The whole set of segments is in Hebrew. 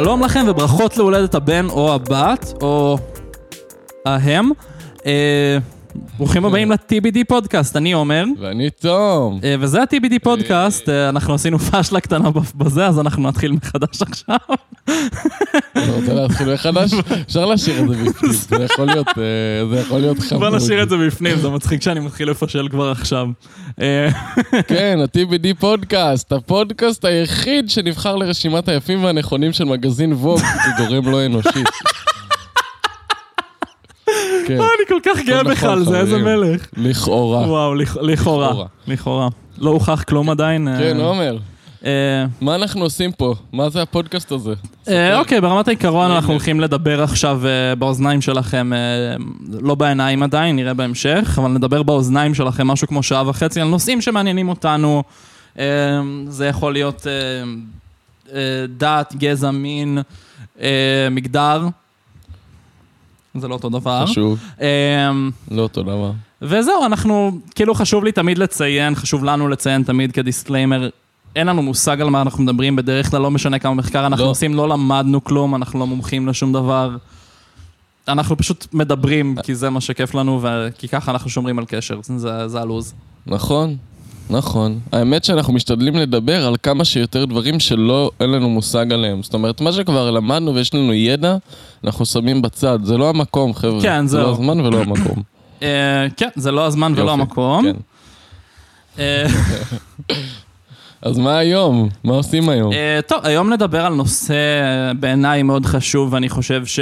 שלום לכם וברכות להולדת הבן או הבת, או ההם. אה, ברוכים הבאים ל-TBD פודקאסט, אני עומר. ואני תום. אה, וזה ה-TBD פודקאסט, אה, אנחנו עשינו פאשלה קטנה בזה, אז אנחנו נתחיל מחדש עכשיו. אתה רוצה להתחיל מחדש? אפשר להשאיר את זה בפנים, זה יכול להיות, אה, זה יכול להיות חמוד. בוא נשאיר את זה בפנים, זה מצחיק שאני מתחיל לפשל כבר עכשיו. אה, כן, ה-TBD פודקאסט, הפודקאסט היחיד שנבחר לרשימת היפים והנכונים של מגזין ווג כגורם לא אנושי. כן, אה, אני כל כך גאה נכון, בך על זה, איזה. מלך. לכאורה. וואו, לכ- לכאורה, לכאורה. לא הוכח כלום עדיין. אה, כן, עומר, אה, מה אנחנו עושים פה? מה זה הפודקאסט הזה? אוקיי, ברמת העיקרון. אנחנו הולכים לדבר עכשיו באוזניים שלכם, לא בעיניים עדיין, נראה בהמשך, אבל נדבר באוזניים שלכם משהו כמו שעה וחצי על נושאים שמעניינים אותנו. זה יכול להיות דת, גזע, מין, מגדר. זה לא אותו דבר. חשוב, אה, לא אותו דבר. וזהו, אנחנו, כאילו חשוב לי תמיד לציין, חשוב לנו לציין תמיד כדיסקליימר, אין לנו מושג על מה אנחנו מדברים, בדרך כלל לא משנה כמה מחקר אנחנו לא. עושים, לא למדנו כלום, אנחנו לא מומחים לשום דבר. אנחנו פשוט מדברים, כי זה מה שכיף לנו, וכי ככה אנחנו שומרים על קשר, זה, זה הלו"ז. נכון, נכון. האמת שאנחנו משתדלים לדבר על כמה שיותר דברים שלא, אין לנו מושג עליהם. זאת אומרת, מה שכבר למדנו ויש לנו ידע, אנחנו שמים בצד. זה לא המקום, חבר'ה. כן, זה זהו. לא הזמן ולא המקום. אה, כן, זה לא הזמן ולא המקום. כן. אה, אז מה היום? מה עושים היום? אה, טוב, היום נדבר על נושא בעיניי מאוד חשוב, ואני חושב ש...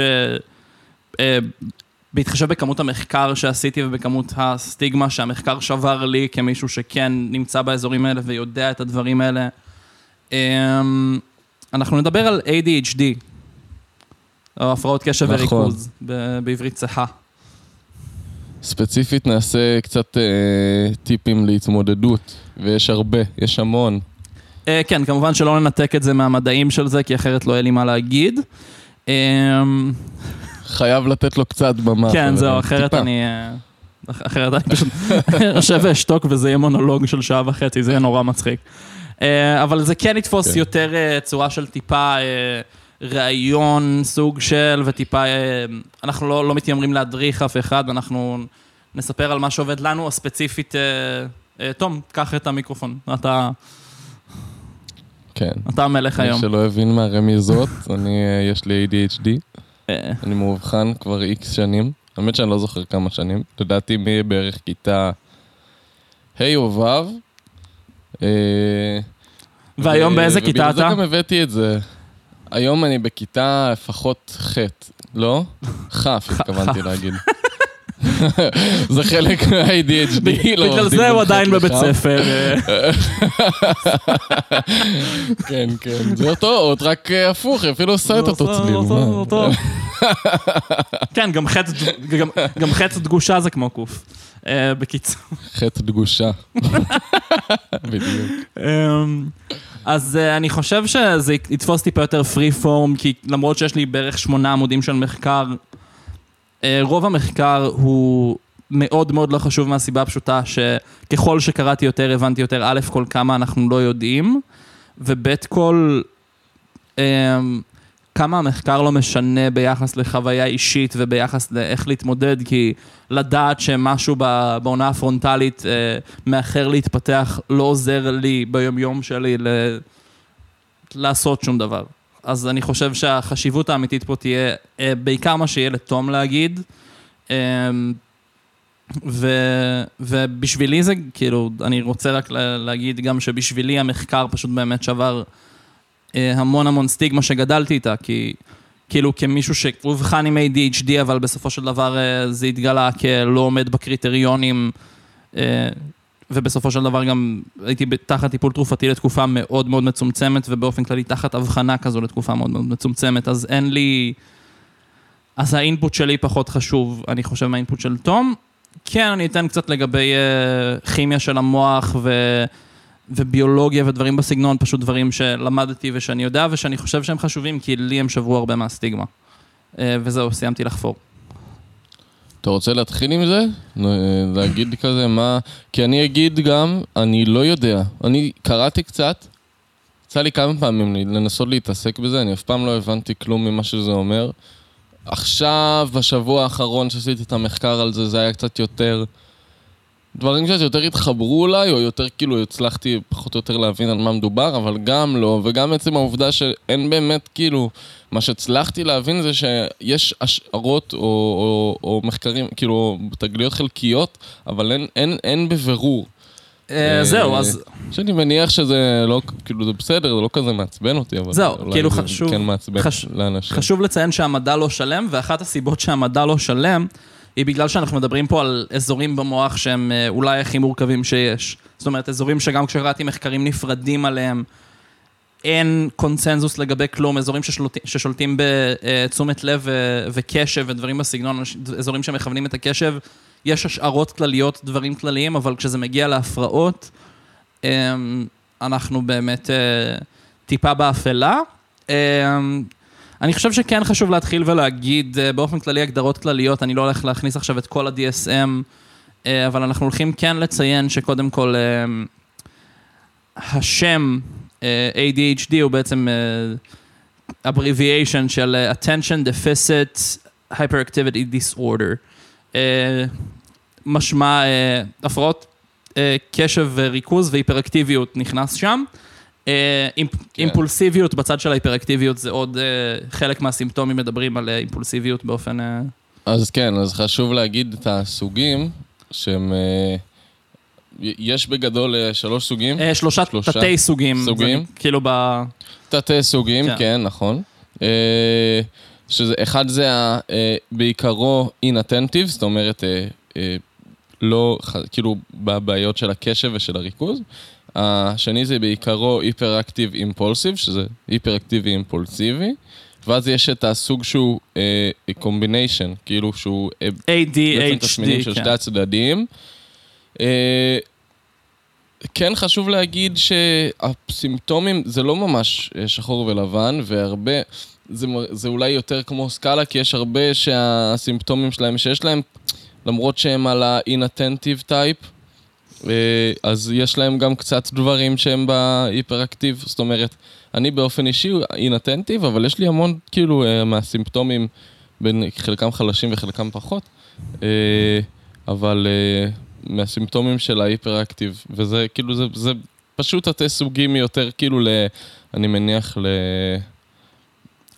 בהתחשב בכמות המחקר שעשיתי ובכמות הסטיגמה שהמחקר שבר לי כמישהו שכן נמצא באזורים האלה ויודע את הדברים האלה, אה, אנחנו נדבר על ADHD, או הפרעות קשב נכון. וריכוז, ב- בעברית צחה. ספציפית נעשה קצת אה, טיפים להתמודדות, ויש הרבה, יש המון. אה, כן, כמובן שלא ננתק את זה מהמדעים של זה, כי אחרת לא יהיה לי מה להגיד. אה, חייב לתת לו קצת במה. כן, זהו, אה, אחרת. אני... אה, אח- אחרת אני פשוט יושב ואשתוק וזה יהיה מונולוג של שעה וחצי, זה יהיה נורא מצחיק. אה, אבל זה כן יתפוס כן. יותר צורה של טיפה ראיון, סוג של, וטיפה... אנחנו לא לא מתיימרים להדריך אף אחד, אנחנו נספר על מה שעובד לנו, או ספציפית... אה, תום, קח את המיקרופון, אתה כן. אתה המלך מי היום. שלא הבין מהרמיזות, אני, יש לי ADHD. אה, אני מאובחן כבר איקס שנים. האמת שאני לא זוכר כמה שנים. לדעתי מבערך כיתה ה' או ו'. אה, והיום באיזה כיתה ובגלל אתה? זה גם הבאתי את זה. היום אני בכיתה לפחות ח', לא? כ' התכוונתי להגיד. זה חלק מה-ADHD. לא בגלל זה הוא עדיין בבית. ספר. כן, כן. זה אותו אות, רק אה, הפוך, אפילו עושה את אותו צליל. כן, גם חץ, חץ דגושה זה כמו קוף. אה, בקיצור. חטא דגושה. בדיוק. אמ, אז אה, אני חושב שזה יתפוס טיפה יותר פרי פורם, כי למרות שיש לי בערך שמונה עמודים של מחקר, רוב המחקר הוא מאוד מאוד לא חשוב מהסיבה הפשוטה שככל שקראתי יותר, הבנתי יותר, א', כל כמה אנחנו לא יודעים, וב', כל... אמ, כמה המחקר לא משנה ביחס לחוויה אישית וביחס לאיך להתמודד, כי לדעת שמשהו בעונה הפרונטלית אה, מאחר להתפתח לא עוזר לי ביומיום שלי ל- לעשות שום דבר. אז אני חושב שהחשיבות האמיתית פה תהיה אה, בעיקר מה שיהיה לתום להגיד. אה, ו, ובשבילי זה, כאילו, אני רוצה רק לה- להגיד גם שבשבילי המחקר פשוט באמת שבר אה, המון המון סטיגמה שגדלתי איתה, כי כאילו כמישהו שאובחן עם ADHD, אבל בסופו של דבר זה התגלה כלא עומד בקריטריונים, ובסופו של דבר גם הייתי תחת טיפול תרופתי לתקופה מאוד מאוד מצומצמת, ובאופן כללי תחת הבחנה כזו לתקופה מאוד מאוד מצומצמת, אז אין לי... אז האינפוט שלי פחות חשוב, אני חושב, מהאינפוט של תום. כן, אני אתן קצת לגבי uh, כימיה של המוח ו... וביולוגיה ודברים בסגנון, פשוט דברים שלמדתי ושאני יודע ושאני חושב שהם חשובים, כי לי הם שברו הרבה מהסטיגמה. Uh, וזהו, סיימתי לחפור. אתה רוצה להתחיל עם זה? להגיד כזה מה... כי אני אגיד גם, אני לא יודע. אני קראתי קצת, יצא לי כמה פעמים לנסות להתעסק בזה, אני אף פעם לא הבנתי כלום ממה שזה אומר. עכשיו, בשבוע האחרון שעשיתי את המחקר על זה, זה היה קצת יותר... דברים קצת יותר התחברו אליי, או יותר כאילו הצלחתי פחות או יותר להבין על מה מדובר, אבל גם לא, וגם עצם העובדה שאין באמת כאילו... מה שהצלחתי להבין זה שיש השערות או, או, או מחקרים, כאילו, תגליות חלקיות, אבל אין, אין, אין בבירור. אה, זהו, אז... שאני מניח שזה לא, כאילו זה בסדר, זה לא כזה מעצבן אותי, אבל... זהו, כאילו חשוב... כן מעצבן. לאנשים. חשוב לציין שהמדע לא שלם, ואחת הסיבות שהמדע לא שלם, היא בגלל שאנחנו מדברים פה על אזורים במוח שהם אה, אולי הכי מורכבים שיש. זאת אומרת, אזורים שגם כשקראתי מחקרים נפרדים עליהם, אין קונצנזוס לגבי כלום, אזורים ששולט, ששולטים בתשומת לב וקשב ודברים בסגנון, אזורים שמכוונים את הקשב, יש השערות כלליות, דברים כלליים, אבל כשזה מגיע להפרעות, אמ, אנחנו באמת אה, טיפה באפלה. אני חושב שכן חשוב להתחיל ולהגיד אה, באופן כללי הגדרות כלליות, אני לא הולך להכניס עכשיו את כל ה-DSM, אה, אבל אנחנו הולכים כן לציין שקודם כל השם ADHD הוא בעצם abbreviation של attention deficit hyperactivity disorder. משמע הפרעות קשב וריכוז והיפראקטיביות נכנס שם. אימפ, כן. אימפולסיביות בצד של ההיפראקטיביות זה עוד חלק מהסימפטומים מדברים על אימפולסיביות באופן... אז כן, אז חשוב להגיד את הסוגים שהם... יש בגדול שלוש סוגים? שלושה, שלושה תתי סוגים. סוגים? זה, כאילו ב... תתי סוגים, כן, כן נכון. שזה, אחד זה בעיקרו inattentive, זאת אומרת, לא, כאילו, בבעיות של הקשב ושל הריכוז. השני זה בעיקרו היפראקטיב אימפולסיב, שזה היפראקטיבי אימפולסיבי. ואז יש את הסוג שהוא קומביניישן, כאילו שהוא... ADHD, כן. של שתי הצדדים. כן חשוב להגיד שהסימפטומים זה לא ממש שחור ולבן, והרבה, זה, זה אולי יותר כמו סקאלה, כי יש הרבה שהסימפטומים שלהם, שיש להם, למרות שהם על ה-inattentive type, אה, אז יש להם גם קצת דברים שהם בהיפראקטיב, זאת אומרת, אני באופן אישי inattentive, אבל יש לי המון כאילו אה, מהסימפטומים, בין חלקם חלשים וחלקם פחות, אה, אבל... מהסימפטומים של ההיפראקטיב, וזה כאילו, זה, זה פשוט תתי סוגים יותר כאילו ל... אני מניח ל...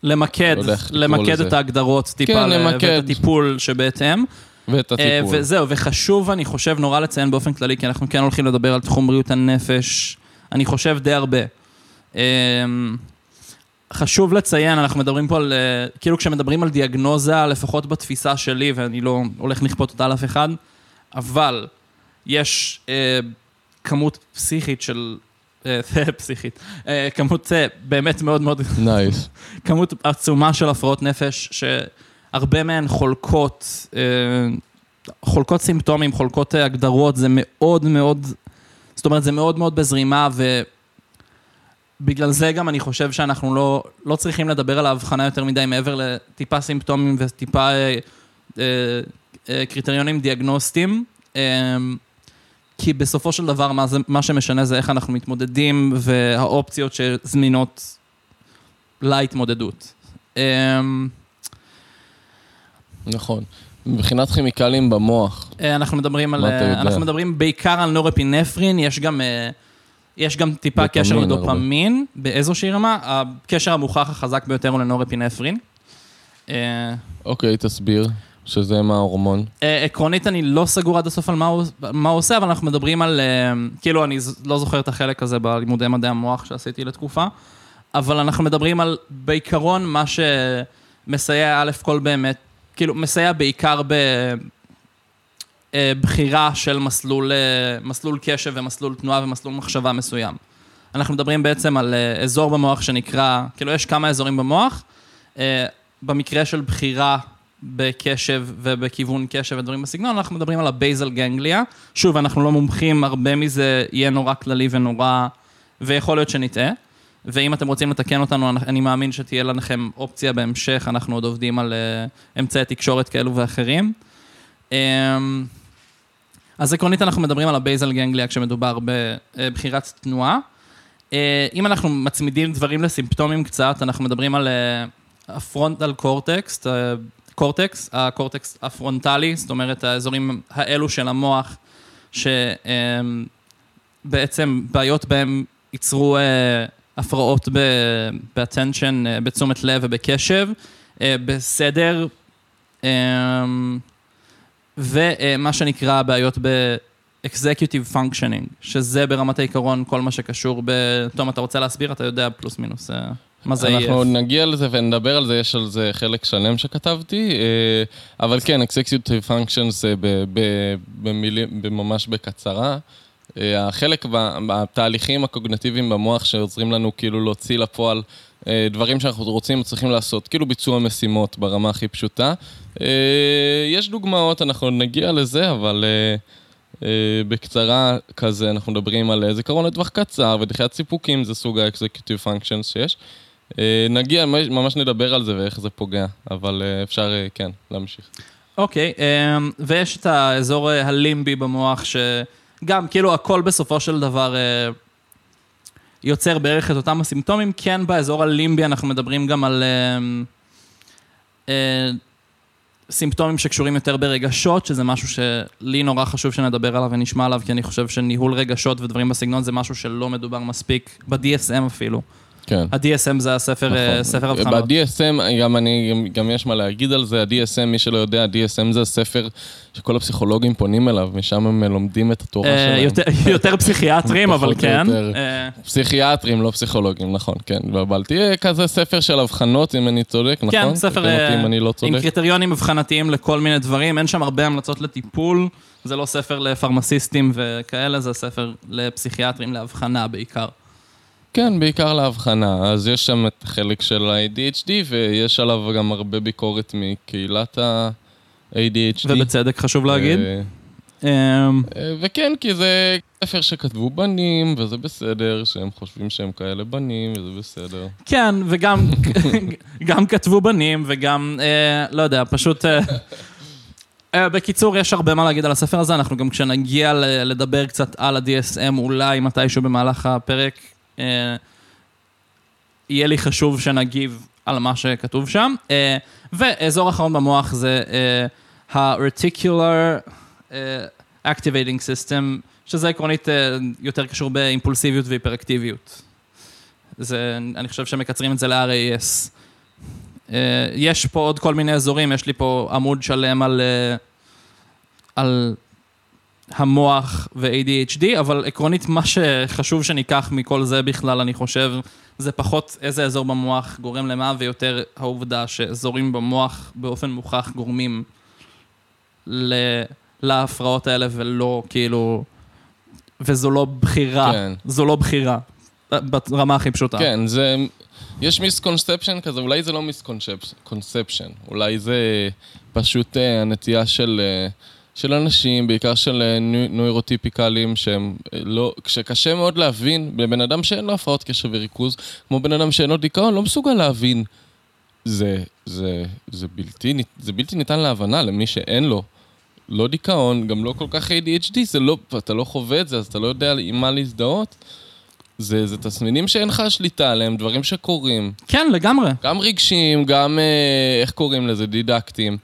למקד, לא למקד את ההגדרות טיפה, כן, למקד. ואת הטיפול שבהתאם. ואת הטיפול. Uh, וזהו, וחשוב, אני חושב, נורא לציין באופן כללי, כי אנחנו כן הולכים לדבר על תחום בריאות הנפש, אני חושב די הרבה. Uh, חשוב לציין, אנחנו מדברים פה על, uh, כאילו כשמדברים על דיאגנוזה, לפחות בתפיסה שלי, ואני לא הולך לכפות אותה על אף אחד, אבל יש אה, כמות פסיכית של... אה, פסיכית. אה, כמות אה, באמת מאוד מאוד... נייס. Nice. כמות עצומה של הפרעות נפש, שהרבה מהן חולקות, אה, חולקות סימפטומים, חולקות אה, הגדרות, זה מאוד מאוד... זאת אומרת, זה מאוד מאוד בזרימה, ובגלל זה גם אני חושב שאנחנו לא, לא צריכים לדבר על ההבחנה יותר מדי מעבר לטיפה סימפטומים וטיפה אה, אה, אה, קריטריונים דיאגנוסטיים. אמ, כי בסופו של דבר, מה, זה, מה שמשנה זה איך אנחנו מתמודדים והאופציות שזמינות להתמודדות. אמ, נכון. מבחינת כימיקלים במוח. אה, אנחנו מדברים על... אנחנו מדברים בעיקר על נורפינפרין, יש גם... אה, יש גם טיפה קשר לדופמין, באיזושהי רמה. הקשר המוכח החזק ביותר הוא לנורפינפרין. אוקיי, תסביר. שזה מה ההורמון? אה, עקרונית אני לא סגור עד הסוף על מה הוא, מה הוא עושה, אבל אנחנו מדברים על, אה, כאילו אני לא זוכר את החלק הזה בלימודי מדעי המוח שעשיתי לתקופה, אבל אנחנו מדברים על בעיקרון מה שמסייע א' כל באמת, כאילו מסייע בעיקר בבחירה אה, של מסלול, מסלול קשב ומסלול תנועה ומסלול מחשבה מסוים. אנחנו מדברים בעצם על אזור במוח שנקרא, כאילו יש כמה אזורים במוח, במקרה של בחירה בקשב ובכיוון קשב ודברים בסגנון, אנחנו מדברים על ה basal ganglia. שוב, אנחנו לא מומחים, הרבה מזה יהיה נורא כללי ונורא, ויכול להיות שנטעה. ואם אתם רוצים לתקן אותנו, אני מאמין שתהיה לכם אופציה בהמשך, אנחנו עוד עובדים על uh, אמצעי תקשורת כאלו ואחרים. Um, אז עקרונית אנחנו מדברים על ה basal ganglia כשמדובר בבחירת תנועה. אה, אם אנחנו מצמידים דברים לסימפטומים קצת, אנחנו מדברים על הפרונטל קורטקס, קורטקס, הקורטקס הפרונטלי, זאת אומרת האזורים האלו של המוח, שבעצם בעיות בהם ייצרו אה, הפרעות ב-attention, אה, בתשומת לב ובקשב, בסדר, ומה שנקרא בעיות ב-executive functioning, שזה ברמת העיקרון כל מה שקשור ב... תום, אתה רוצה להסביר? אתה יודע פלוס מינוס. מה זה EF? אנחנו נגיע לזה ונדבר על זה, יש על זה חלק שלם שכתבתי, אה, אבל כן, Executive Functions זה במילים, ממש בקצרה. אה, החלק בתהליכים הקוגנטיביים במוח שעוזרים לנו כאילו להוציא לפועל אה, דברים שאנחנו רוצים צריכים לעשות, כאילו ביצוע משימות ברמה הכי פשוטה. יש דוגמאות, אנחנו נגיע לזה, אבל בקצרה כזה אנחנו מדברים על זיכרון לטווח קצר ודחיית סיפוקים, זה סוג ה-executive functions שיש. אה, נגיע, ממש נדבר על זה ואיך זה פוגע, אבל אה, אפשר, אה, כן, להמשיך. אוקיי, אמ, ויש את האזור הלימבי במוח, שגם, כאילו, הכל בסופו של דבר יוצר בערך את אותם הסימפטומים. כן, באזור הלימבי אנחנו מדברים גם על סימפטומים שקשורים יותר ברגשות, שזה משהו שלי נורא חשוב שנדבר עליו ונשמע עליו, כי אני חושב שניהול רגשות ודברים בסגנון זה משהו שלא מדובר מספיק, ב-DSM אפילו. כן. ה-DSM זה הספר, נכון. אה, ספר הבחנות. ב-DSM, גם אני, גם יש מה להגיד על זה, ה-DSM, מי שלא יודע, ה-DSM זה הספר שכל הפסיכולוגים פונים אליו, משם הם לומדים את התורה אה, שלהם. יותר, יותר פסיכיאטרים, אבל כן. אה. פסיכיאטרים, לא פסיכולוגים, נכון, כן, התבלבלתי. כזה ספר של הבחנות, אם אני צודק, נכון? כן, ספר לא עם קריטריונים אבחנתיים לכל מיני דברים, אין שם הרבה המלצות לטיפול, זה לא ספר לפרמסיסטים וכאלה, זה ספר לפסיכיאטרים, להבחנה בעיקר. כן, בעיקר להבחנה. אז יש שם את החלק של ה-ADHD, ויש עליו גם הרבה ביקורת מקהילת ה-ADHD. ובצדק, חשוב להגיד. אמ, אה, וכן, כי זה ספר שכתבו בנים, וזה בסדר, שהם חושבים שהם כאלה בנים, וזה בסדר. כן, וגם גם כתבו בנים, וגם, אה, לא יודע, פשוט... אה, אה, בקיצור, יש הרבה מה להגיד על הספר הזה, אנחנו גם כשנגיע לדבר קצת על ה-DSM, אולי מתישהו במהלך הפרק, אה, יהיה לי חשוב שנגיב על מה שכתוב שם. אה, ואזור אחרון במוח זה אה, ה-reticular activating system, שזה עקרונית יותר קשור באימפולסיביות והיפראקטיביות. זה, אני חושב שמקצרים את זה ל-RAS. יש פה עוד כל מיני אזורים, יש לי פה עמוד שלם על, על המוח ו-ADHD, אבל עקרונית מה שחשוב שניקח מכל זה בכלל, אני חושב, זה פחות איזה אזור במוח גורם למה, ויותר העובדה שאזורים במוח באופן מוכח גורמים ל... להפרעות האלה, ולא כאילו... וזו לא בחירה, כן. זו לא בחירה, ברמה הכי פשוטה. כן, זה... יש מיסקונספשן כזה, אולי זה לא מיסקונספשן, אולי זה פשוט uh, הנטייה של... Uh, של אנשים, בעיקר של אה, נוירוטיפיקלים, שהם אה, לא, שקשה מאוד להבין, בבן אדם שאין לו הפרעות קשב וריכוז, כמו בן אדם שאין לו דיכאון, לא מסוגל להבין. זה, זה, זה, בלתי, זה בלתי ניתן להבנה למי שאין לו. לא דיכאון, גם לא כל כך ADHD, זה לא, אתה לא חווה את זה, אז אתה לא יודע עם מה להזדהות. זה, זה תסמינים שאין לך שליטה עליהם, דברים שקורים. כן, לגמרי. גם רגשיים, גם, אה, איך קוראים לזה, דידקטיים.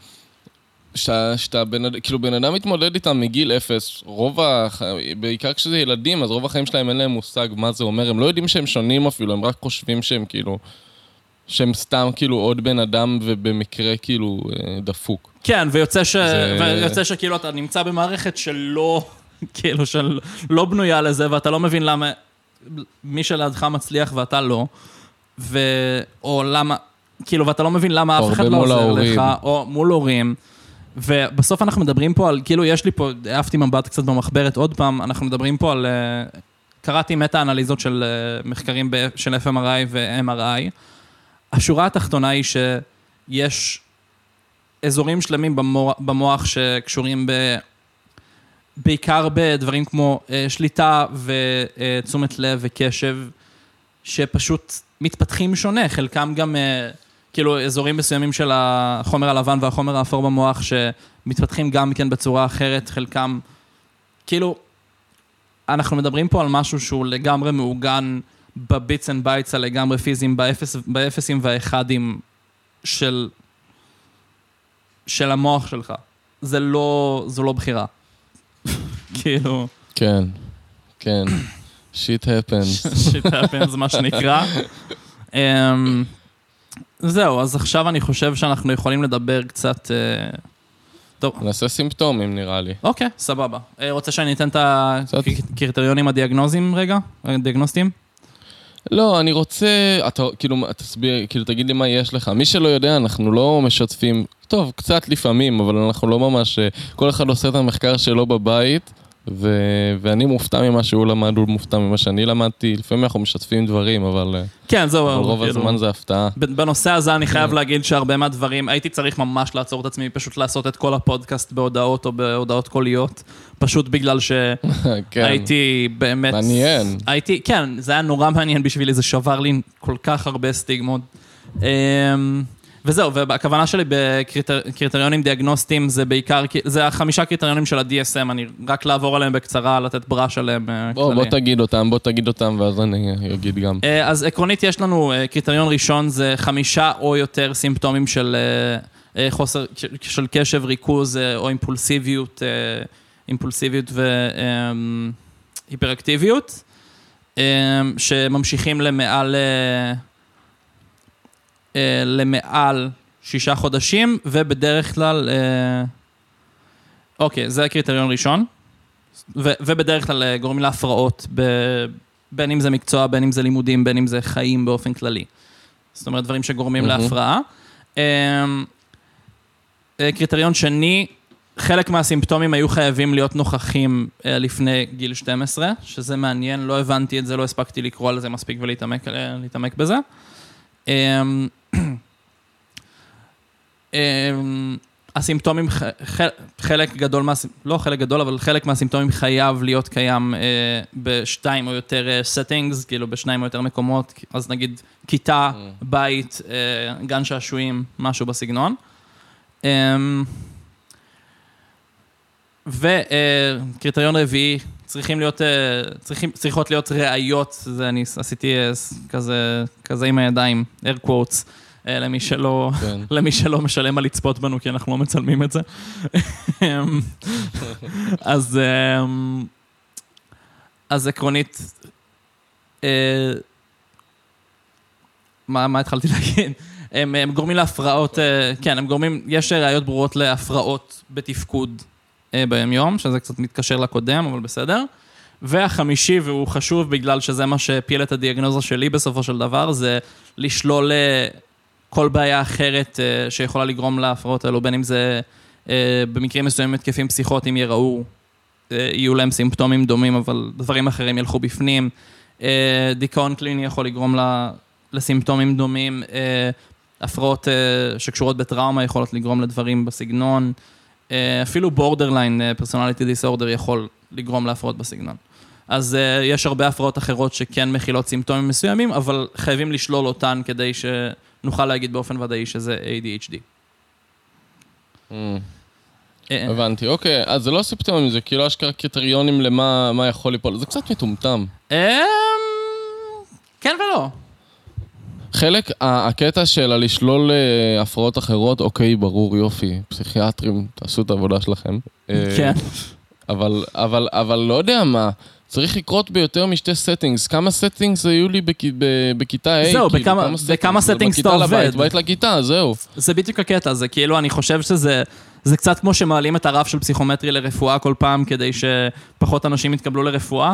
שאתה בן, כאילו בן אדם מתמודד איתם מגיל אפס, רוב החיים, בעיקר כשזה ילדים, אז רוב החיים שלהם אין להם מושג מה זה אומר, הם לא יודעים שהם שונים אפילו, הם רק חושבים שהם כאילו, שהם סתם כאילו עוד בן אדם ובמקרה כאילו אה, דפוק. כן, ויוצא, ש... זה... ויוצא שכאילו אתה נמצא במערכת שלא, כאילו שלא בנויה לזה, ואתה לא מבין למה מי שלידך מצליח ואתה לא, ו... או למה, כאילו, ואתה לא מבין למה אף אחד לא עוזר לך, או מול הורים. ובסוף אנחנו מדברים פה על, כאילו יש לי פה, העפתי מבט קצת במחברת עוד פעם, אנחנו מדברים פה על, uh, קראתי מטה-אנליזות של uh, מחקרים של FMRI ו-MRI. השורה התחתונה היא שיש אזורים שלמים במוח, שקשורים ב... בעיקר בדברים כמו uh, שליטה ותשומת uh, לב וקשב, שפשוט מתפתחים שונה, חלקם גם... Uh, כאילו אזורים מסוימים של החומר הלבן והחומר האפור במוח שמתפתחים גם כן בצורה אחרת, חלקם, כאילו, אנחנו מדברים פה על משהו שהוא לגמרי מעוגן ב bits and bytes הלגמרי פיזיים, באפס, באפסים והאחדים של, של המוח שלך. זה לא, זו לא בחירה. כאילו, כן, כן. shit happens. Shit happens, מה שנקרא. זהו, אז עכשיו אני חושב שאנחנו יכולים לדבר קצת... Uh, טוב, נעשה סימפטומים נראה לי. אוקיי, סבבה. Uh, רוצה שאני אתן את. הקריטריונים הדיאגנוזיים רגע? הדיאגנוסטיים? לא, אני רוצה, אתה כאילו, תסביר, כאילו, תגיד לי מה יש לך. מי שלא יודע, אנחנו לא משתפים, טוב, קצת לפעמים, אבל אנחנו לא ממש, אה, כל אחד עושה את המחקר שלו בבית, ו... ואני מופתע ממה שהוא למד, הוא מופתע ממה שאני למדתי. לפעמים אנחנו משתפים דברים, אבל, אה, כן, זהו. אבל רוב כאילו, הזמן זה הפתעה. בנושא הזה אני כן. חייב להגיד שהרבה מהדברים, הייתי צריך ממש לעצור את עצמי, פשוט לעשות את כל הפודקאסט בהודעות או בהודעות קוליות, פשוט בגלל כן, שהייתי באמת... מעניין. הייתי, כן, זה היה נורא מעניין בשבילי, זה שבר לי כל כך הרבה סטיגמות. אמ, וזהו, והכוונה שלי בקריטריונים דיאגנוסטיים זה בעיקר, זה החמישה קריטריונים של ה-DSM, אני רק לעבור עליהם בקצרה, לתת בראש עליהם אה, בוא, בוא. תגיד אותם, בוא תגיד אותם, ואז אני אגיד גם. אה, אז עקרונית יש לנו, אה, קריטריון ראשון זה חמישה או יותר סימפטומים של חוסר, של קשב, ריכוז או אימפולסיביות, אימפולסיביות והיפראקטיביות, שממשיכים למעל, אה, למעל שישה חודשים, ובדרך כלל, אה, אוקיי, זה הקריטריון ראשון, ו- ובדרך כלל אה, גורמים להפרעות, ב- בין אם זה מקצוע, בין אם זה לימודים, בין אם זה חיים באופן כללי. זאת אומרת, דברים שגורמים מהמם. להפרעה. אמ, אה, קריטריון שני, חלק מהסימפטומים היו חייבים להיות נוכחים אה, לפני גיל 12, שזה מעניין, לא הבנתי את זה, לא הספקתי לקרוא על זה מספיק ולהתעמק להתעמק בזה. אמ, הסימפטומים, חלק גדול, מה, לא חלק גדול, אבל חלק מהסימפטומים חייב להיות קיים אה, בשתיים או יותר אה, settings, כאילו בשניים או יותר מקומות, אז נגיד כיתה, בית, אה, גן שעשועים, משהו בסגנון. אמ, וקריטריון רביעי, צריכים להיות, אה, צריכים, צריכות להיות ראיות, זה אני עשיתי אה, כזה, כזה עם הידיים, air quotes, למי שלא, כן. למי שלא משלם על לצפות בנו, כי אנחנו לא מצלמים את זה. אמ, אז, אמ, אז עקרונית, אה, מה, מה התחלתי להגיד? הם, הם גורמים להפרעות, אה, כן, הם גורמים, יש ראיות ברורות להפרעות בתפקוד אה, ביום-יום, שזה קצת מתקשר לקודם, אבל בסדר. והחמישי, והוא חשוב בגלל שזה מה שהפיל את הדיאגנוזה שלי בסופו של דבר, זה לשלול אה, כל בעיה אחרת אה, שיכולה לגרום להפרעות האלו, בין אם זה אה, במקרים מסוימים התקפים פסיכוטיים יראו, אה, יהיו להם סימפטומים דומים, אבל דברים אחרים ילכו בפנים. דיכאון קליני יכול לגרום לסימפטומים דומים. הפרעות שקשורות בטראומה יכולות לגרום לדברים בסגנון. אפילו בורדרליין, פרסונליטי דיסאורדר, יכול לגרום להפרעות בסגנון. אז אה, יש הרבה הפרעות אחרות שכן מכילות סימפטומים מסוימים, אבל חייבים לשלול אותן כדי שנוכל להגיד באופן ודאי שזה ADHD. Mm, אה, הבנתי, אוקיי, אז זה לא סימפטומים, זה כאילו אשכרה קריטריונים למה מה יכול ליפול, זה קצת מטומטם. אמ, כן ולא. חלק, הקטע של הלשלול אה, הפרעות אחרות, אוקיי, ברור, יופי, פסיכיאטרים, תעשו את העבודה שלכם. אה, כן. אבל, אבל, אבל לא יודע מה, צריך לקרות ביותר משתי settings. כמה settings היו לי בכ, בכיתה A? זהו, כאילו, בכמה- בכיתה אתה לבית, עובד. בית לכיתה, זהו. זה בדיוק הקטע, זה כאילו, אני חושב שזה... זה קצת כמו שמעלים את הרף של פסיכומטרי לרפואה כל פעם כדי שפחות אנשים יתקבלו לרפואה.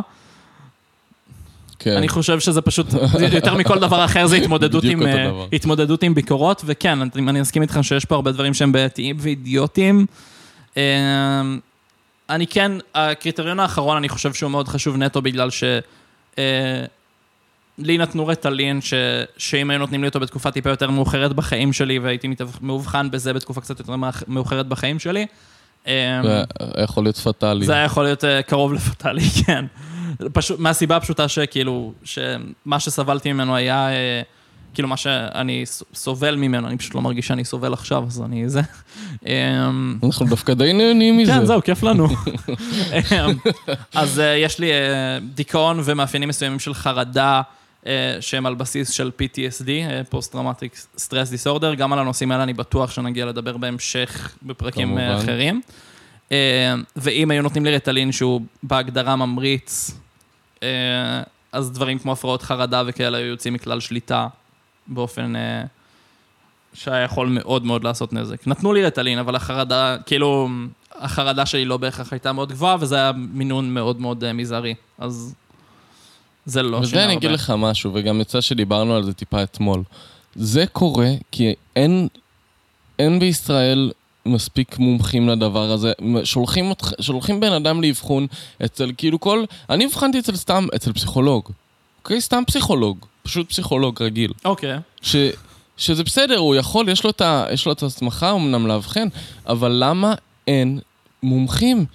כן. אני חושב שזה פשוט, יותר מכל דבר אחר זה התמודדות עם, אה. התמודדות עם ביקורות, וכן, אני, אני מסכים איתך שיש פה הרבה דברים שהם בעייתיים ואידיוטיים. אני כן, הקריטריון האחרון, אני חושב שהוא מאוד חשוב נטו בגלל ש... אה, לי נתנו רטלין, ש... שאם היו נותנים לי אותו בתקופה טיפה יותר מאוחרת בחיים שלי, והייתי מאובחן בזה בתקופה קצת יותר מאוחרת בחיים שלי, אה, זה יכול להיות פטאלי. זה היה יכול להיות אה, קרוב לפטאלי, כן. פשוט, מהסיבה הפשוטה שכאילו, שמה שסבלתי ממנו היה, אה, כאילו מה שאני סובל ממנו, אני פשוט לא מרגיש שאני סובל עכשיו, אז אני זה. אמ, אנחנו דווקא די נהנים מזה. כן, זהו, כיף לנו. אמ, אז אה, יש לי אה, דיכאון ומאפיינים מסוימים של חרדה, אה, שהם על בסיס של PTSD, post-traumatic stress disorder. גם על הנושאים האלה אני בטוח שנגיע לדבר בהמשך בפרקים כמובן. אחרים. ואם היו נותנים לי ריטלין שהוא בהגדרה ממריץ, אז דברים כמו הפרעות חרדה וכאלה היו יוצאים מכלל שליטה באופן אה, שהיה יכול מאוד מאוד לעשות נזק. נתנו לי רטלין, אבל החרדה, כאילו, החרדה שלי לא בהכרח הייתה מאוד גבוהה, וזה היה מינון מאוד מאוד אה, מזערי. אז זה לא שינה וזה הרבה. אני אגיד לך משהו, וגם יצא שדיברנו על זה טיפה אתמול. זה קורה כי אין, אין בישראל מספיק מומחים לדבר הזה. שולחים, אותך, שולחים בן אדם לאבחון אצל כאילו כל... אני אבחנתי אצל סתם, אצל פסיכולוג. אוקיי? סתם פסיכולוג. פשוט פסיכולוג רגיל. אוקיי. ש, שזה בסדר, הוא יכול, יש לו את ה- יש לו את ההסמכה אמנם לאבחן, אבל למה אין מומחים?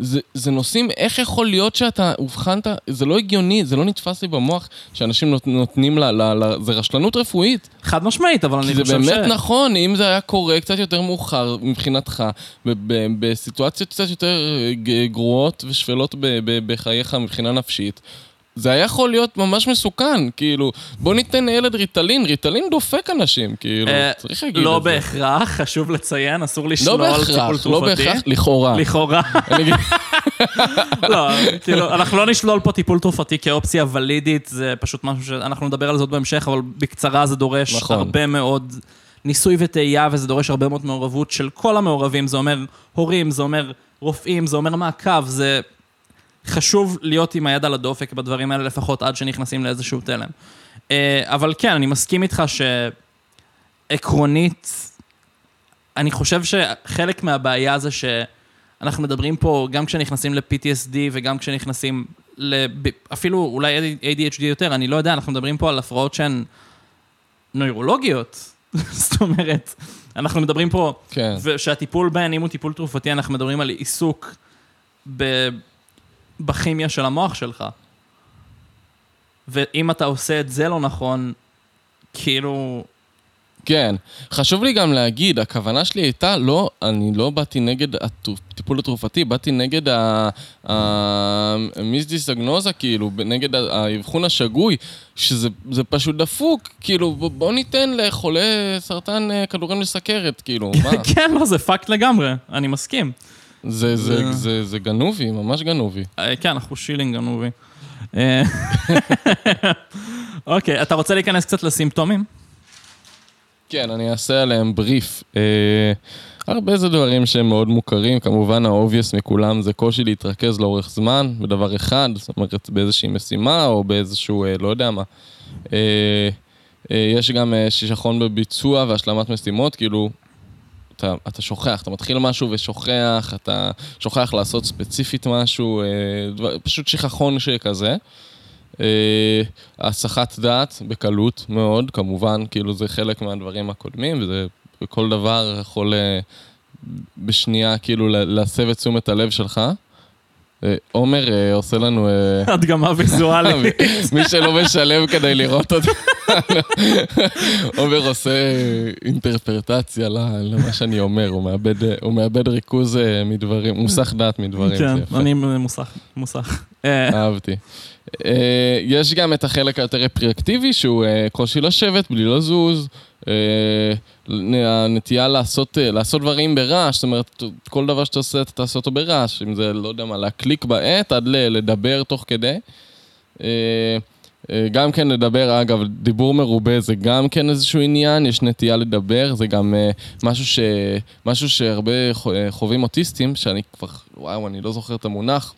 זה, זה נושאים, איך יכול להיות שאתה אובחנת, זה לא הגיוני, זה לא נתפס לי במוח שאנשים נות, נותנים ל... ל, ל זה רשלנות רפואית. חד משמעית, אבל כי אני זה חושב באמת ש... נכון, אם זה היה קורה קצת יותר מאוחר מבחינתך, בסיטואציות קצת יותר אה, גרועות ושפלות בחייך מבחינה נפשית, זה היה יכול להיות ממש מסוכן, כאילו, בוא ניתן לילד ריטלין, ריטלין דופק אנשים, כאילו, אה, צריך להגיד לא את זה. בהכרח, חשוב לציין, אסור לא לשלול טיפול בהכרח, תרופתי. לא בהכרח, לכאורה. לכאורה. אני אגיד- לא, כאילו, אנחנו לא נשלול פה טיפול תרופתי כאופציה ולידית, זה פשוט משהו שאנחנו נדבר על זאת בהמשך, אבל בקצרה זה דורש נכון. הרבה מאוד ניסוי וטעייה, וזה דורש הרבה מאוד מעורבות של כל המעורבים, זה אומר הורים, זה אומר רופאים, זה אומר מעקב, זה חשוב להיות עם היד על הדופק בדברים האלה, לפחות עד שנכנסים לאיזשהו תלם. אה, אבל כן, אני מסכים איתך שעקרונית, אני חושב שחלק מהבעיה זה שאנחנו מדברים פה, גם כשנכנסים ל-PTSD וגם כשנכנסים, לב... אפילו אולי ADHD יותר, אני לא יודע, אנחנו מדברים פה על הפרעות שהן נוירולוגיות. זאת אומרת, אנחנו מדברים פה, כן. ושהטיפול בהן, אם הוא טיפול תרופתי, אנחנו מדברים על עיסוק ב... בכימיה של המוח שלך. ואם אתה עושה את זה לא נכון, כאילו... כן. חשוב לי גם להגיד, הכוונה שלי הייתה, לא, אני לא באתי נגד הטיפול התרופתי, באתי נגד המיסדיסגנוזה, כאילו, נגד האבחון השגוי, שזה זה פשוט דפוק, כאילו, בוא ניתן לחולה סרטן אה, כדורים לסכרת, כאילו, מה? כן, לא, זה פאקט לגמרי, אני מסכים. זה, זה, זה- זה, גנובי, ממש גנובי. אה, כן, אנחנו שילינג גנובי. אה, אוקיי, אתה רוצה להיכנס קצת לסימפטומים? כן, אני אעשה עליהם בריף. אה, הרבה זה דברים שהם מאוד מוכרים, כמובן ה-obvious מכולם זה קושי להתרכז לאורך זמן בדבר אחד, זאת אומרת באיזושהי משימה או באיזשהו, אה, לא יודע מה. אה, אה, יש גם אה, שישכון בביצוע והשלמת משימות, כאילו, אתה, אתה שוכח, אתה מתחיל משהו ושוכח, אתה שוכח לעשות ספציפית משהו, אה, דבר, פשוט שיככון שכזה. אה, הסחת דעת בקלות מאוד, כמובן, כאילו זה חלק מהדברים הקודמים, וזה כל דבר יכול בשנייה כאילו לה- להסב את תשומת הלב שלך. אה, עומר עושה לנו... הדגמה ויזואלית. מי שלא משלם כדי לראות אותו. עומר עושה אינטרפרטציה למה שאני אומר, הוא מאבד, ריכוז אה, מדברים, מוסך דעת מדברים. כן. אני מוסך, מוסך. אה, אהבתי. אה, יש גם את החלק היותר רפריאקטיבי, שהוא קושי לשבת בלי לזוז, הנטייה לעשות, לעשות דברים ברעש, זאת אומרת, כל דבר שאתה עושה, אתה תעשה אותו ברעש, אם זה, לא יודע מה, להקליק בעט עד לדבר תוך כדי. אה, גם כן לדבר, אגב, דיבור מרובה זה גם כן איזשהו עניין, יש נטייה לדבר, זה גם אה, משהו, ש, משהו שהרבה אה, חווים אוטיסטים, שאני כבר, וואו, אני לא זוכר את המונח,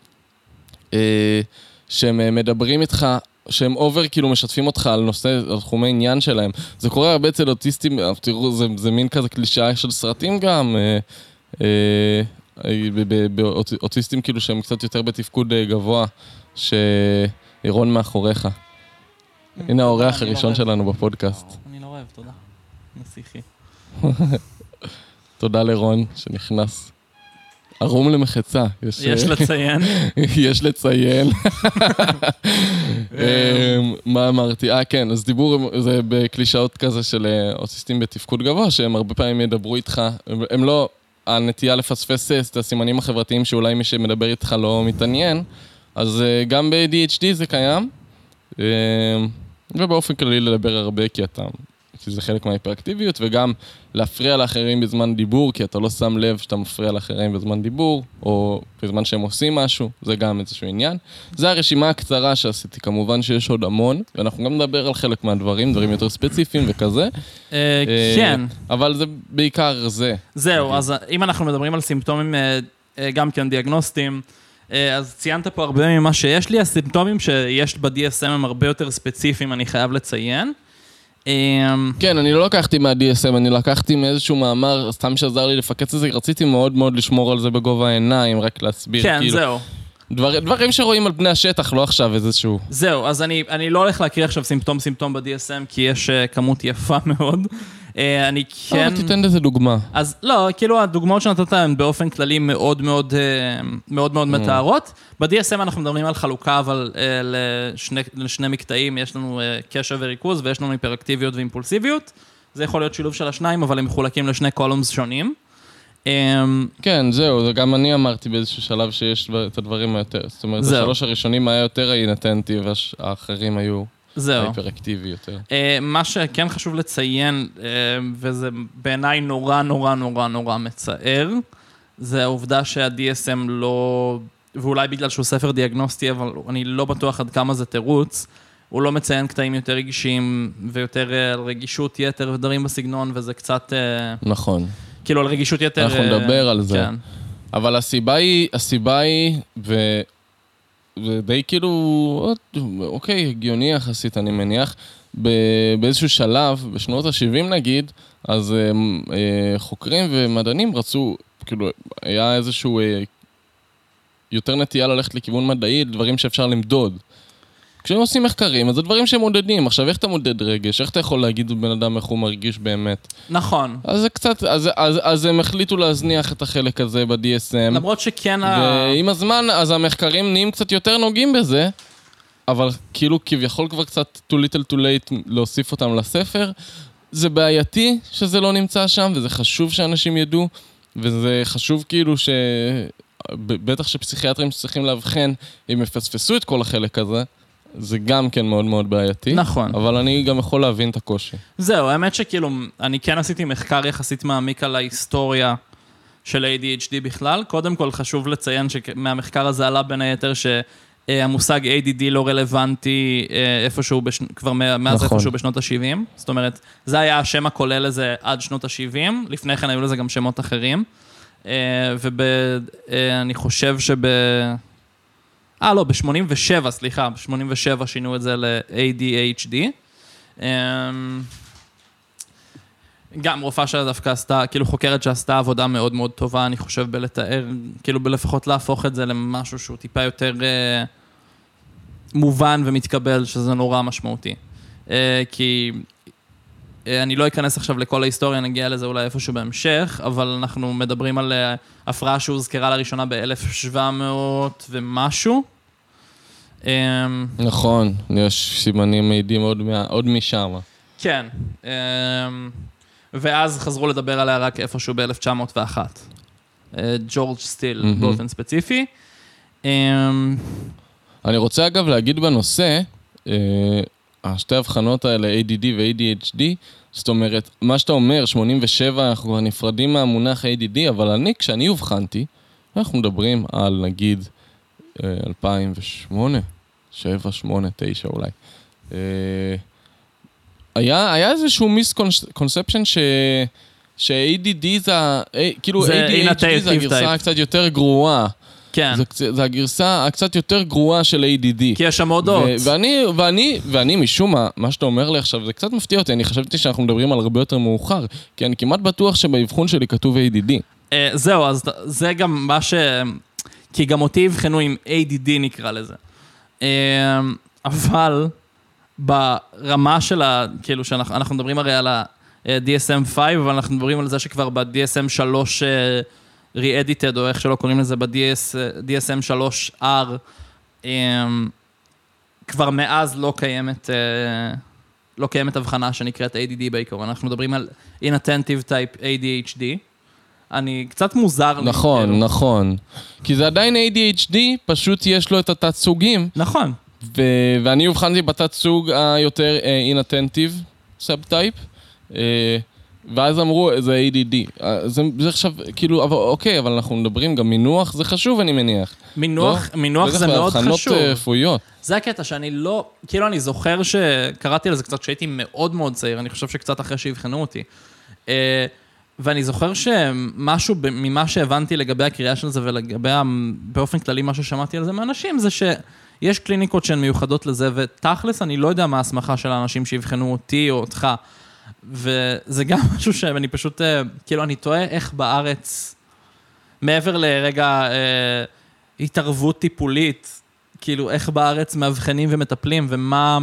אה, שהם אה, מדברים איתך, שהם אובר כאילו משתפים אותך על נושא, על תחומי עניין שלהם. זה קורה הרבה אצל אוטיסטים, תראו, זה, זה מין כזה קלישאה של סרטים גם. אה, אה, אה, ב- ב- באוט- אוטיסטים כאילו שהם קצת יותר בתפקוד גבוה, שירון מאחוריך. הנה האורח לא הראשון. שלנו בפודקאסט. אני לא אוהב, תודה. נסיכי. תודה לרון שנכנס. ערום למחצה. יש, יש אה, לציין. יש לציין. אמ, מה אמרתי? אה, כן, אז דיבור זה בקלישאות כזה של אה, אוטיסטים בתפקוד גבוה, שהם הרבה פעמים ידברו איתך, הם- לא, הנטייה לפספס אה, את הסימנים החברתיים שאולי מי שמדבר איתך לא מתעניין, אז אה, גם ב-ADHD זה קיים. אמ, ובאופן כללי לדבר הרבה כי אתה... כי זה חלק מההיפראקטיביות, וגם להפריע לאחרים בזמן דיבור, כי אתה לא שם לב שאתה מפריע לאחרים בזמן דיבור, או בזמן שהם עושים משהו, זה גם איזשהו עניין. זה הרשימה הקצרה שעשיתי, כמובן שיש עוד המון, ואנחנו גם נדבר על חלק מהדברים, דברים יותר ספציפיים וכזה. אה, אה, כן. אבל זה בעיקר זה. זהו, אז אם אנחנו מדברים על סימפטומים אה, אה, גם כן דיאגנוסטיים, אה, אז ציינת פה הרבה ממה שיש לי, הסימפטומים שיש ב-DSM הם הרבה יותר ספציפיים, אני חייב לציין. אה, כן, אני לא לקחתי מה-DSM, אני לקחתי מאיזשהו מאמר, סתם שעזר לי לפקץ את זה, רציתי מאוד מאוד לשמור על זה בגובה העיניים, רק להסביר, כן, כאילו, זהו. דבר, דברים שרואים על פני השטח, לא עכשיו איזשהו... זהו, אז אני, אני לא הולך להקריא עכשיו סימפטום-סימפטום ב-DSM, כי יש uh, כמות יפה מאוד. Uh, אני כן... כן. אבל תיתן לזה דוגמה. אז לא, כאילו הדוגמאות שנתת הן באופן כללי מאוד מאוד, אה, מאוד, מאוד מתארות. ב-DSM אנחנו מדברים על חלוקה, אבל אה, לשני, לשני מקטעים, יש לנו אה, קשב וריכוז ויש לנו היפראקטיביות ואימפולסיביות. זה יכול להיות שילוב של השניים, אבל הם מחולקים לשני קולומס שונים. אה, כן, זהו, זה גם אני אמרתי באיזשהו שלב שיש את הדברים היותר. זאת אומרת, זהו. השלוש הראשונים היה יותר אינטנטי, והאחרים היו זהו. היפראקטיבי יותר. אה, מה שכן חשוב לציין, אה, וזה בעיניי נורא נורא נורא נורא מצער, זה העובדה שה-DSM לא, ואולי בגלל שהוא ספר דיאגנוסטי, אבל אני לא בטוח עד כמה זה תירוץ, הוא לא מציין קטעים יותר רגשיים ויותר אה, על רגישות יתר ודברים בסגנון, וזה קצת, נכון. כאילו על רגישות יתר... אנחנו נדבר על זה. כן. אבל הסיבה היא, הסיבה היא, ו... ודי כאילו, אוקיי, הגיוני יחסית, אני מניח. באיזשהו שלב, בשנות ה-70 נגיד, אז אה, אה, חוקרים ומדענים רצו, כאילו, היה איזשהו אה, יותר נטייה ללכת לכיוון מדעי, דברים שאפשר למדוד. כשהם עושים מחקרים, אז זה דברים שהם מודדים. עכשיו, איך אתה מודד רגש? איך אתה יכול להגיד לבן אדם איך הוא מרגיש באמת? נכון. אז זה קצת, אז, אז, אז הם החליטו להזניח את החלק הזה ב-DSM. למרות שכן ה... ועם הזמן, אז המחקרים נהיים קצת יותר נוגעים בזה, אבל כאילו כביכול כבר קצת too little too late להוסיף אותם לספר. זה בעייתי שזה לא נמצא שם, וזה חשוב שאנשים ידעו, וזה חשוב כאילו ש... בטח שפסיכיאטרים שצריכים לאבחן, אם יפספסו את כל החלק הזה, זה גם כן מאוד מאוד בעייתי. נכון. אבל אני גם יכול להבין את הקושי. זהו, האמת שכאילו, אני כן עשיתי מחקר יחסית מעמיק על ההיסטוריה של ADHD בכלל. קודם כל, חשוב לציין שמהמחקר הזה עלה בין היתר שהמושג ADD לא רלוונטי אה, איפשהו, בש... כבר מאז נכון. איפשהו בשנות ה-70. זאת אומרת, זה היה השם הכולל לזה עד שנות ה-70, לפני כן היו לזה גם שמות אחרים. ואני חושב שב... אה, לא, ב-87, סליחה, ב-87 שינו את זה ל-ADHD. אמ, גם רופאה שדווקא עשתה, כאילו חוקרת שעשתה עבודה מאוד מאוד טובה, אני חושב, בלתאר, כאילו בלפחות להפוך את זה למשהו שהוא טיפה יותר אה, מובן ומתקבל, שזה נורא משמעותי. אה, כי אני לא אכנס עכשיו לכל ההיסטוריה, נגיע לזה אולי איפשהו בהמשך, אבל אנחנו מדברים על אה, הפרעה שהוזכרה לראשונה ב-1700 ומשהו. אמ, נכון, יש סימנים מעידים עוד, מה, עוד משם. כן, אמ, ואז חזרו לדבר עליה רק איפשהו ב-1901. ג'ורג' סטיל מהמם. באופן ספציפי. אמ, אני רוצה אגב להגיד בנושא, אה, השתי ההבחנות האלה, ADD ו-ADHD, זאת אומרת, מה שאתה אומר, 87, אנחנו כבר נפרדים מהמונח ADD, אבל אני, כשאני אובחנתי, אנחנו מדברים על נגיד אה, 2008, 7, 8, 9 אולי. אה, היה, היה איזשהו מיסקונספצ'ן ש... ש-ADD זה, כאילו ADHD זה הגרסה. הקצת יותר גרועה. כן, זה, זה הגרסה הקצת יותר גרועה של ADD. כי יש שם הודעות. ו- ואני, ואני, ואני משום מה, מה שאתה אומר לי עכשיו, זה קצת מפתיע אותי, אני חשבתי שאנחנו מדברים על הרבה יותר מאוחר, כי אני כמעט בטוח שבאבחון שלי כתוב ADD. אה, זהו, אז זה גם מה ש... כי גם אותי אבחנו עם ADD נקרא לזה. אה, אבל ברמה של ה... כאילו שאנחנו אנחנו מדברים הרי על ה-DSM-5, אבל אנחנו מדברים על זה שכבר ב-DSM 3 re-edited, או איך שלא קוראים לזה, ב-DSM 3R, אה, כבר מאז לא קיימת... אה, לא קיימת הבחנה שנקראת ADD בעיקרון, אנחנו מדברים על inattentive type ADHD. אני קצת מוזר לי. נכון, כאילו. נכון. כי זה עדיין ADHD, פשוט יש לו את התת-סוגים, נכון. ו- ואני אובחנתי בתת סוג היותר inattentive sub-type. ואז אמרו, זה ADD. אה, זה, זה עכשיו, כאילו, אבל, אוקיי, אבל אנחנו מדברים, גם מינוח זה חשוב, אני מניח. מינוח, לא? מינוח בטח זה מאוד חשוב. אה, רפואיות. זה הקטע שאני לא, כאילו אני זוכר שקראתי על זה קצת כשהייתי מאוד מאוד צעיר, אני חושב שקצת אחרי שאבחנו אותי. אה, ואני זוכר שמשהו ממה שהבנתי לגבי הקריאה של זה ולגבי, באופן כללי מה ששמעתי על זה מאנשים, זה שיש קליניקות שהן מיוחדות לזה, ותכלס אני לא יודע מה ההסמכה של האנשים שאבחנו אותי או אותך. וזה גם משהו שאני פשוט, אה, כאילו אני תוהה איך בארץ, מעבר לרגע אה, התערבות טיפולית, כאילו, איך בארץ מאבחנים ומטפלים, ומה...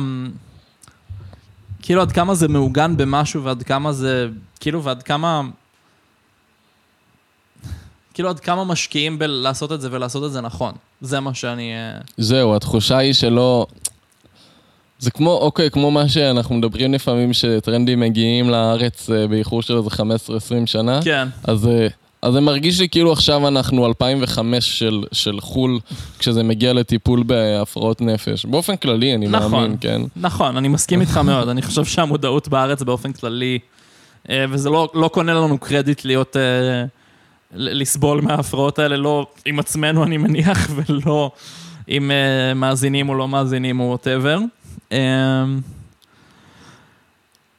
כאילו, עד כמה זה מעוגן במשהו, ועד כמה זה... כאילו, ועד כמה... כאילו, עד כמה משקיעים בלעשות את זה ולעשות את זה נכון. זה מה שאני... אה, זהו, התחושה היא שלא... זה כמו, אוקיי, כמו מה שאנחנו מדברים לפעמים, שטרנדים מגיעים לארץ אה, באיחור של איזה 15-20 שנה. כן. אז, אה, אז זה מרגיש לי כאילו עכשיו אנחנו 2005 של, של חו"ל, כשזה מגיע לטיפול בהפרעות נפש. באופן כללי, אני נכון. מאמין, כן. נכון, אני מסכים איתך מאוד. אני חושב שהמודעות בארץ באופן כללי, אה, וזה לא, לא קונה לנו קרדיט להיות... לסבול מההפרעות האלה, לא עם עצמנו, אני מניח, ולא עם אה, מאזינים או לא מאזינים או whatever.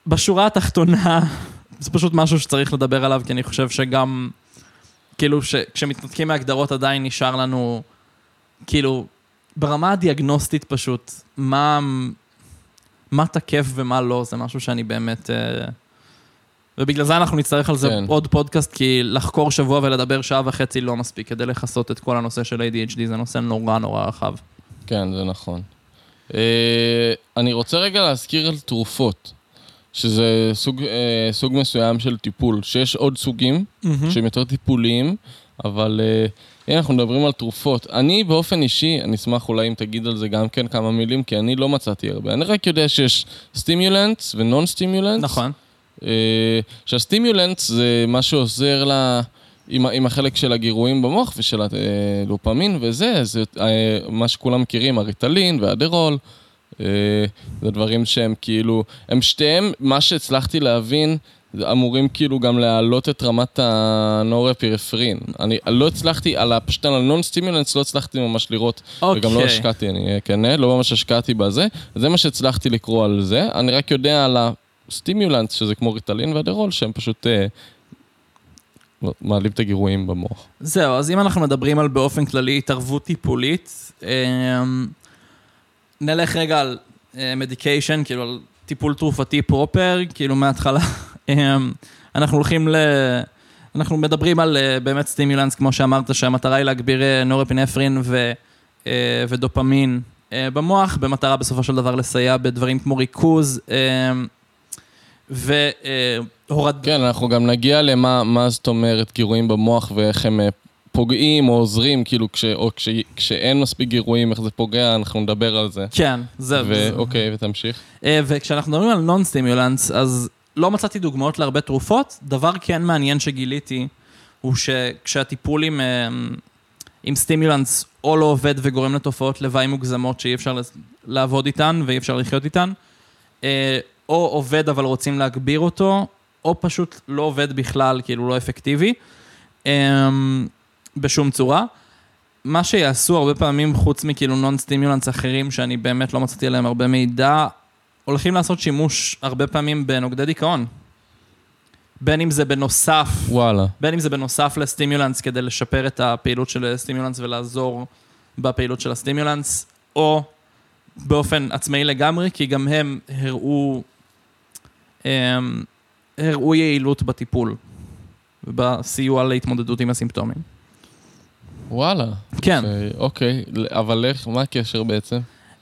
בשורה התחתונה, זה פשוט משהו שצריך לדבר עליו, כי אני חושב שגם, כאילו, כשמתנתקים מהגדרות עדיין נשאר לנו, כאילו, ברמה הדיאגנוסטית פשוט, מה, מה תקף ומה לא, זה משהו שאני באמת... אה, ובגלל זה אנחנו נצטרך על זה כן. עוד פודקאסט, כי לחקור שבוע ולדבר שעה וחצי לא מספיק כדי לכסות את כל הנושא של ADHD, זה נושא נורא נורא רחב. כן, זה נכון. אה, אני רוצה רגע להזכיר על תרופות, שזה סוג, אה, סוג מסוים של טיפול, שיש עוד סוגים שהם יותר טיפוליים, אבל אה, הנה אנחנו מדברים על תרופות. אני באופן אישי, אני אשמח אולי אם תגיד על זה גם כן כמה מילים, כי אני לא מצאתי הרבה. אני רק יודע שיש stimulants ו non-stimulants. נכון. אה, שה stimulant זה מה שעוזר לה עם, ה- עם החלק של הגירויים במוח ושל הדופמין וזה, זה אה, מה שכולם מכירים, הריטלין ו Adderall. אה, זה דברים שהם כאילו, הם שתיהם, מה שהצלחתי להבין, אמורים כאילו גם להעלות את רמת הנורפינפרין. אני לא הצלחתי, על ה- פשוט על ה non-stimulants לא הצלחתי ממש לראות, וגם לא אוקיי. השקעתי, אני אהיה כן, לא ממש השקעתי בזה. זה מה שהצלחתי לקרוא על זה. אני רק יודע על ה stimulant, שזה כמו ריטלין ו Adderall, שהם פשוט אה, מעלים את הגירויים במוח. זהו, אז אם אנחנו מדברים על באופן כללי התערבות טיפולית, אמ, נלך רגע על מדיקיישן, כאילו על טיפול תרופתי פרופר, כאילו מההתחלה. אמ, אנחנו הולכים ל... אנחנו מדברים על אה, באמת סטימולנס, כמו שאמרת, שהמטרה היא להגביר אה, נורפינפרין ו, אה, ודופמין אה, במוח, במטרה בסופו של דבר לסייע בדברים כמו ריכוז אמ, והורד... כן, אנחנו גם נגיע למה מה זאת אומרת גירויים במוח ואיך הם אה, פוגעים או עוזרים, כאילו, כש, או כש, כשאין מספיק גירויים, איך זה פוגע, אנחנו נדבר על זה. כן, זה... זה- ואוקיי, ותמשיך. אה, וכשאנחנו מדברים על נון סטימולנס, אז לא מצאתי דוגמאות להרבה תרופות. דבר כן מעניין שגיליתי, הוא שכשהטיפול עם, אה, עם סטימולנס או לא עובד וגורם לתופעות לוואי מוגזמות שאי אפשר לעבוד איתן ואי אפשר לחיות איתן, אה, או עובד אבל רוצים להגביר אותו, או פשוט לא עובד בכלל, כאילו לא אפקטיבי, אה, בשום צורה. מה שיעשו הרבה פעמים, חוץ מכאילו נון סטימולנס אחרים, שאני באמת לא מצאתי עליהם הרבה מידע, הולכים לעשות שימוש הרבה פעמים בנוגדי דיכאון. בין אם זה בנוסף, וואלה. בין אם זה בנוסף לסטימולנס כדי לשפר את הפעילות של סטימולנס ולעזור בפעילות של הסטימולנס, או באופן עצמאי לגמרי, כי גם הם הראו, הראו יעילות בטיפול ובסיוע להתמודדות עם הסימפטומים. וואלה. כן. ש- אוקיי, אבל איך, מה הקשר בעצם?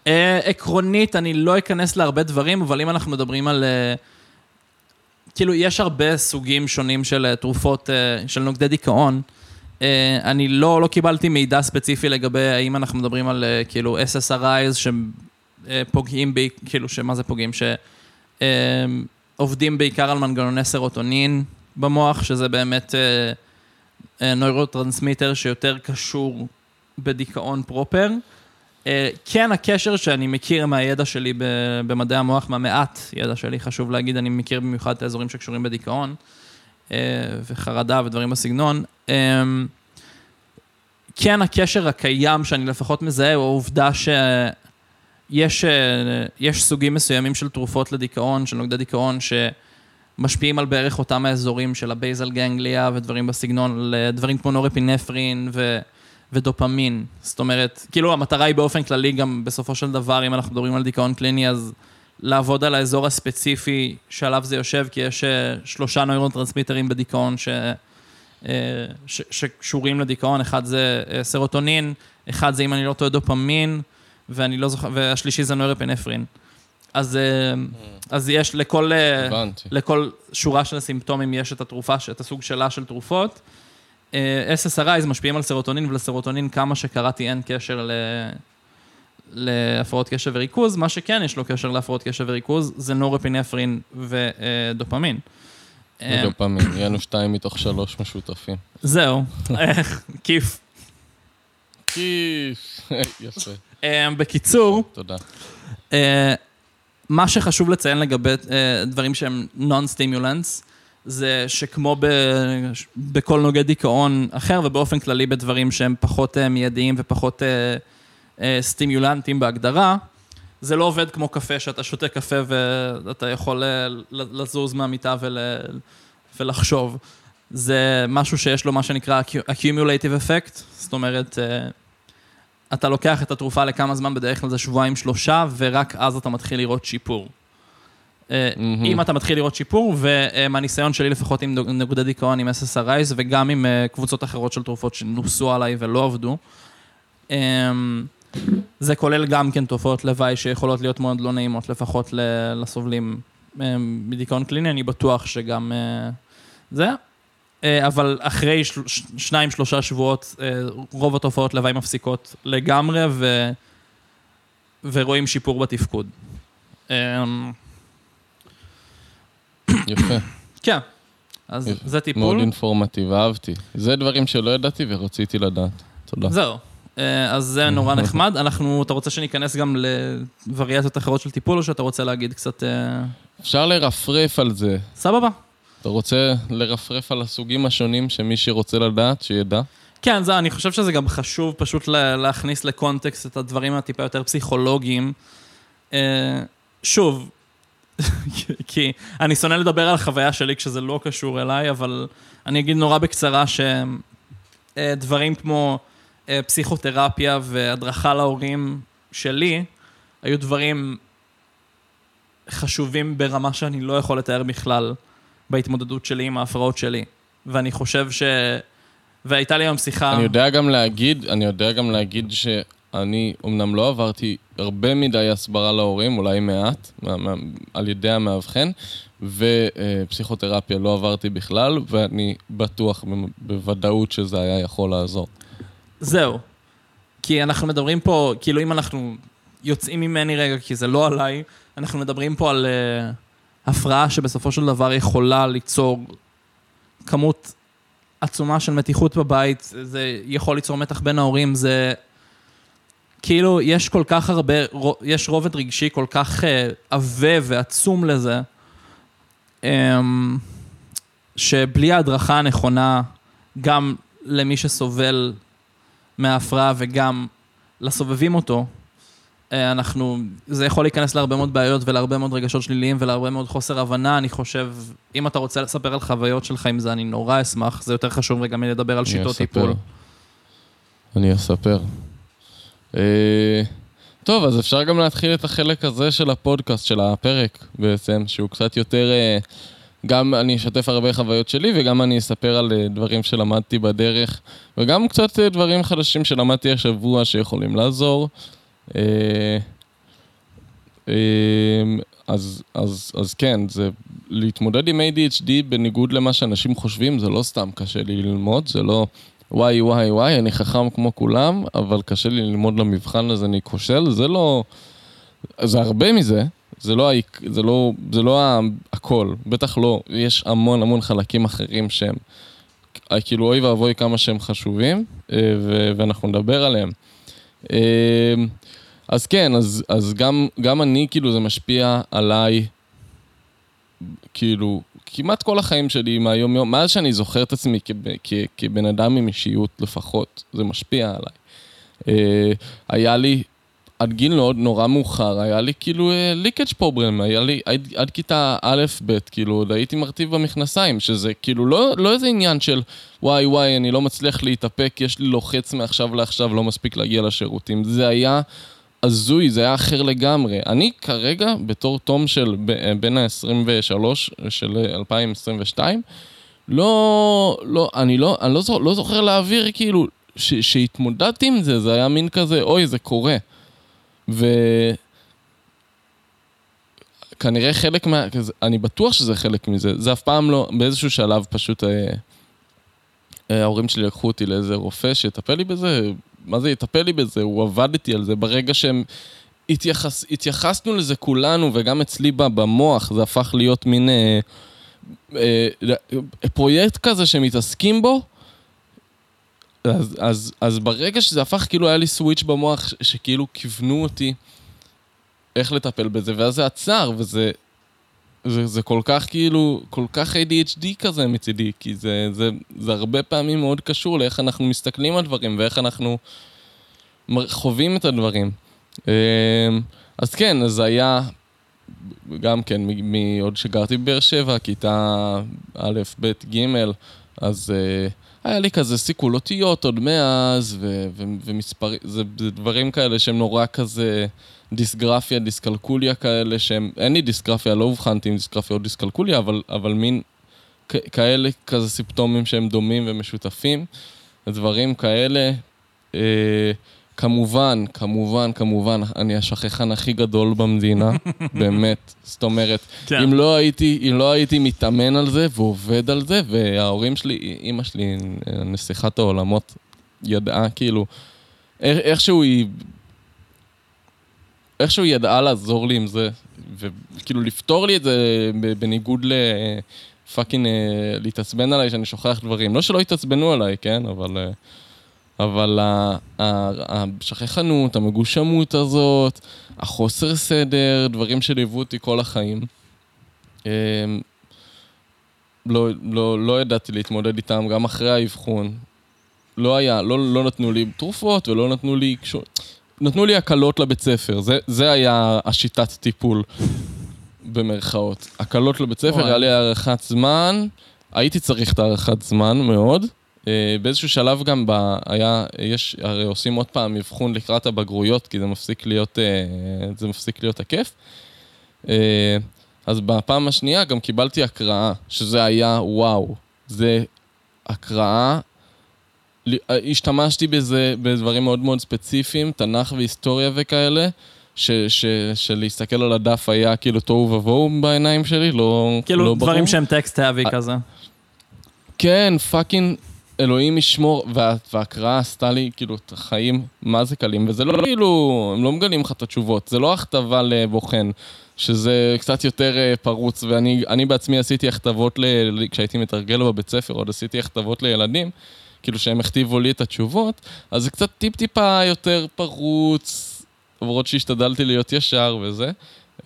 אה, עקרונית, אני לא אכנס להרבה דברים, אבל אם אנחנו מדברים על... אה, כאילו, יש הרבה סוגים שונים של אה, תרופות, של נוגדי דיכאון. אני לא, לא קיבלתי מידע ספציפי לגבי האם אנחנו מדברים על כאילו SSRIs שפוגעים, ב, כאילו, שמה זה פוגעים? שעובדים בעיקר על מנגנוני סרוטונין במוח, שזה באמת אה, אה, נוירוטרנסמיטר שיותר קשור בדיכאון proper. אה, כן, הקשר שאני מכיר מהידע שלי במדעי המוח, מהמעט ידע שלי, חשוב להגיד, אני מכיר במיוחד את האזורים שקשורים בדיכאון אה, וחרדה ודברים בסגנון. אה, כן, הקשר הקיים שאני לפחות מזהה הוא העובדה שיש אה, יש סוגים מסוימים של תרופות לדיכאון, של נוגדי דיכאון, שמשפיעים על בערך אותם האזורים של ה basal ganglia ודברים בסגנון, לדברים כמו נורפינפרין ו... ודופמין. זאת אומרת, כאילו המטרה היא באופן כללי גם בסופו של דבר, אם אנחנו מדברים על דיכאון קליני, אז לעבוד על האזור הספציפי שעליו זה יושב, כי יש אה, שלושה נוירוטרנסמיטרים בדיכאון ש... אה, ש... שקשורים לדיכאון, אחד זה סרוטונין, אחד זה, אם אני לא טועה, דופמין, ואני לא זוכר, והשלישי זה נורפינפרין. אז, אז יש לכל, הבנתי. לכל שורה של סימפטומים יש את התרופה, את הסוג שלה של תרופות. אה, SSRIs משפיעים על סרוטונין, ולסרוטונין כמה שקראתי אין קשר ל... להפרעות קשב וריכוז, מה שכן יש לו קשר להפרעות קשב וריכוז זה נורפינפרין ודופמין. ודופמין, יהיה לנו שתיים מתוך שלוש משותפים. זהו, כיף. כיף, יפה. אה, בקיצור, תודה. אה, מה שחשוב לציין לגבי דברים שהם נון-סטימולנטס, זה שכמו ב, בכל נוגד דיכאון אחר, ובאופן כללי בדברים שהם פחות uh, מיידיים ופחות סטימולנטיים בהגדרה, זה לא עובד כמו קפה, שאתה שותה קפה ואתה יכול לזוז מהמיטה ול, ולחשוב. זה משהו שיש לו מה שנקרא accumulative effect, זאת אומרת, אתה לוקח את התרופה לכמה זמן, בדרך כלל זה שבועיים שלושה, ורק אז אתה מתחיל לראות שיפור. Mm-hmm. אם אתה מתחיל לראות שיפור, ומהניסיון שלי לפחות עם נקודי דיכאון, עם SSRIs, וגם עם אה, קבוצות אחרות של תרופות שנוסו עליי ולא עבדו, אמ, זה כולל גם כן תופעות לוואי שיכולות להיות מאוד לא נעימות, לפחות לסובלים אמ, מדיכאון קליני, אני בטוח שגם זה. אבל אחרי שניים, שלושה שבועות, רוב התופעות לוואי מפסיקות לגמרי, ו... ורואים שיפור בתפקוד. אמ, יפה. כן. אז יפה. זה טיפול. מאוד אינפורמטיב, אהבתי. זה דברים שלא ידעתי ורציתי לדעת. תודה. זהו. אה, אז זה נורא נחמד. אנחנו, אתה רוצה שניכנס גם לווריאציות אחרות של טיפול, או שאתה רוצה להגיד קצת... אה? אפשר לרפרף על זה. סבבה. אתה רוצה לרפרף על הסוגים השונים שמי שרוצה לדעת, שידע? כן, זה, אני חושב שזה גם חשוב פשוט להכניס לקונטקסט את הדברים הטיפה יותר פסיכולוגיים. אה, שוב, כי אני שונא לדבר על החוויה שלי כשזה לא קשור אליי, אבל אני אגיד נורא בקצרה שדברים כמו אה, פסיכותרפיה והדרכה להורים שלי, היו דברים חשובים ברמה שאני לא יכול לתאר בכלל בהתמודדות שלי עם ההפרעות שלי. ואני חושב ש... והייתה לי היום שיחה... אני יודע גם להגיד, אני יודע גם להגיד ש... אני אמנם לא עברתי הרבה מדי הסברה להורים, אולי מעט, על ידי המאבחן, ופסיכותרפיה לא עברתי בכלל, ואני בטוח בוודאות שזה היה יכול לעזור. זהו. כי אנחנו מדברים פה, כאילו אם אנחנו יוצאים ממני רגע, כי זה לא עליי, אנחנו מדברים פה על uh, הפרעה שבסופו של דבר יכולה ליצור כמות עצומה של מתיחות בבית, זה יכול ליצור מתח בין ההורים, זה כאילו, יש כל כך הרבה, יש רובד רגשי כל כך אה, עבה ועצום לזה, אמ, שבלי ההדרכה הנכונה, גם למי שסובל מההפרעה וגם לסובבים אותו, אנחנו, זה יכול להיכנס להרבה מאוד בעיות ולהרבה מאוד רגשות שליליים ולהרבה מאוד חוסר הבנה, אני חושב, אם אתה רוצה לספר על חוויות שלך עם זה, אני נורא אשמח, זה יותר חשוב רגע מלדבר על שיטות טיפול. אני אספר. אה, טוב, אז אפשר גם להתחיל את החלק הזה של הפודקאסט, של הפרק בעצם, שהוא קצת יותר... אה, גם אני אשתף הרבה חוויות שלי וגם אני אספר על אה, דברים שלמדתי בדרך וגם קצת דברים חדשים שלמדתי השבוע שיכולים לעזור. אז, אז, אז כן, זה להתמודד עם ADHD בניגוד למה שאנשים חושבים, זה לא סתם קשה לי ללמוד, זה לא וואי, וואי, וואי, אני חכם כמו כולם, אבל קשה לי ללמוד למבחן הזה, אני כושל, זה לא... זה הרבה מזה, זה לא, זה לא, זה לא הכל, בטח לא, יש המון המון חלקים אחרים שהם, כאילו אוי ואבוי כמה שהם חשובים, אה, ואנחנו נדבר עליהם. אה, אז כן, אז, אז גם, גם אני, כאילו, זה משפיע עליי, כאילו, כמעט כל החיים שלי מהיום-יום, מאז שאני זוכר את עצמי כב, כ, כבן אדם עם אישיות לפחות, זה משפיע עליי. אה, היה לי, עד גיל מאוד נורא מאוחר, היה לי כאילו ליקג' פרובלם, היה לי עד, עד כיתה א'-ב', כאילו, עוד הייתי מרטיב במכנסיים, שזה כאילו לא, לא איזה עניין של וואי וואי, אני לא מצליח להתאפק, יש לי לוחץ מעכשיו לעכשיו, לא מספיק להגיע לשירותים. זה היה הזוי, זה היה אחר לגמרי. אני כרגע, בתור תום של בין ה-23 של 2022, לא, לא, אני לא, אני לא, זוכר, לא זוכר להעביר כאילו, שהתמודדתי עם זה, זה היה מין כזה, אוי, זה קורה. וכנראה חלק מה... אני בטוח שזה חלק מזה. זה אף פעם לא... באיזשהו שלב פשוט אה, אה, ההורים שלי לקחו אותי לאיזה רופא שיטפל לי בזה. מה זה יטפל לי בזה? הוא עבד איתי על זה. ברגע שהם... התייחס, התייחסנו לזה כולנו, וגם אצלי במוח זה הפך להיות מין אה, אה, פרויקט כזה שמתעסקים בו. אז, אז, אז ברגע שזה הפך, כאילו היה לי סוויץ' במוח שכאילו כיוונו אותי איך לטפל בזה, ואז זה עצר, וזה זה, זה כל כך כאילו, כל כך ADHD כזה מצידי, כי זה, זה, זה הרבה פעמים מאוד קשור לאיך אנחנו מסתכלים על דברים ואיך אנחנו חווים את הדברים. אמ, אז כן, זה היה גם כן, מעוד שגרתי בבאר שבע, כיתה א', ב', ג', אז... Uh, היה לי כזה סיכול אותיות עוד מאז, ומספרים, זה, זה דברים כאלה שהם נורא כזה דיסגרפיה, דיסקלקוליה כאלה, שהם, אין לי דיסגרפיה, לא אובחנתי עם דיסגרפיה או דיסקלקוליה, אבל, אבל מין כאלה כזה סימפטומים שהם דומים ומשותפים, דברים כאלה. אה, כמובן, כמובן, כמובן, אני השכחן הכי גדול במדינה, באמת. זאת אומרת, כן. אם, לא הייתי, אם לא הייתי מתאמן על זה ועובד על זה, וההורים שלי, אימא שלי, נסיכת העולמות, ידעה כאילו, איכשהו היא... איכשהו היא ידעה לעזור לי עם זה, וכאילו לפתור לי את זה בניגוד ל... פאקינג אה, להתעצבן עליי שאני שוכח דברים. לא שלא התעצבנו עליי, כן? אבל... אה, אבל השכחנות, המגושמות הזאת, החוסר סדר, דברים שליוו אותי כל החיים. אמ, לא, לא, לא ידעתי להתמודד איתם, גם אחרי האבחון. לא היה, לא, לא נתנו לי תרופות ולא נתנו לי... נתנו לי הקלות לבית ספר, זה, זה היה השיטת טיפול, במרכאות. הקלות לבית ספר, היה לי הארכת זמן, הייתי צריך את הארכת זמן מאוד. אה, באיזשהו שלב גם ב... היה, יש, הרי עושים עוד פעם אבחון לקראת הבגרויות, כי זה מפסיק להיות, אה, זה מפסיק להיות הכיף. אה, אז בפעם השנייה גם קיבלתי הקראה, שזה היה וואו. זה הקראה, השתמשתי בזה בדברים מאוד מאוד ספציפיים, תנ"ך והיסטוריה וכאלה. ש, ש, שלהסתכל על הדף היה כאילו תוהו ובוהו בעיניים שלי, לא, כאילו לא דברים ברור. שהם text heavy כזה. כן, fucking אלוהים ישמור, וה, וההקראה עשתה לי כאילו את החיים מה זה קלים, וזה לא כאילו, הם לא מגלים לך את התשובות, זה לא הכתבה לבוחן, שזה קצת יותר uh, פרוץ, ואני בעצמי עשיתי הכתבות, ל, כשהייתי מתרגל בבית ספר, עוד עשיתי הכתבות לילדים, כאילו שהם הכתיבו לי את התשובות, אז זה קצת טיפ-טיפה יותר פרוץ, למרות שהשתדלתי להיות ישר וזה. Uh,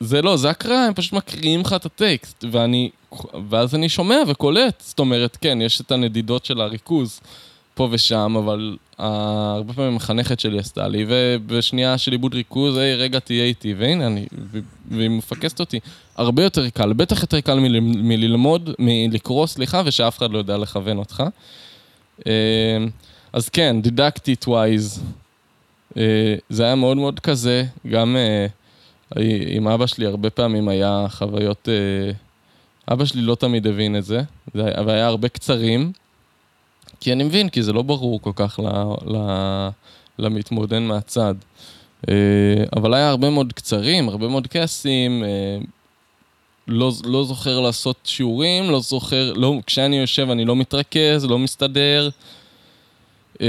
זה לא, זה הקראה, הם פשוט מקריאים לך את הטקסט, ואני, ואז אני שומע וקולט. זאת אומרת, כן, יש את הנדידות של הריכוז פה ושם, אבל הרבה פעמים המחנכת שלי עשתה לי, ובשנייה של עיבוד ריכוז, היי, רגע, תהיה איתי, והנה, אני, והיא מפקסת אותי. הרבה יותר קל, בטח יותר קל מל, מללמוד, מלקרוא, סליחה, ושאף אחד לא יודע לכוון אותך. Uh, אז כן, דידקטית ווייז, uh, זה היה מאוד מאוד כזה, גם... Uh, עם אבא שלי הרבה פעמים היה חוויות... אה, אבא שלי לא תמיד הבין את זה, אבל היה הרבה קצרים, כי אני מבין, כי זה לא ברור כל כך ל, ל, למתמודד מהצד. אה, אבל היה הרבה מאוד קצרים, הרבה מאוד כעסים, אה, לא, לא זוכר לעשות שיעורים, לא זוכר, לא, כשאני יושב אני לא מתרכז, לא מסתדר. אמ,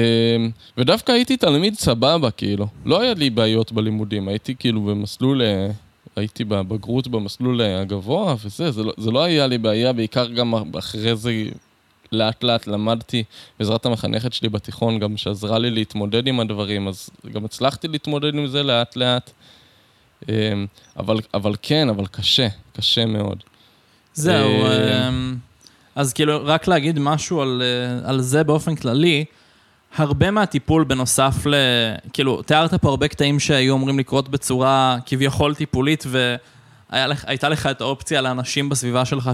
ודווקא הייתי תלמיד סבבה, כאילו. לא היה לי בעיות בלימודים, הייתי כאילו במסלול, אה, הייתי בבגרות במסלול הגבוה וזה, זה לא, זה לא היה לי בעיה, בעיקר גם אחרי זה לאט לאט למדתי בעזרת המחנכת שלי בתיכון, גם שעזרה לי להתמודד עם הדברים, אז גם הצלחתי להתמודד עם זה לאט לאט. אמ, אבל, אבל כן, אבל קשה, קשה מאוד. זהו, אה, אמ, אז כאילו, רק להגיד משהו על, אה, על זה באופן כללי, הרבה מהטיפול בנוסף ל... כאילו, תיארת פה הרבה קטעים שהיו אמורים לקרות בצורה כביכול טיפולית, והייתה לך את האופציה לאנשים בסביבה שלך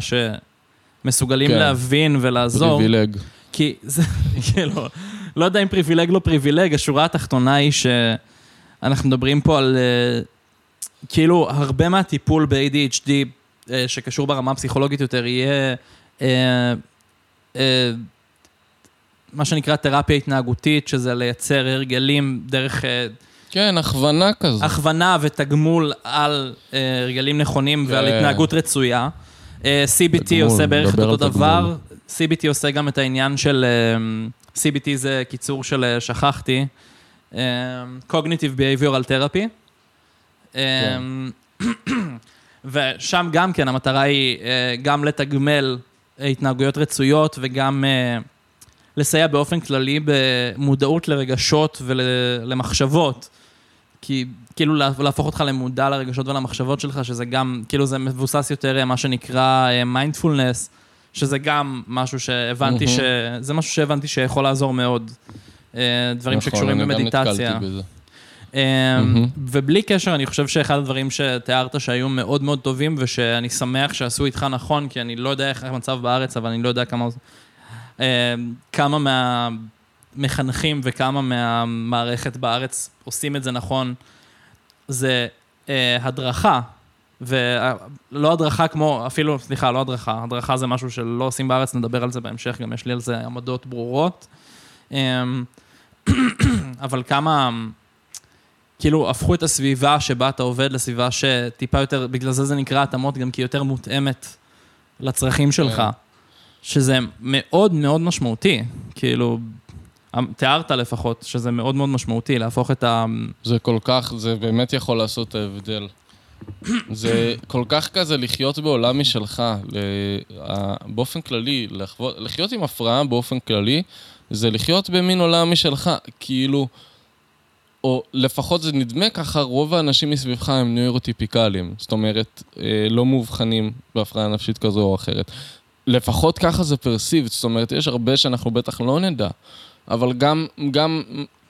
שמסוגלים כן. להבין ולעזור. privilege. כי זה, כאילו, לא יודע אם privilege לא privilege, השורה התחתונה היא שאנחנו מדברים פה על, אה, כאילו, הרבה מהטיפול ב-ADHD אה, שקשור ברמה הפסיכולוגית יותר, יהיה אה, מה שנקרא תרפיה התנהגותית, שזה לייצר הרגלים דרך כן, הכוונה כזאת. הכוונה ותגמול על הרגלים נכונים ועל כן. התנהגות רצויה. אה, CBT עושה בערך את אותו. דבר. CBT עושה גם את העניין של... אה, CBT זה קיצור של אה, שכחתי. Cognitive Behavioral Therapy. אה, ושם גם כן המטרה היא גם לתגמל התנהגויות רצויות וגם לסייע באופן כללי במודעות לרגשות ולמחשבות. כי כאילו לה- להפוך אותך למודע לרגשות ולמחשבות שלך, שזה גם, כאילו זה מבוסס יותר אה, מה שנקרא מיינדפולנס, שזה גם משהו שהבנתי ש... מהמם. זה משהו שהבנתי שיכול לעזור מאוד. אה, דברים נכון, שקשורים אני גם במדיטציה. נתקלתי בזה. אה, מהמם. ובלי קשר, אני חושב שאחד הדברים שתיארת שהיו מאוד מאוד טובים, ושאני שמח שעשו איתך נכון, כי אני לא יודע איך המצב בארץ, אבל אני לא יודע כמה... אה, כמה מהמחנכים וכמה מהמערכת בארץ עושים את זה נכון, זה אה, הדרכה. ולא הדרכה כמו, אפילו, סליחה, לא הדרכה, הדרכה זה משהו שלא עושים בארץ, נדבר על זה בהמשך, גם יש לי על זה עמדות ברורות. אה, אבל כמה, כאילו, הפכו את הסביבה שבה אתה עובד לסביבה שטיפה יותר, בגלל זה זה נקרא התאמות, גם כי יותר מותאמת לצרכים שלך. כן. שזה מאוד מאוד משמעותי. כאילו, תיארת לפחות שזה מאוד מאוד משמעותי, להפוך את ה... זה כל כך, זה באמת יכול לעשות את ההבדל. זה כל כך כזה לחיות בעולם משלך, באופן כללי, לחוות, לחיות עם הפרעה באופן כללי, זה לחיות במין עולם משלך, כאילו, או לפחות זה נדמה ככה, רוב האנשים מסביבך הם נוירוטיפיקליים, זאת אומרת, אה, לא מאובחנים בהפרעה נפשית כזו או אחרת. לפחות ככה זה פרסיבט, זאת אומרת, יש הרבה שאנחנו בטח לא נדע, אבל גם, גם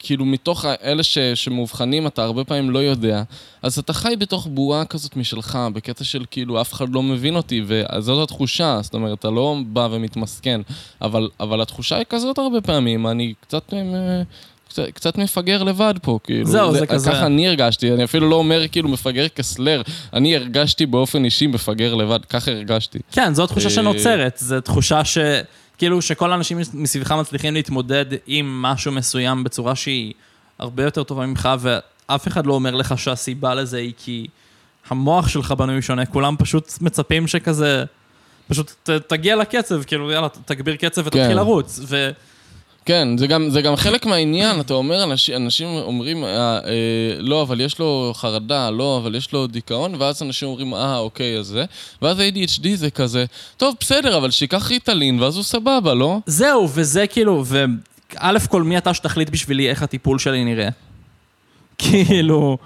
כאילו מתוך אלה ש, שמאובחנים אתה הרבה פעמים לא יודע, אז אתה חי בתוך בועה כזאת משלך, בקטע של כאילו אף אחד לא מבין אותי, וזאת התחושה, זאת אומרת, אתה לא בא ומתמסכן, אבל, אבל התחושה היא כזאת הרבה פעמים, אני קצת... אה, קצת, קצת מפגר לבד פה, כאילו. זהו, זה כזה. ככה אני הרגשתי, אני אפילו לא אומר כאילו מפגר כסלר, אני הרגשתי באופן אישי מפגר לבד, ככה הרגשתי. כן, זו תחושה אה, שנוצרת, זו תחושה ש... כאילו שכל האנשים מסביבך מצליחים להתמודד עם משהו מסוים בצורה שהיא הרבה יותר טובה ממך, ואף אחד לא אומר לך שהסיבה לזה היא כי המוח שלך בנוי שונה, כולם פשוט מצפים שכזה... פשוט ת, תגיע לקצב, כאילו יאללה, תגביר קצב ותתחיל כן. לרוץ. ו... כן, זה גם, זה גם חלק מהעניין, אתה אומר, אנשים, אנשים אומרים, אה, אה, לא, אבל יש לו חרדה, לא, אבל יש לו דיכאון, ואז אנשים אומרים, אה, אוקיי, אז זה, ואז ADHD זה כזה, טוב, בסדר, אבל שייקח ריטלין, ואז הוא סבבה, לא? זהו, וזה כאילו, וא' כל מי אתה שתחליט בשבילי איך הטיפול שלי נראה. כאילו,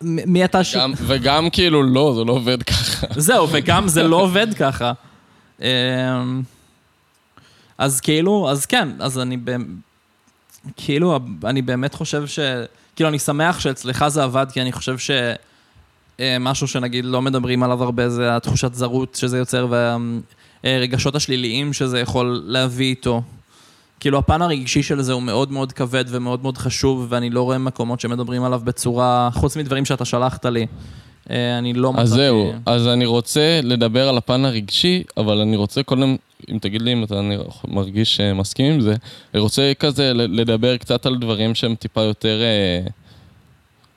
מי אתה ש... גם, וגם כאילו, לא, זה לא עובד ככה. זהו, וגם זה לא עובד ככה. אז כאילו, אז כן, אז אני. כאילו, אני באמת חושב ש... כאילו, אני שמח שאצלך זה עבד, כי אני חושב ש... אה, משהו שנגיד לא מדברים עליו הרבה זה התחושת זרות שזה יוצר והרגשות השליליים שזה יכול להביא איתו. כאילו הפן הרגשי של זה הוא מאוד מאוד כבד ומאוד מאוד חשוב ואני לא רואה מקומות שמדברים עליו בצורה, חוץ מדברים שאתה שלחת לי. אה, אני לא אז מצאתי- זהו, אז אני רוצה לדבר על הפן הרגשי, אבל אני רוצה קודם, אם תגיד לי אם אתה מרגיש אה, מסכים עם זה, אני רוצה כזה לדבר קצת על דברים שהם טיפה יותר... אה,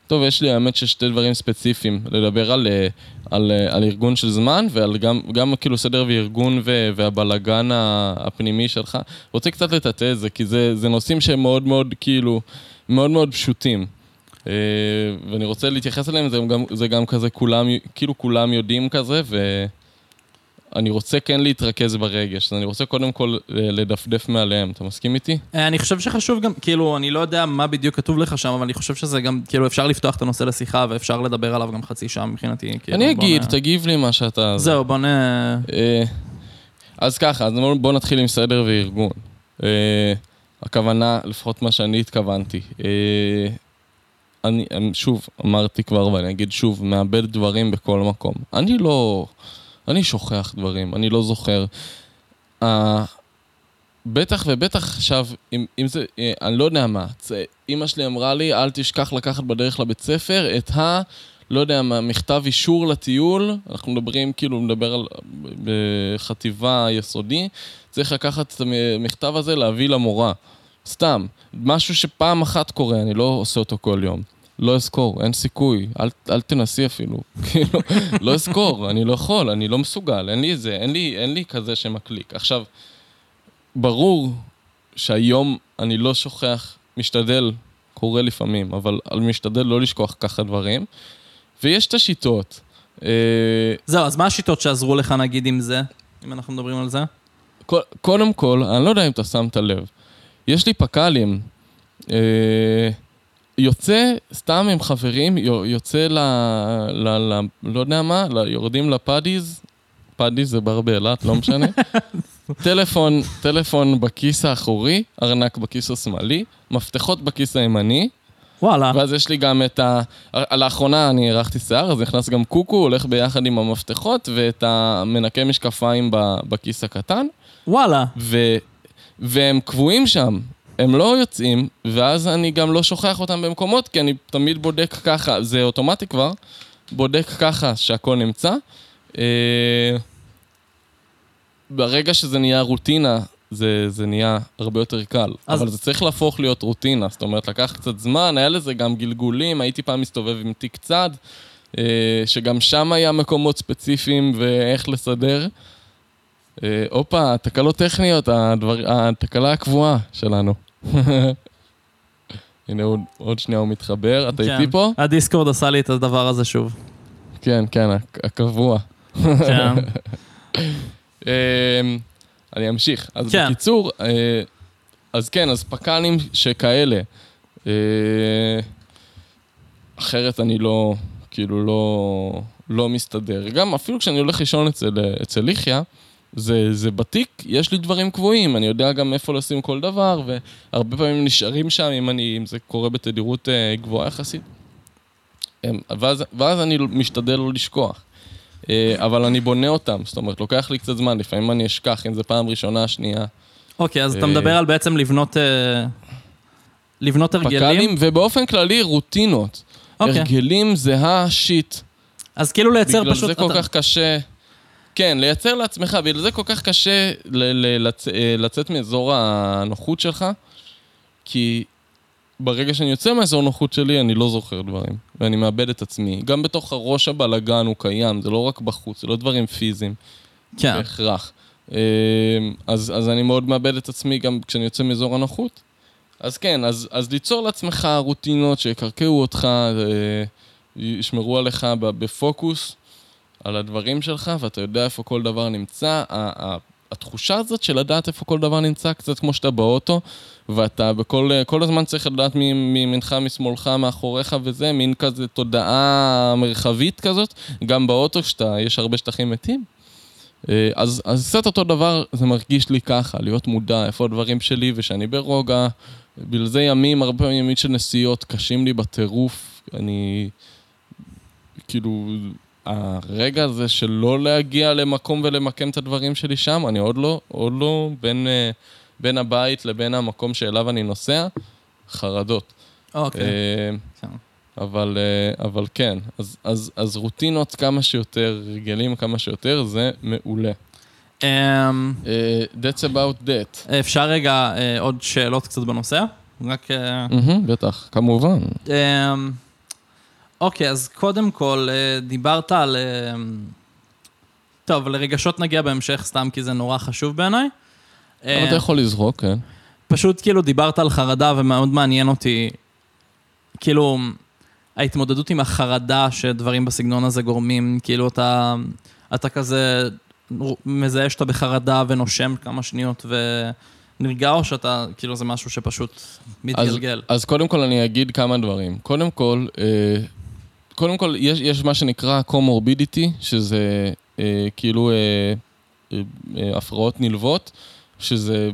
טוב, יש לי האמת ששתי דברים ספציפיים, לדבר על, אה, על, אה, על ארגון של זמן ועל גם, גם כאילו סדר וארגון ו, והבלגן הפנימי שלך. רוצה קצת לטאטא את זה, כי זה, זה נושאים שהם מאוד מאוד כאילו, מאוד מאוד פשוטים. אה, ואני רוצה להתייחס אליהם, זה גם, זה גם כזה כולם, כאילו כולם יודעים כזה, ו... אני רוצה כן להתרכז ברגש, אז אני רוצה קודם כל לדפדף מעליהם, אתה מסכים איתי? אה, אני חושב שחשוב גם, כאילו, אני לא יודע מה בדיוק כתוב לך שם, אבל אני חושב שזה גם, כאילו, אפשר לפתוח את הנושא לשיחה ואפשר לדבר עליו גם חצי שעה מבחינתי. כאילו, אני אגיד, נ- תגיב לי מה שאתה... זהו, בוא נ... אה, אז ככה, אז בואו בוא נתחיל עם סדר וארגון. אה, הכוונה, לפחות מה שאני התכוונתי. אני, אני שוב, אמרתי כבר ואני אגיד שוב, מאבד דברים בכל מקום. אני לא... אני שוכח דברים, אני לא זוכר. אה, בטח ובטח עכשיו, אם, אם זה, אה, אני לא יודע מה, אימא שלי אמרה לי, אל תשכח לקחת בדרך לבית ספר את ה... לא יודע מה, מכתב אישור לטיול, אנחנו מדברים, כאילו, מדבר על בחטיבה יסודי, צריך לקחת את המכתב הזה, להביא למורה. סתם, משהו שפעם אחת קורה, אני לא עושה אותו כל יום. לא אזכור, אין סיכוי, אל, אל תנסי אפילו. כאילו, לא אזכור, אני לא יכול, אני לא מסוגל, אין לי זה, אין לי, אין לי כזה שמקליק. עכשיו, ברור שהיום אני לא שוכח, משתדל, קורה לפעמים, אבל אני משתדל לא לשכוח ככה דברים. ויש את השיטות. אה, זהו, אז מה השיטות שעזרו לך, נגיד, עם זה? אם אנחנו מדברים על זה? קו- קודם כל, אני לא יודע אם אתה שמת לב, יש לי פק"לים. אה, יוצא סתם עם חברים, יו- יוצא ל... ל, ל לא יודע מה, ל, יורדים לפאדיז, פאדיז זה בר באילת, לא משנה. טלפון, טלפון בכיס האחורי, ארנק בכיס השמאלי, מפתחות בכיס הימני, וואלה. ואז יש לי גם את ה... לאחרונה אני הארכתי שיער, אז נכנס גם קוקו, הולך ביחד עם המפתחות, ואת המנקה משקפיים בכיס הקטן, וואלה. ו... והם קבועים שם. הם לא יוצאים, ואז אני גם לא שוכח אותם במקומות, כי אני תמיד בודק ככה, זה אוטומטי כבר, בודק ככה שהכל נמצא. אה, ברגע שזה נהיה רוטינה, זה, זה נהיה הרבה יותר קל. אז-. אבל זה צריך להפוך להיות רוטינה, זאת אומרת, לקח קצת זמן, היה לזה גם גלגולים, הייתי פעם מסתובב עם תיק צד, אה, שגם שם היה מקומות ספציפיים ואיך לסדר. אה, הופה, תקלות טכניות, הדבר, התקלה הקבועה שלנו. הנה עוד, עוד שנייה הוא מתחבר, אתה כן. איתי פה? הדיסקורד עשה לי את הדבר הזה שוב. כן, כן, הק- הקבוע. כן. אמ, אני אמשיך. אז כן. בקיצור, אה, אז כן, אז פק"לים שכאלה. אה, אחרת אני לא, כאילו לא, לא מסתדר. גם אפילו כשאני הולך לישון אצל, אצל ליחיה, זה, זה בתיק, יש לי דברים קבועים, אני יודע גם איפה לשים כל דבר, והרבה פעמים נשארים שם אם, אני, אם זה קורה בתדירות אה, גבוהה יחסית. ואז, ואז אני משתדל לא לשכוח. אה, אבל אני בונה אותם, זאת אומרת, לוקח לי קצת זמן, לפעמים אני אשכח אם זה פעם ראשונה, שנייה. אוקיי, אז אתה אה, מדבר על בעצם לבנות... אה, לבנות הרגלים? פק"לים, ובאופן כללי רוטינות. אוקיי. הרגלים זה השיט. אז כאילו לייצר בגלל פשוט... זה כל אתה- כך קשה... כן, לייצר לעצמך, בגלל זה כל כך קשה ל- ל- לצ... אה, לצאת מאזור הנוחות שלך, כי ברגע שאני יוצא מאזור הנוחות שלי, אני לא זוכר דברים, ואני מאבד את עצמי. גם בתוך הראש הבלגן הוא קיים, זה לא רק בחוץ, זה לא דברים פיזיים. כן. בהכרח. אה, אז, אז אני מאוד מאבד את עצמי גם כשאני יוצא מאזור הנוחות. אז כן, אז, אז ליצור לעצמך רוטינות שיקרקעו אותך, אה, ישמרו עליך בפוקוס על הדברים שלך, ואתה יודע איפה כל דבר נמצא. התחושה הזאת של לדעת איפה כל דבר נמצא, קצת כמו שאתה באוטו, ואתה בכל כל הזמן צריך לדעת מי- מימינך, משמאלך, מאחוריך וזה, מין כזה תודעה מרחבית כזאת, גם באוטו, כשיש הרבה שטחים מתים. אה, אז, אז קצת אותו דבר, זה מרגיש לי ככה, להיות מודע איפה הדברים שלי ושאני ברוגע. בגלל זה ימים, הרבה פעמים ימים של נסיעות, קשים לי בטירוף. אני... כאילו, הרגע הזה של לא להגיע למקום ולמקם את הדברים שלי שם, אני עוד לא, עוד לא בין, אה, בין הבית לבין המקום שאליו אני נוסע, חרדות. אוקיי. אה, כן. אבל, אה, אבל כן, אז, אז, אז רוטינות כמה שיותר, רגלים כמה שיותר, זה מעולה. אמ, אה, that's about that. אפשר רגע אה, עוד שאלות קצת בנושא? רק... אה, מהמם, בטח, כמובן. אמ, אוקיי, אז קודם כל, אה, דיברת על... אמ, טוב, לרגשות נגיע בהמשך סתם כי זה נורא חשוב בעיניי. אבל אה, אתה יכול לזרוק, כן. פשוט כאילו דיברת על חרדה ומאוד מעניין אותי, כאילו, ההתמודדות עם החרדה שדברים בסגנון הזה גורמים, כאילו אתה, אתה כזה מזהה שאתה בחרדה ונושם כמה שניות ונרגע, או שאתה, כאילו זה משהו שפשוט מתגלגל? אז, אז קודם כל אני אגיד כמה דברים. קודם כל, אה, קודם כל, יש, יש מה שנקרא comorbidity, שזה אה, כאילו אה, אה, אה, הפרעות נלוות, שזה,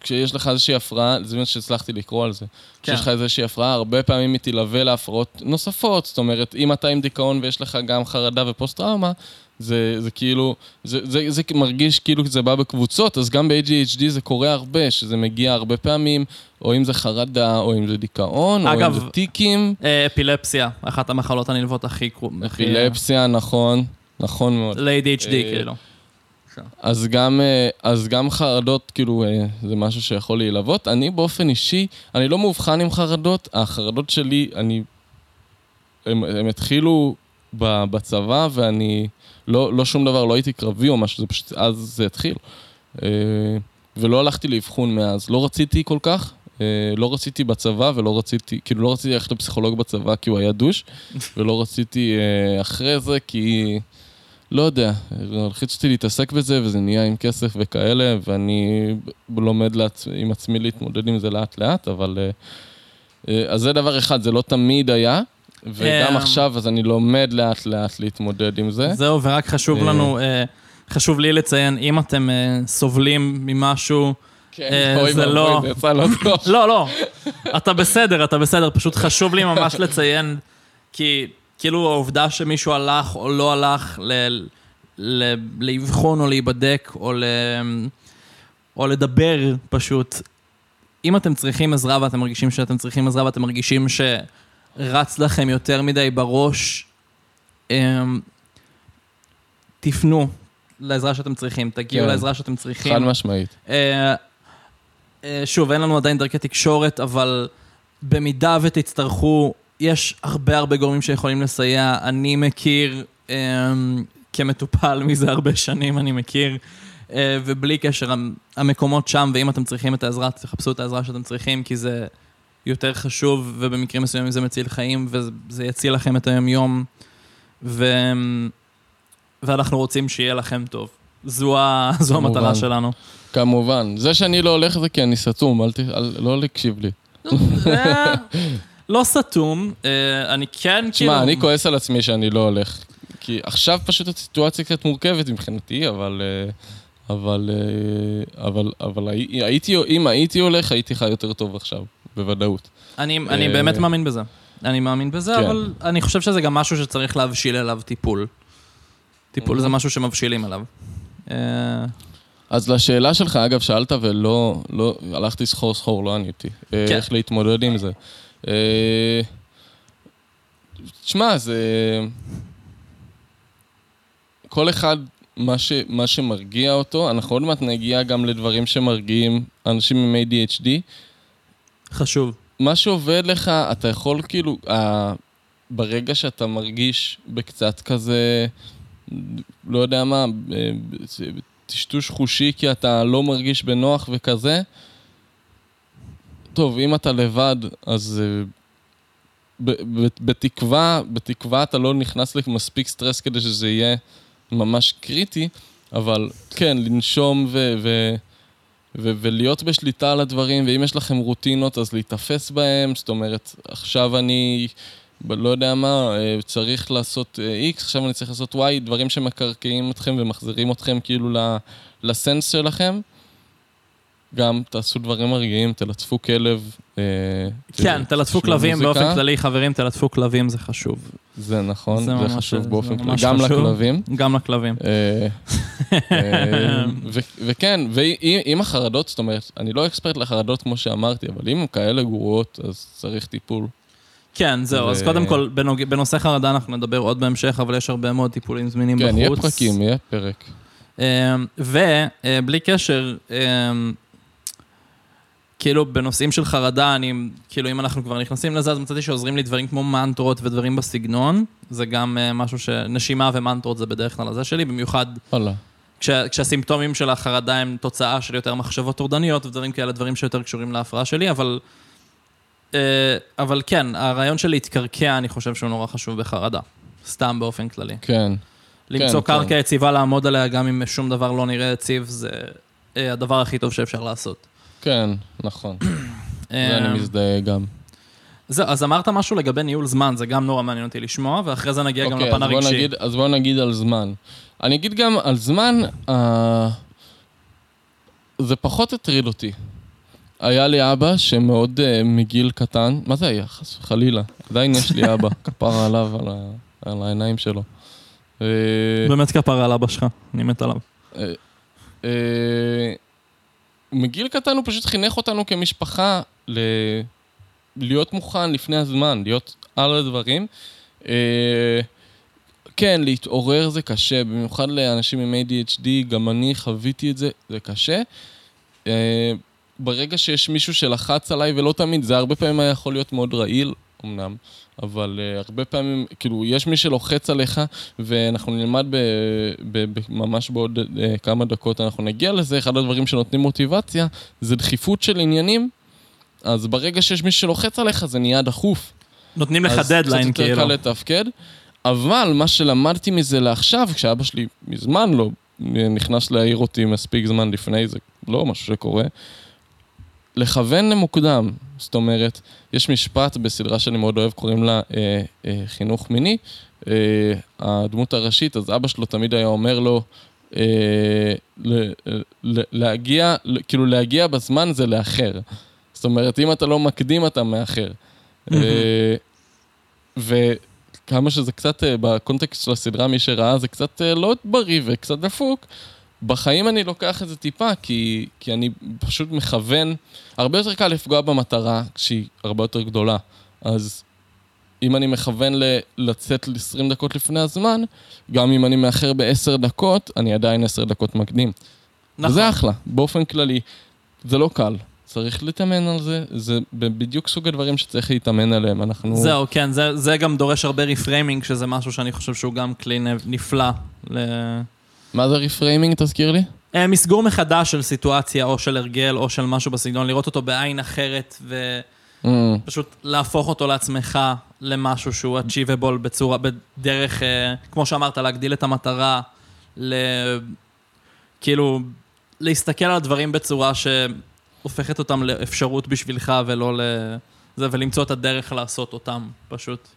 כשיש לך איזושהי הפרעה, זה מה שהצלחתי לקרוא על זה. כן. כשיש לך איזושהי הפרעה, הרבה פעמים היא תלווה להפרעות נוספות. זאת אומרת, אם אתה עם דיכאון ויש לך גם חרדה ופוסט-טראומה, זה, זה כאילו, זה, זה, זה מרגיש כאילו זה בא בקבוצות, אז גם ב-ADHD זה קורה הרבה, שזה מגיע הרבה פעמים, או אם זה חרדה, או אם זה דיכאון, אגב, או אם זה טיקים. אה, אפילפסיה, אחת המחלות הנלוות הכי... קרו- הכי- אפילפסיה, נכון, נכון מאוד. ל-ADHD, אה, כאילו. אז גם, אה, אז גם חרדות, כאילו, אה, זה משהו שיכול להילוות. אני באופן אישי, אני לא מאובחן עם חרדות, החרדות שלי, אני... הם, הם התחילו בצבא, ואני... לא, לא שום דבר, לא הייתי קרבי או משהו, זה פשוט... אז זה התחיל. אה, ולא הלכתי לאבחון מאז. לא רציתי כל כך, אה, לא רציתי בצבא ולא רציתי, כאילו לא רציתי ללכת לפסיכולוג בצבא כי הוא היה דוש, ולא רציתי אה, אחרי זה כי... לא יודע, רציתי להתעסק בזה וזה נהיה עם כסף וכאלה, ואני לומד לעצ... עם עצמי להתמודד עם זה לאט לאט, אבל... אז זה דבר אחד, זה לא תמיד היה, וגם אה, עכשיו אז אני לומד לאט לאט להתמודד עם זה. זהו, ורק חשוב אה. לנו, אה, חשוב לי לציין, אם אתם אה, סובלים ממשהו, כן, אוי זה ואבוי, לא- זה יצא לא טוב. לא, לא, אתה בסדר, אתה בסדר, פשוט חשוב לי ממש לציין, כי כאילו העובדה שמישהו הלך או לא הלך לאבחון או להיבדק או, ל- או לדבר פשוט, אם אתם צריכים עזרה ואתם מרגישים שאתם צריכים עזרה ואתם מרגישים שרץ לכם יותר מדי בראש, אמ, תפנו לעזרה שאתם צריכים, תגיעו כן. לעזרה שאתם צריכים. חד משמעית. אה, אה, שוב, אין לנו עדיין דרכי תקשורת, אבל במידה ותצטרכו, יש הרבה הרבה גורמים שיכולים לסייע. אני מכיר, אה, כמטופל מזה הרבה שנים, אני מכיר, אה, ובלי קשר, המ- המקומות שם, ואם אתם צריכים את העזרה, תחפשו את העזרה שאתם צריכים, כי זה יותר חשוב, ובמקרים מסוימים זה מציל חיים, וזה יציל לכם את היום-יום, ו... ואנחנו רוצים שיהיה לכם טוב. זו, ה... זו. המטרה שלנו. כמובן. זה שאני לא הולך זה כי אני סתום, אל ת... אל... לא להקשיב לי. אה, לא סתום, אה, אני כן כאילו... תשמע, אני כועס על עצמי שאני לא הולך. כי עכשיו פשוט הסיטואציה קצת מורכבת מבחינתי, אבל... אה, אבל... אה, אבל... אבל הי- הייתי... אם הייתי הולך, הייתי חי יותר טוב עכשיו, בוודאות. אני, אני אה, באמת מאמין בזה. אני מאמין בזה, כן. אבל אני חושב שזה גם משהו שצריך להבשיל אליו טיפול. טיפול זה משהו שמבשילים אליו. אה, אז לשאלה שלך, אגב, שאלת ולא... לא, הלכתי סחור סחור, לא עניתי. אה, כן. איך להתמודד עם זה. אה, תשמע, זה... כל אחד, מה, ש, מה שמרגיע אותו, אנחנו עוד מעט נגיע גם לדברים שמרגיעים אנשים עם ADHD. חשוב. מה שעובד לך, אתה יכול כאילו, ה... ברגע שאתה מרגיש בקצת כזה, לא יודע מה, ב- טשטוש חושי כי אתה לא מרגיש בנוח וכזה, טוב, אם אתה לבד, אז אה, ב- ב- בתקווה, בתקווה אתה לא נכנס למספיק סטרס כדי שזה יהיה ממש קריטי, אבל כן, לנשום ו... ו- ו- ולהיות בשליטה על הדברים, ואם יש לכם רוטינות, אז להיתפס בהם, זאת אומרת, עכשיו אני, לא יודע מה, אה, צריך לעשות אה, X, עכשיו אני צריך לעשות Y, דברים שמקרקעים אתכם ומחזירים אתכם כאילו לסנס שלכם. גם תעשו דברים מרגיעים, תלטפו כלב. אה, כן, תלטפו כלבים. באופן כללי, חברים, תלטפו כלבים זה חשוב. זה נכון, זה חשוב באופן כללי, גם. לכלבים. גם לכלבים. אה, אה, וכן, ועם החרדות, זאת אומרת, אני לא אקספרט לחרדות כמו שאמרתי, אבל אם הן כאלה גרועות, אז צריך טיפול. כן, זהו, אז קודם כל. בנושא חרדה אנחנו נדבר עוד בהמשך, אבל יש הרבה מאוד טיפולים זמינים בחוץ. כן, יהיה פרקים, יהיה פרק. ובלי קשר, אמ, כאילו בנושאים של חרדה, אני, כאילו אם אנחנו כבר נכנסים לזה, אז מצאתי שעוזרים לי דברים כמו מנטרות ודברים בסגנון. זה גם אה, משהו ש... נשימה ומנטרות זה בדרך כלל הזה שלי, במיוחד וואלה. כש, כשהסימפטומים של החרדה הם תוצאה של יותר מחשבות טורדניות ודברים כאלה, דברים שיותר קשורים להפרעה שלי, אבל... אה, אבל כן, הרעיון של להתקרקע, אני חושב שהוא נורא חשוב בחרדה. סתם באופן כללי. כן. למצוא כן. קרקע יציבה לעמוד עליה, גם אם שום דבר לא נראה יציב, זה אה, הדבר הכי טוב שאפשר לעשות. כן, נכון. זה אני מזדהה גם. זהו, אז אמרת משהו לגבי ניהול זמן, זה גם נורא מעניין אותי לשמוע, ואחרי זה נגיע גם אוקיי, לפן הרגשי. נגיד, אז בואו נגיד על זמן. אני אגיד גם על זמן, אה, זה פחות הטריד אותי. היה לי אבא שמאוד אה, מגיל קטן, מה זה היה? חס וחלילה. עדיין יש לי אבא, כפרה עליו, על, ה, על העיניים שלו. אה, באמת כפרה על אבא שלך, אני מת עליו. אה, אה, מגיל קטן הוא פשוט חינך אותנו כמשפחה ל... להיות מוכן לפני הזמן, להיות על הדברים. אה, כן, להתעורר זה קשה, במיוחד לאנשים עם ADHD, גם אני חוויתי את זה, זה קשה. אה, ברגע שיש מישהו שלחץ עליי, ולא תמיד, זה הרבה פעמים היה יכול להיות מאוד רעיל, אמנם, אבל uh, הרבה פעמים, כאילו, יש מי שלוחץ עליך, ואנחנו נלמד ב, ב, ב, ממש בעוד uh, כמה דקות, אנחנו נגיע לזה, אחד הדברים שנותנים מוטיבציה, זה דחיפות של עניינים, אז ברגע שיש מי שלוחץ עליך, זה נהיה דחוף. נותנים לך אז דדליין, קצת יותר כאילו. קל לתפקד. אבל מה שלמדתי מזה לעכשיו, כשאבא שלי מזמן לא נכנס להעיר אותי מספיק זמן לפני, זה לא משהו שקורה, לכוון למוקדם. זאת אומרת, יש משפט בסדרה שאני מאוד אוהב, קוראים לה אה, אה, חינוך מיני. אה, הדמות הראשית, אז אבא שלו תמיד היה אומר לו, אה, ל, ל, להגיע, כאילו להגיע בזמן זה לאחר. זאת אומרת, אם אתה לא מקדים, אתה מאחר. אה, וכמה שזה קצת, אה, בקונטקסט של הסדרה, מי שראה, זה קצת אה, לא בריא וקצת דפוק. בחיים אני לוקח את זה טיפה, כי, כי אני פשוט מכוון. הרבה יותר קל לפגוע במטרה כשהיא הרבה יותר גדולה. אז אם אני מכוון ל- לצאת ל-20 דקות לפני הזמן, גם אם אני מאחר ב-10 דקות, אני עדיין 10 דקות מקדים. נכון. וזה אחלה, באופן כללי. זה לא קל. צריך להתאמן על זה, זה בדיוק סוג הדברים שצריך להתאמן עליהם. אנחנו... זהו, כן, זה, זה גם דורש הרבה reframing, שזה משהו שאני חושב שהוא גם כלי נפלא. ל... מה זה reframing, תזכיר לי? אה, מסגור מחדש של סיטואציה, או של הרגל, או של משהו בסגנון, לראות אותו בעין אחרת, ופשוט Mm, להפוך אותו לעצמך למשהו שהוא achievable בצורה, בדרך, אה, כמו שאמרת, להגדיל את המטרה, ל... כאילו, להסתכל על הדברים בצורה שהופכת אותם לאפשרות בשבילך ולא ל... זה, ולמצוא את הדרך לעשות אותם, פשוט.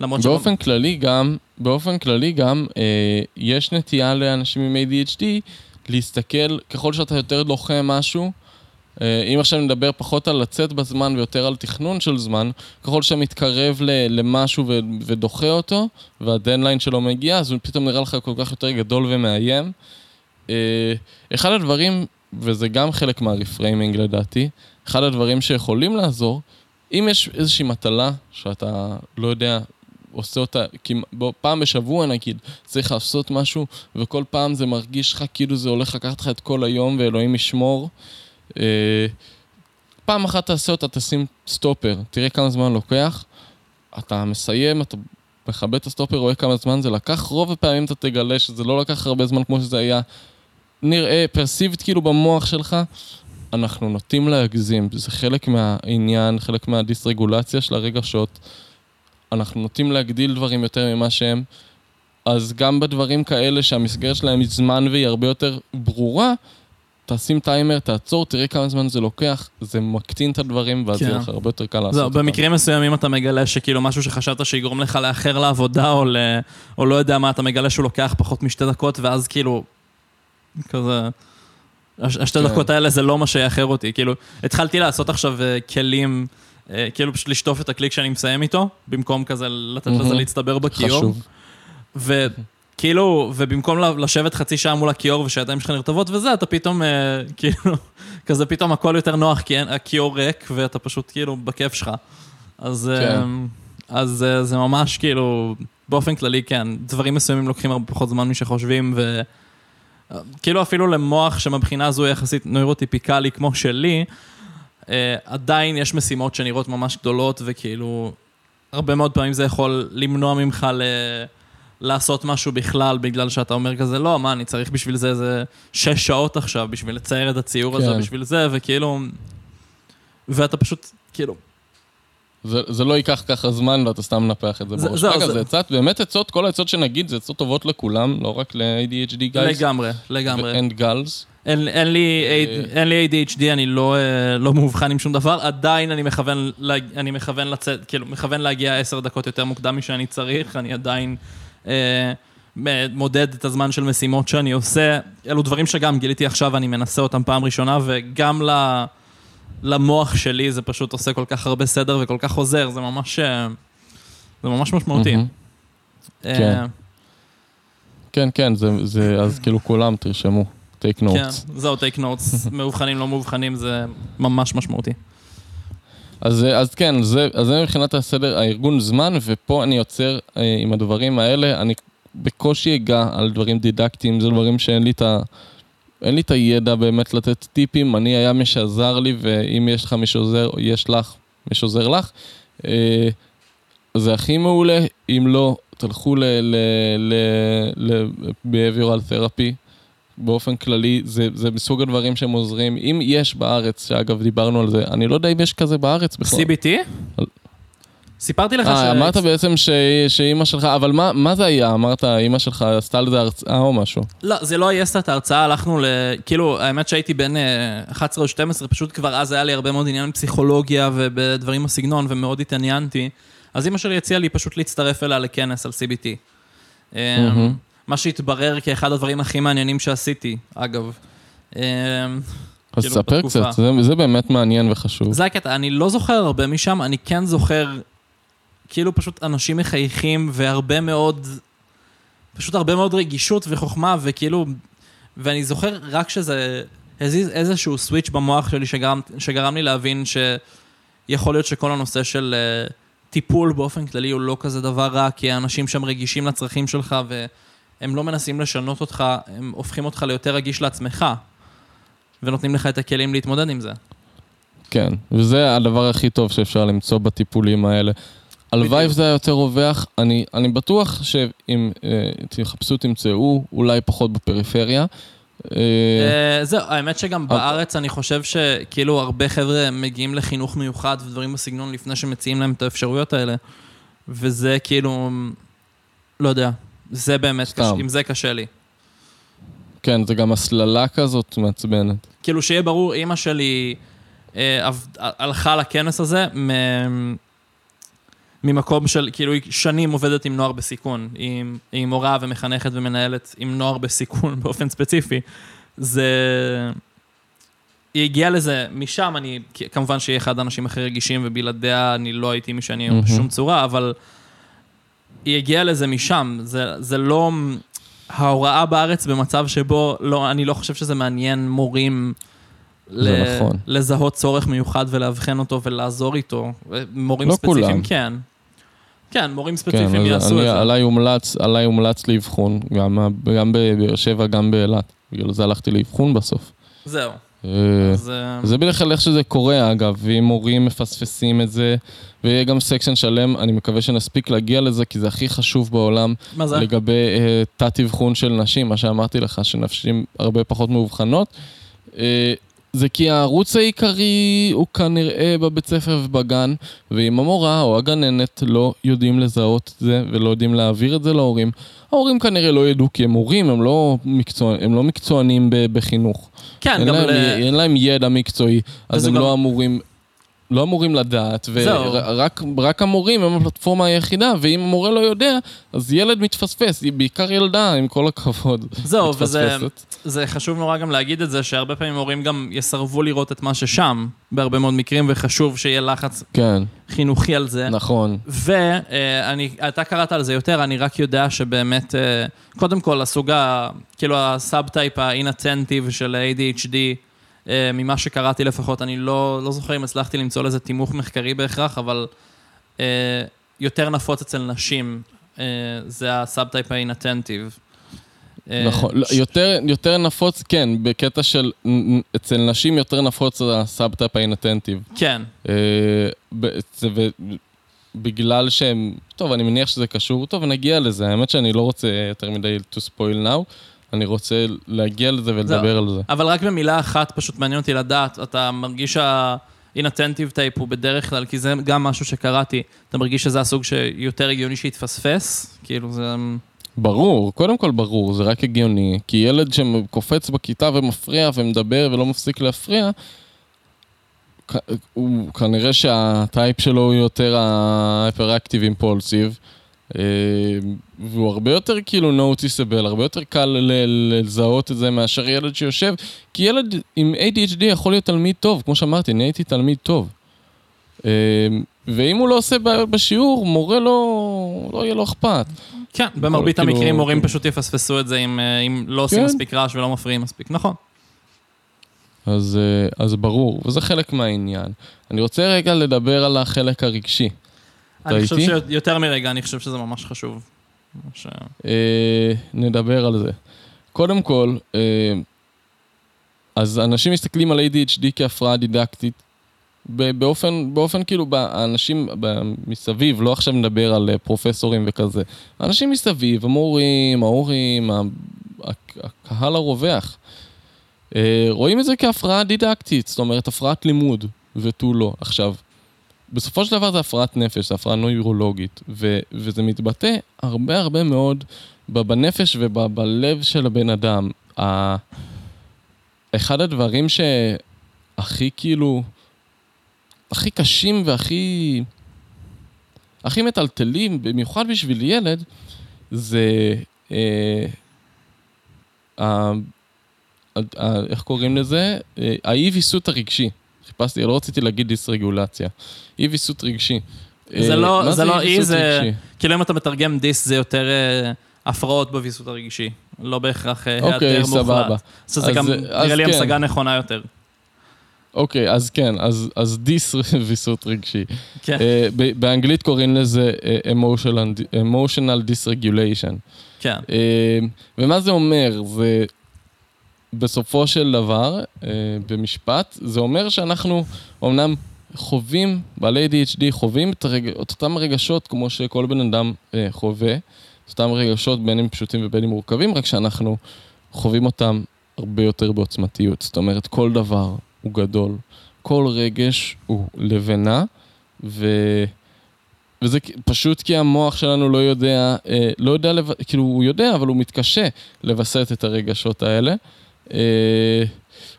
למרות באופן כללי גם, באופן כללי גם, אה, יש נטייה לאנשים עם ADHD להסתכל, ככל שאתה יותר דוחה משהו, אה, אם עכשיו נדבר פחות על לצאת בזמן ויותר על תכנון של זמן, ככל שאתה מתקרב ל- למשהו ו- ודוחה אותו, והדדליין שלו מגיע, אז הוא פתאום נראה לך כל כך יותר גדול ומאיים. אה, אחד הדברים, וזה גם חלק מהרפריימינג לדעתי, אחד הדברים שיכולים לעזור, אם יש איזושהי מטלה שאתה לא יודע, עושה אותה, כמעט- בוא, פעם בשבוע נגיד, צריך לעשות משהו, וכל פעם זה מרגיש לך כאילו זה הולך לקחת לך את כל היום, ואלוהים ישמור. אה, פעם אחת תעשה אותה, תשים סטופר, תראה כמה זמן לוקח, אתה מסיים, אתה מכבה את הסטופר, רואה כמה זמן זה לקח, רוב הפעמים אתה תגלה שזה לא לקח הרבה זמן כמו שזה היה נראה, perceived כאילו במוח שלך, אנחנו נוטים להגזים, זה חלק מהעניין, חלק מהדיסרגולציה של הרגשות. אנחנו נוטים להגדיל דברים יותר ממה שהם. אז גם בדברים כאלה שהמסגרת שלהם היא זמן והיא הרבה יותר ברורה, תשים טיימר, תעצור, תראה כמה זמן זה לוקח, זה מקטין את הדברים, ואז כן. יהיה לך הרבה יותר קל לעשות זהו, אותם. במקרים מסוימים אתה מגלה שכאילו משהו שחשבת שיגרום לך לאחר לעבודה, או, ל... או לא יודע מה, אתה מגלה שהוא לוקח פחות משתי דקות, ואז כאילו, כזה... הש- השתי כן. דקות האלה זה לא מה שיאחר אותי. כאילו, התחלתי לעשות עכשיו אה, כלים, אה, כאילו פשוט לשטוף את הכלי כשאני מסיים איתו, במקום כזה לתת לזה. להצטבר בכיור. חשוב. וכאילו, ובמקום לשבת חצי שעה מול הכיור ושהידיים שלך נרטבות וזה, אתה פתאום, אה, כאילו, כזה פתאום הכל יותר נוח, כי הכיור ריק ואתה פשוט כאילו בכיף שלך. אז, כן. אה, אז אה, זה ממש כאילו, באופן כללי, כן, דברים מסוימים לוקחים הרבה פחות זמן משחושבים, ו... כאילו אפילו למוח שמבחינה זו יחסית נוירוטיפיקלי כמו שלי, אה, עדיין יש משימות שנראות ממש גדולות, וכאילו, הרבה מאוד פעמים זה יכול למנוע ממך ל... לעשות משהו בכלל, בגלל שאתה אומר כזה, לא, מה, אני צריך בשביל זה איזה שש שעות עכשיו, בשביל לצייר את הציור הזה, כן. בשביל זה, וכאילו... ואתה פשוט, כאילו... זה, זה לא ייקח ככה זמן ואתה סתם מנפח את זה זה- בראש. זהו, רגע, זה- זה עצות, באמת עצות, כל העצות שנגיד זה עצות טובות לכולם, לא רק ל-ADHD guys. לגמרי, לגמרי. ו-and gals. אין, אין, לי, אה, אין לי ADHD, אני לא, אה, לא מאובחן עם שום דבר, עדיין אני מכוון, להג- אני מכוון לצאת, כאילו, מכוון להגיע עשר דקות יותר מוקדם משאני צריך, אני עדיין אה, מודד את הזמן של משימות שאני עושה. אלו דברים שגם גיליתי עכשיו, אני מנסה אותם פעם ראשונה, וגם ל, למוח שלי זה פשוט עושה כל כך הרבה סדר וכל כך עוזר, זה ממש, זה ממש משמעותי. אה, כן. כן, כן, זה, זה, אז כאילו כולם תרשמו, take כן, notes. זהו, טייק נוטס, מאובחנים, לא מאובחנים, זה ממש משמעותי. אז, אז כן, זה, אז זה מבחינת הסדר, הארגון זמן, ופה אני עוצר אה, עם הדברים האלה, אני בקושי אגע על דברים דידקטיים, זה דברים שאין לי את ה... אין לי את הידע באמת לתת טיפים, אני היה מי שעזר לי, ואם יש לך מי שעוזר, יש לך מי שעוזר לך, אה, זה הכי מעולה, אם לא, תלכו ל-behavioral therapy, באופן כללי, זה, זה מסוג הדברים שהם עוזרים. אם יש בארץ, שאגב דיברנו על זה, אני לא יודע אם יש כזה בארץ בכלל. CBT? על- סיפרתי לך ש... אה, אמרת בעצם ש- שאימא שלך, אבל מה, מה זה היה? אמרת, אימא שלך עשתה לזה הרצאה או משהו? לא, זה לא היה סטאט ההרצאה, הלכנו ל... כאילו, האמת שהייתי בן אה, 11 או 12, פשוט כבר אז היה לי הרבה מאוד עניין בפסיכולוגיה ובדברים בסגנון, ומאוד התעניינתי. אז אימא שלי הציעה לי פשוט להצטרף אליה לכנס על CBT. אה, מהמם. מה שהתברר כאחד הדברים הכי מעניינים שעשיתי, אגב. אה, אז כאילו, ספר בתקופה. קצת, זה, זה באמת מעניין וחשוב. זה הקטע, אני לא זוכר הרבה משם, אני כן זוכר, כאילו פשוט אנשים מחייכים והרבה מאוד, פשוט הרבה מאוד רגישות וחוכמה, וכאילו, ואני זוכר רק שזה הזיז איזשהו סוויץ' במוח שלי שגרם, שגרם לי להבין שיכול להיות שכל הנושא של uh, טיפול באופן כללי הוא לא כזה דבר רע, כי האנשים שם רגישים לצרכים שלך והם לא מנסים לשנות אותך, הם הופכים אותך ליותר רגיש לעצמך. ונותנים לך את הכלים להתמודד עם זה. כן, וזה הדבר הכי טוב שאפשר למצוא בטיפולים האלה. הלוואי. וזה היה יותר רווח, אני, אני בטוח שאם אה, תחפשו, תמצאו, אולי פחות בפריפריה. אה, אה, זהו, האמת שגם בארץ אני חושב שכאילו הרבה חבר'ה מגיעים לחינוך מיוחד ודברים בסגנון לפני שמציעים להם את האפשרויות האלה. וזה כאילו, לא יודע, זה באמת סתם. קשה, עם זה קשה לי. כן, זה גם הסללה כזאת מעצבנת. כאילו שיהיה ברור, אימא שלי אה, עב- הלכה לכנס הזה מ- ממקום של, כאילו היא שנים עובדת עם נוער בסיכון, היא, היא מורה ומחנכת ומנהלת עם נוער בסיכון באופן ספציפי. זה... היא הגיעה לזה משם, אני, כמובן שהיא אחד האנשים הכי רגישים ובלעדיה אני לא הייתי מי שאני היום מהמם. בשום צורה, אבל היא הגיעה לזה משם, זה, זה לא... ההוראה בארץ במצב שבו לא, אני לא חושב שזה מעניין מורים זה נכון. לזהות צורך מיוחד ולאבחן אותו ולעזור איתו. מורים לא ספציפיים, כולם. כן. כן, מורים כן, ספציפיים אז יעשו אני, את זה. עליי הומלץ, עליי הומלץ לאבחון, גם, גם בבאר שבע, גם באילת. בגלל זה הלכתי לאבחון בסוף. זהו. אה, אז... אה, זה בדרך כלל איך שזה קורה, אגב, ואם מורים מפספסים את זה, ויהיה גם section שלם, אני מקווה שנספיק להגיע לזה, כי זה הכי חשוב בעולם, מה זה? לגבי אה, תת-אבחון של נשים, מה שאמרתי לך, שנשים הרבה פחות מאובחנות. אה, זה כי הערוץ העיקרי הוא כנראה בבית ספר ובגן, ואם המורה או הגננת לא יודעים לזהות את זה ולא יודעים להעביר את זה להורים, ההורים כנראה לא ידעו כי הם הורים, הם לא, מקצוע, הם לא מקצוענים בחינוך. כן, אין גם להם, ל... אין להם ידע מקצועי, אז הם גם- לא אמורים... לא אמורים לדעת. ורק רק המורים הם הפלטפורמה היחידה, ואם המורה לא יודע, אז ילד מתפספס, היא בעיקר ילדה, עם כל הכבוד. זהו, וזה חשוב נורא גם להגיד את זה, שהרבה פעמים הורים גם יסרבו לראות את מה ששם, בהרבה מאוד מקרים, וחשוב שיהיה לחץ כן, חינוכי על זה. נכון. ואני, אתה קראת על זה יותר, אני רק יודע שבאמת, אה, קודם כל, הסוג ה... כאילו ה-subtype ה-inattentive של ADHD, ממה שקראתי לפחות, אני לא, לא זוכר אם הצלחתי למצוא לזה תימוך מחקרי בהכרח, אבל אה, יותר נפוץ אצל נשים, אה, זה ה-subtype ה-inattentive. אה, נכון, לא, ש- יותר, יותר נפוץ, כן, בקטע של, אצל נשים יותר נפוץ ה-subtype ה-inattentive. כן, אה, ב- זה- ו- בגלל שהם, טוב, אני מניח שזה קשור, טוב, נגיע לזה. האמת שאני לא רוצה יותר מדי to spoil now, אני רוצה להגיע לזה ולדבר על זה. אבל רק במילה אחת, פשוט מעניין אותי לדעת, אתה מרגיש inattentive type הוא בדרך כלל, כי זה גם משהו שקראתי, אתה מרגיש שזה הסוג שיותר הגיוני שיתפספס? כאילו זה... ברור, קודם כל ברור, זה רק הגיוני, כי ילד שקופץ בכיתה ומפריע ומדבר ולא מפסיק להפריע, הוא כנראה שהטייפ שלו הוא יותר ההיפראקטיב אימפולסיב, אה, והוא הרבה יותר כאילו נוטיסבל, הרבה יותר קל לזהות את זה מאשר ילד שיושב, כי ילד עם ADHD יכול להיות תלמיד טוב, כמו שאמרתי, אני הייתי תלמיד טוב. אה, ואם הוא לא עושה בעיות בשיעור, מורה לא, לא יהיה לו אכפת. כן, במרבית כאילו- המקרים מורים פשוט יפספסו את זה אם, אה, אם לא עושים כן. מספיק רעש ולא מפריעים מספיק. נכון. אז, אה, אז ברור, וזה חלק מהעניין. אני רוצה רגע לדבר על החלק הרגשי. אתה אני חושב איתי? שיותר מרגע, אני חושב שזה ממש חשוב. ש... אה, נדבר על זה. קודם כל, אה, אז אנשים מסתכלים על ADHD כהפרעה דידקטית. באופן, באופן כאילו, האנשים מסביב, לא עכשיו נדבר על אה, פרופסורים וכזה. האנשים מסביב, המורים, ההורים, הקהל הרווח, אה, רואים את זה כהפרעה דידקטית, זאת אומרת הפרעת לימוד, ותו לא. עכשיו, בסופו של דבר זה הפרעת נפש, זה הפרעה נוירולוגית, ו- וזה מתבטא הרבה הרבה מאוד בנפש ובלב של הבן אדם. ה- אחד הדברים שהכי כאילו, הכי קשים והכי... הכי מטלטלים, במיוחד בשביל ילד, זה... אה, ה- ה- ה- איך קוראים לזה? אה, האי-ויסות הרגשי. חיפשתי, לא רציתי להגיד דיסרגולציה. אי-ויסות רגשי. זה אה, לא- זה לא אי, זה-? כאילו אם אתה מתרגם דיס זה יותר אה, הפרעות בוויסות הרגשי, לא בהכרח אה, אוקיי, היעדר סבבה. מוחלט. אז זה אז- גם נראה לי כן. המשגה נכונה יותר. אוקיי, אז כן, אז, אז דיס ויסות רגשי. כן. ב- באנגלית קוראים לזה אה, emotional, emotional dysregulation. כן. אה, ומה זה אומר? זה בסופו של דבר, אה, במשפט, זה אומר שאנחנו אומנם חווים, בעלי ADHD חווים את, הרג... את אותם רגשות כמו שכל בן אדם אה, חווה, את אותם רגשות בין אם פשוטים ובין אם מורכבים, רק שאנחנו חווים אותם הרבה יותר בעוצמתיות. זאת אומרת, כל דבר הוא גדול, כל רגש הוא לבנה, ו... וזה פשוט כי המוח שלנו לא יודע, אה, לא יודע, לב... כאילו הוא יודע, אבל הוא מתקשה לווסת את הרגשות האלה. אה,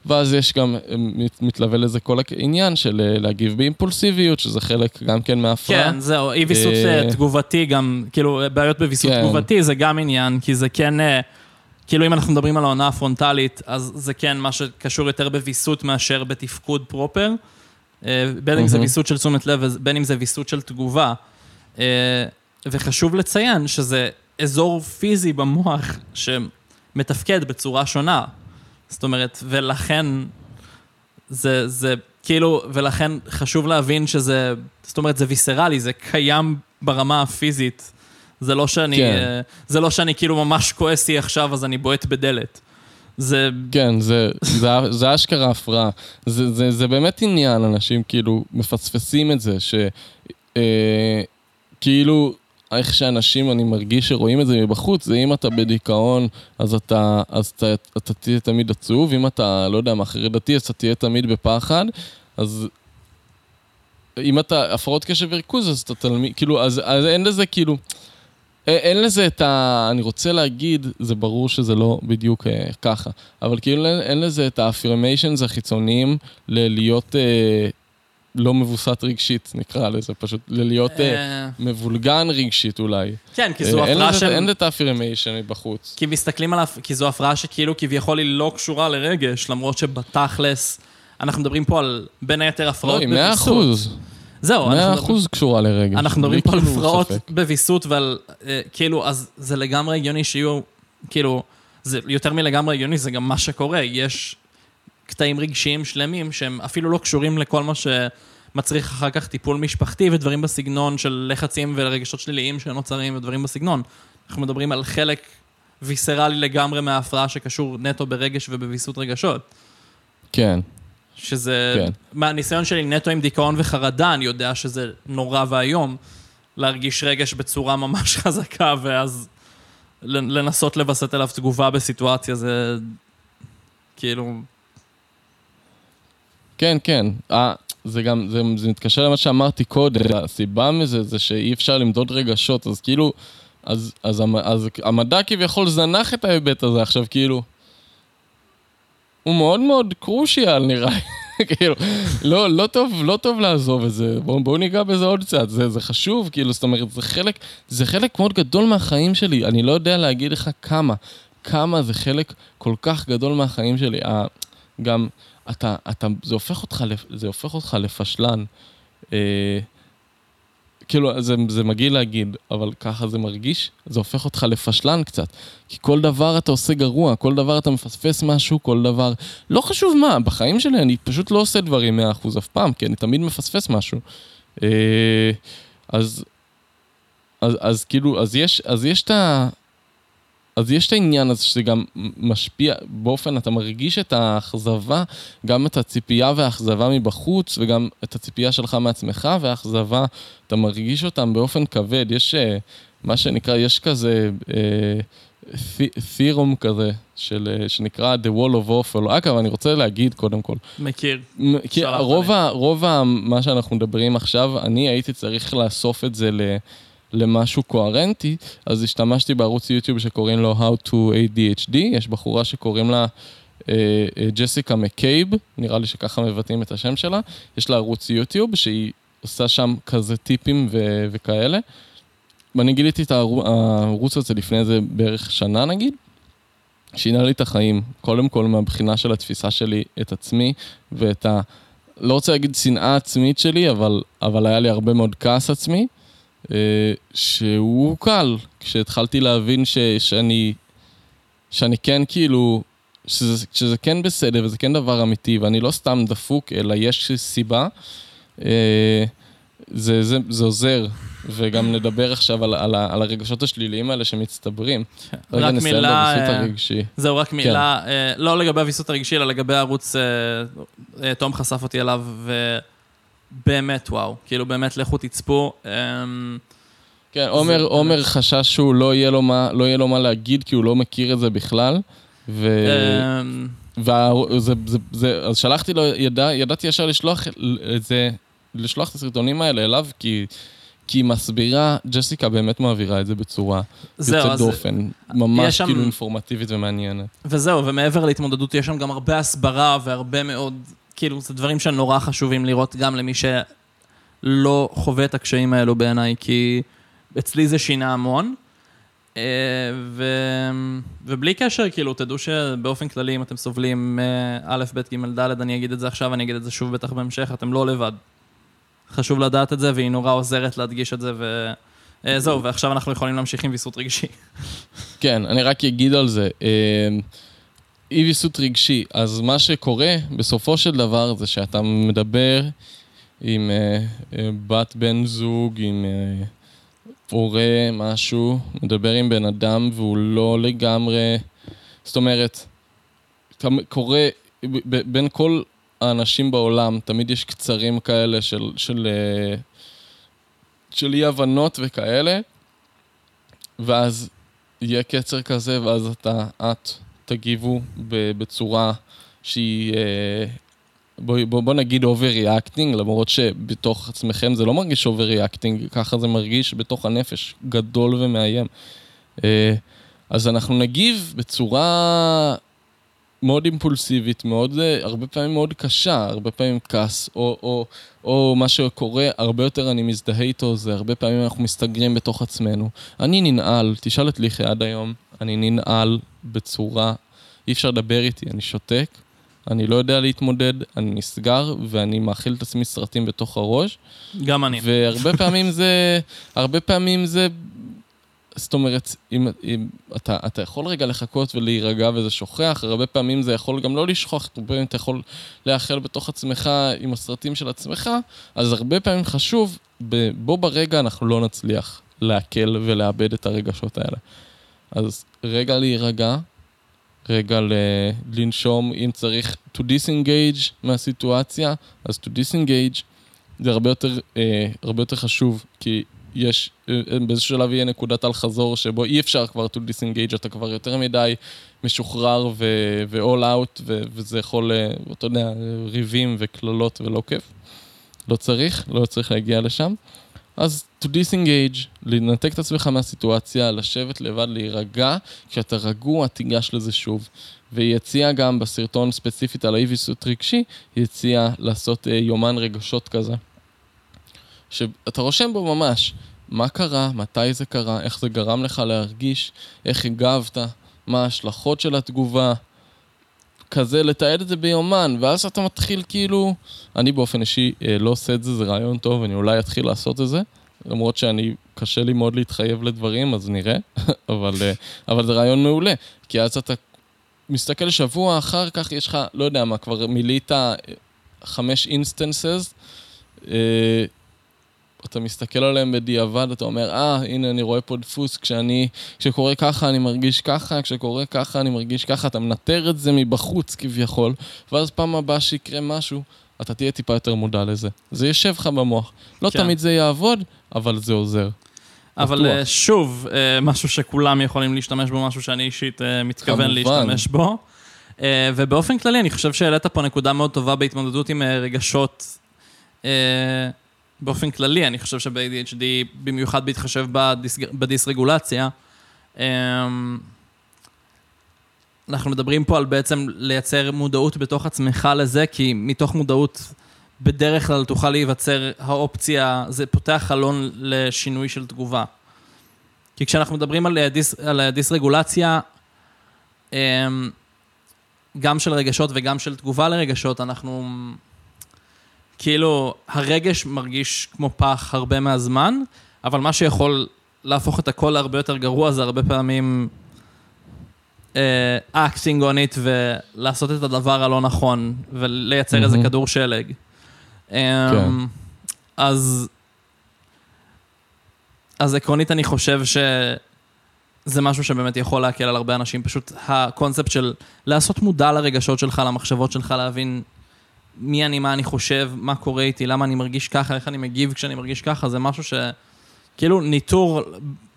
ואז יש גם, מת- מתלווה לזה כל העניין של אה, להגיב באימפולסיביות, שזה חלק גם כן מההפרעה. כן, זהו, אי ויסות אה, תגובתי גם, כאילו, בעיות בוויסות כן. תגובתי זה גם עניין, כי זה כן, כאילו אם אנחנו מדברים על העונה הפרונטלית, אז זה כן מה שקשור יותר בוויסות מאשר בתפקוד פרופר. אה, בין אם זה. ויסות של תשומת לב, ובין אם זה ויסות של תגובה. וחשוב לציין שזה אזור פיזי במוח שמתפקד בצורה שונה. זאת אומרת, ולכן זה, זה כאילו, ולכן חשוב להבין שזה, זאת אומרת, זה ויסרלי, זה קיים ברמה הפיזית. זה לא שאני, כן. אה, זה לא שאני כאילו ממש כועסי עכשיו, אז אני בועט בדלת. זה, כן, זה, זה, זה אשכרה הפרעה. זה, זה, זה באמת עניין, אנשים כאילו מפספסים את זה, ש... אה, כאילו, איך שאנשים, אני מרגיש שרואים את זה מבחוץ, זה אם אתה בדיכאון, אז אתה, אז אתה, אתה תהיה תמיד עצוב, אם אתה, לא יודע מה, חרדתי, אז אתה תהיה תמיד בפחד, אז... אם אתה הפרעות קשב וריכוז, אז אתה תלמיד, כאילו, אז, אז אין לזה כאילו... א- אין לזה את ה... אני רוצה להגיד, זה ברור שזה לא בדיוק אה, ככה, אבל כאילו אין, אין לזה את ה-affirmations החיצוניים ללהיות אה, לא מבוסת רגשית, נקרא לזה, פשוט ללהיות אה, אה, מבולגן רגשית אולי. כן, כי זו אה, הפרעה של... אין את ה-affirmation מבחוץ. כי מסתכלים עליו, כי זו הפרעה שכאילו כביכול היא לא קשורה לרגש, למרות שבתכלס, אנחנו מדברים פה על בין היתר לא, הפרעות היא מאה בוויסות. אחוז, זהו, מאה אנחנו מדברים- אחוז קשורה לרגש. אנחנו מדברים פה על כאילו הפרעות. בוויסות ועל, כאילו, אז זה לגמרי הגיוני שיהיו, כאילו, זה יותר מלגמרי הגיוני, זה גם מה שקורה. יש קטעים רגשיים שלמים שהם אפילו לא קשורים לכל מה שמצריך אחר כך טיפול משפחתי ודברים בסגנון של לחצים ורגשות שליליים שנוצרים ודברים בסגנון. אנחנו מדברים על חלק ויסרלי לגמרי מההפרעה שקשור נטו ברגש ובוויסות רגשות. כן, שזה, כן. מהניסיון שלי נטו עם דיכאון וחרדה, אני יודע שזה נורא ואיום להרגיש רגש בצורה ממש חזקה, ואז לנסות לווסת אליו תגובה בסיטואציה, זה כאילו... כן, כן. ה- זה גם, זה, זה מתקשר למה שאמרתי קודם, הסיבה מזה זה שאי אפשר למדוד רגשות, אז כאילו, אז, אז, אז המדע כביכול זנח את ההיבט הזה עכשיו, כאילו. הוא מאוד מאוד קרושיאל נראה לי. כאילו, לא, לא טוב, לא טוב לעזוב את זה, בואו בוא ניגע בזה עוד קצת, זה, זה חשוב, כאילו, זאת אומרת, זה חלק, זה חלק מאוד גדול מהחיים שלי, אני לא יודע להגיד לך כמה, כמה זה חלק כל כך גדול מהחיים שלי. גם, אתה, אתה, זה הופך אותך, זה הופך אותך לפשלן. אה, כאילו, זה, זה מגעיל להגיד, אבל ככה זה מרגיש, זה הופך אותך לפשלן קצת. כי כל דבר אתה עושה גרוע, כל דבר אתה מפספס משהו, כל דבר... לא חשוב מה, בחיים שלי אני פשוט לא עושה דברים 100% אף פעם, כי אני תמיד מפספס משהו. אה, אז, אז, אז כאילו, אז יש, אז יש את ה... אז יש את העניין הזה שזה גם משפיע, באופן, אתה מרגיש את האכזבה, גם את הציפייה והאכזבה מבחוץ, וגם את הציפייה שלך מעצמך, והאכזבה, אתה מרגיש אותם באופן כבד. יש אה, מה שנקרא, יש כזה תירום כזה, של, אה, שנקרא The Wall of Awful. אגב, אני רוצה להגיד קודם כל, מכיר. כי רוב, ה, רוב ה, מה שאנחנו מדברים עכשיו, אני הייתי צריך לאסוף את זה ל, למשהו קוהרנטי, אז השתמשתי בערוץ יוטיוב שקוראים לו How to ADHD, יש בחורה שקוראים לה ג'סיקה מקייב, נראה לי שככה מבטאים את השם שלה, יש לה ערוץ יוטיוב שהיא עושה שם כזה טיפים ו, וכאלה. ואני גיליתי את הערו- הערוץ הזה לפני איזה בערך שנה נגיד. שינה לי את החיים, קודם כל מהבחינה של התפיסה שלי את עצמי ואת ה... לא רוצה להגיד שנאה עצמית שלי, אבל, אבל היה לי הרבה מאוד כעס עצמי, שהוא קל, כשהתחלתי להבין ש, שאני, שאני כן כאילו, שזה, שזה כן בסדר וזה כן דבר אמיתי, ואני לא סתם דפוק, אלא יש סיבה, אה, זה, זה, זה עוזר. וגם נדבר עכשיו על, על, על הרגשות השליליים האלה שמצטברים. רגע רק נסיים מילה, בוויסות אה, הרגשי. זהו, רק מילה, אה, לא לגבי הוויסות הרגשי, אלא לגבי הערוץ, אה, אה, תום חשף אותי אליו, ובאמת, וואו, כאילו באמת לכו תצפו. אה, כן, עומר, זה- עומר חשש שהוא לא יהיה, לו מה, לא יהיה לו מה להגיד, כי הוא לא מכיר את זה בכלל. ו... אה, וה... זה, זה, זה, אז שלחתי לו, ידע, ידעתי ישר לשלוח את זה, לשלוח את הסרטונים האלה אליו, כי, כי היא מסבירה, ג'סיקה באמת מעבירה את זה בצורה זהו, יוצאת. דופן, ממש יש שם- כאילו אינפורמטיבית ומעניינת. וזהו, ומעבר להתמודדות, יש שם גם הרבה הסברה והרבה מאוד, כאילו, זה דברים שנורא חשובים לראות גם למי שלא חווה את הקשיים האלו בעיניי, כי אצלי זה שינה המון. אה, ו... ובלי קשר, כאילו, תדעו שבאופן כללי, אם אתם סובלים מא', ב', ג', ד', אני אגיד את זה עכשיו, אני אגיד את זה שוב בטח בהמשך, אתם לא לבד. חשוב לדעת את זה, והיא נורא עוזרת להדגיש את זה, ו... אה, ועכשיו אנחנו יכולים להמשיך עם ויסות רגשי. כן, אני רק אגיד על זה. אה, אי ויסות רגשי, אז מה שקורה בסופו של דבר זה שאתה מדבר עם אה, אה, בת בן זוג, עם אה, הורה, משהו, מדבר עם בן אדם והוא לא לגמרי... זאת אומרת, ב- ב- בין כל האנשים בעולם, תמיד יש קצרים כאלה של, של, אה, של אי-הבנות וכאלה, ואז יהיה קצר כזה, ואז אתה, את, תגיבו בצורה שהיא, אה, בוא, בוא, בוא נגיד overreacting, למרות שבתוך עצמכם זה לא מרגיש overreacting, ככה זה מרגיש בתוך הנפש, גדול ומאיים. אה, אז אנחנו נגיב בצורה מאוד אימפולסיבית, מאוד, אה, הרבה פעמים מאוד קשה, הרבה פעמים כעס, או, או, או מה שקורה, הרבה יותר אני מזדהה איתו, זה הרבה פעמים אנחנו מסתגרים בתוך עצמנו. אני ננעל, תשאל את ליחי עד היום, אני ננעל בצורה, אי אפשר לדבר איתי, אני שותק, אני לא יודע להתמודד, אני נסגר, ואני מאכיל את עצמי סרטים בתוך הראש. גם אני. והרבה פעמים זה, הרבה פעמים זה, זאת אומרת, אם, אם אתה, אתה יכול רגע לחכות ולהירגע וזה שוכח, הרבה פעמים זה יכול גם לא לשכוח, הרבה פעמים אתה יכול להיאכל בתוך עצמך עם הסרטים של עצמך, אז הרבה פעמים חשוב, בו ברגע אנחנו לא נצליח לעכל ולאבד את הרגשות האלה. אז רגע להירגע, רגע ל- לנשום, אם צריך to disengage מהסיטואציה, אז to disengage זה הרבה יותר, אה, הרבה יותר חשוב, כי יש, אה, באיזשהו שלב יהיה נקודת אל חזור שבו אי אפשר כבר to disengage, אתה כבר יותר מדי משוחרר ו-all out, ו- וזה יכול, אה, אתה יודע, ריבים וקללות ולא כיף. לא צריך, לא צריך להגיע לשם. אז to disengage, לנתק את עצמך מהסיטואציה, לשבת לבד, להירגע, כשאתה רגוע תיגש לזה שוב. והיא גם בסרטון ספציפית על האי ויסות רגשי, היא לעשות אה, יומן רגשות כזה. שאתה רושם בו ממש מה קרה, מתי זה קרה, איך זה גרם לך להרגיש, איך הגבת, מה ההשלכות של התגובה. כזה, לתעד את זה ביומן, ואז אתה מתחיל כאילו... אני באופן אישי אה, לא עושה את זה, זה רעיון טוב, אני אולי אתחיל לעשות את זה, למרות שאני, קשה לי מאוד להתחייב לדברים, אז נראה, אבל, אה, אבל זה רעיון מעולה, כי אז אתה מסתכל שבוע אחר כך, יש לך, לא יודע מה, כבר מילאת אה, חמש instances, אה, אתה מסתכל עליהם בדיעבד, אתה אומר, אה, ah, הנה, אני רואה פה דפוס, כשאני, כשקורה ככה אני מרגיש ככה, כשקורה ככה אני מרגיש ככה, אתה מנטר את זה מבחוץ כביכול, ואז פעם הבאה שיקרה משהו, אתה תהיה טיפה יותר מודע לזה. זה יושב לך במוח. לא כן. תמיד זה יעבוד, אבל זה עוזר. אבל בטוח. אה, שוב, אה, משהו שכולם יכולים להשתמש בו, משהו שאני אישית אה, מתכוון כמובן. להשתמש בו. ובאופן כללי, אני חושב שהעלית פה נקודה מאוד טובה בהתמודדות עם רגשות. באופן כללי, אני חושב שב-ADHD, במיוחד בהתחשב בדיסרגולציה, אנחנו מדברים פה על בעצם לייצר מודעות בתוך עצמך לזה, כי מתוך מודעות בדרך כלל תוכל להיווצר האופציה, זה פותח חלון לשינוי של תגובה. כי כשאנחנו מדברים על, dys, על דיסרגולציה, גם של רגשות וגם של תגובה לרגשות, אנחנו... כאילו, הרגש מרגיש כמו פח הרבה מהזמן, אבל מה שיכול להפוך את הכל להרבה יותר גרוע זה הרבה פעמים acting on it ולעשות את הדבר הלא נכון ולייצר mm-hmm. איזה כדור שלג. כן. אמ, אז, אז עקרונית אני חושב שזה משהו שבאמת יכול להקל על הרבה אנשים, פשוט הקונספט של לעשות מודע לרגשות שלך, למחשבות שלך, להבין מי אני, מה אני חושב, מה קורה איתי, למה אני מרגיש ככה, איך אני מגיב כשאני מרגיש ככה, זה משהו ש... כאילו ניטור,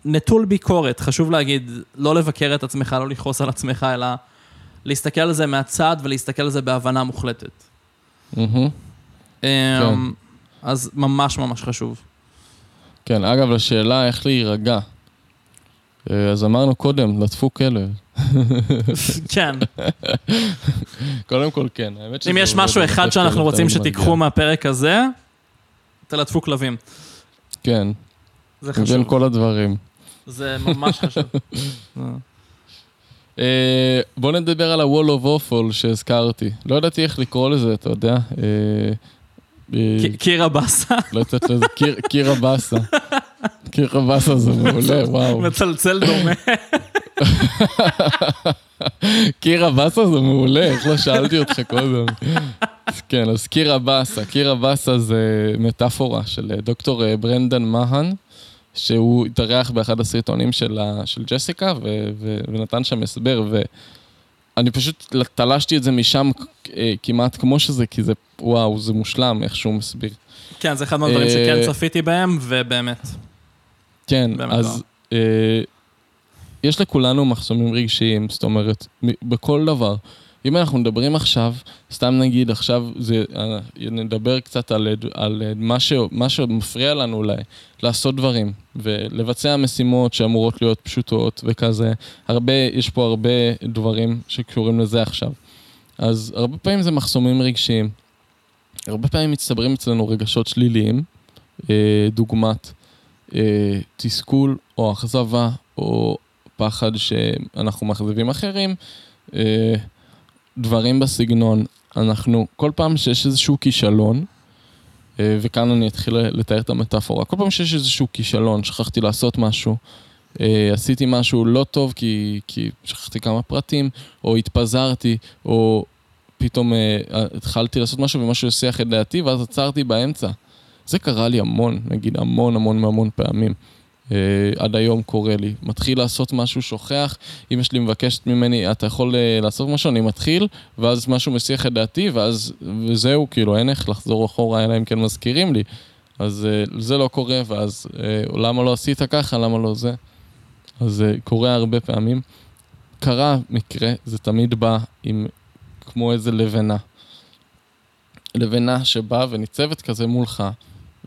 נטול ביקורת, חשוב להגיד, לא לבקר את עצמך, לא לכעוס על עצמך, אלא להסתכל על זה מהצד ולהסתכל על זה בהבנה מוחלטת. Mm-hmm. כן. אז ממש ממש חשוב. כן, אגב, לשאלה איך להירגע. אה, אז אמרנו קודם, לטפו כלב. כן. קודם כל כן, האמת שזה... אם יש משהו אחד שאנחנו רוצים שתיקחו מהפרק הזה, תלטפו כלבים. כן. זה חשוב. מבין כל הדברים. זה ממש חשוב. אה, בוא נדבר על ה-wall of awful שהזכרתי. לא ידעתי איך לקרוא לזה, אתה יודע. אה, קירה באסה. לא יצאת לזה, קירה באסה. קירה באסה זה מעולה, וואו. מצלצל דומה. קירה באסה זה מעולה, איך לא שאלתי אותך קודם. כן, אז קירה באסה. קירה באסה זה מטאפורה של אה, דוקטור אה, ברנדן מהן, שהוא התארח באחד הסרטונים של, ג'סיקה ונתן שם הסבר, אני פשוט תלשתי את זה משם אה, כמעט כמו שזה, כי זה, וואו, זה מושלם איך שהוא מסביר. כן, זה אחד מהדברים שכן אה, צפיתי בהם, ובאמת. כן, אז לא. אה, יש לכולנו מחסומים רגשיים, זאת אומרת, בכל דבר. אם אנחנו מדברים עכשיו, סתם נגיד עכשיו, זה, אה, נדבר קצת על, על מה, ש, מה שמפריע לנו אולי, לעשות דברים ולבצע משימות שאמורות להיות פשוטות וכזה. הרבה, יש פה הרבה דברים שקשורים לזה עכשיו. אז הרבה פעמים זה מחסומים רגשיים. הרבה פעמים מצטברים אצלנו רגשות שליליים, אה, דוגמת אה, תסכול או אכזבה או פחד שאנחנו מאכזבים אחרים. דברים בסגנון. אנחנו, כל פעם שיש איזשהו כישלון, אה, וכאן אני אתחיל לתאר את המטאפורה, כל פעם שיש איזשהו כישלון, שכחתי לעשות משהו, אה, עשיתי משהו לא טוב כי, כי שכחתי כמה פרטים, או התפזרתי, או פתאום אה, התחלתי לעשות משהו ומשהו הסיח את דעתי, ואז עצרתי באמצע. זה קרה לי המון, נגיד המון המון המון פעמים. Uh, עד היום קורה לי. מתחיל לעשות משהו, שוכח, אמא שלי מבקשת ממני, אתה יכול uh, לעשות משהו, אני מתחיל, ואז משהו מסיח את דעתי, ואז, וזהו, כאילו, אין איך לחזור אחורה, אלא אם כן מזכירים לי. אז uh, זה לא קורה, ואז uh, למה לא עשית ככה, למה לא זה? אז uh, קורה הרבה פעמים. קרה מקרה, זה תמיד בא עם כמו איזה לבנה. לבנה שבאה וניצבת כזה מולך,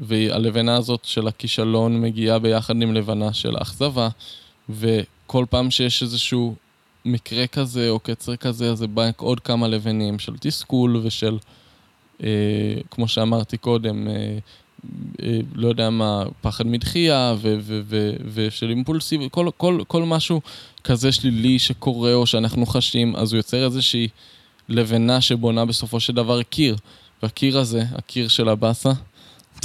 והלבנה הזאת של הכישלון מגיעה ביחד עם לבנה של האכזבה, וכל פעם שיש איזשהו מקרה כזה או קצר כזה, אז זה בא עוד כמה לבנים של תסכול ושל, אה, כמו שאמרתי קודם, אה, אה, לא יודע מה, פחד מדחייה ו- ו- ו- ושל אימפולסיב, כל, כל, כל משהו כזה שלילי שקורה או שאנחנו חשים, אז הוא יוצר איזושהי לבנה שבונה בסופו של דבר קיר. והקיר הזה, הקיר של הבאסה,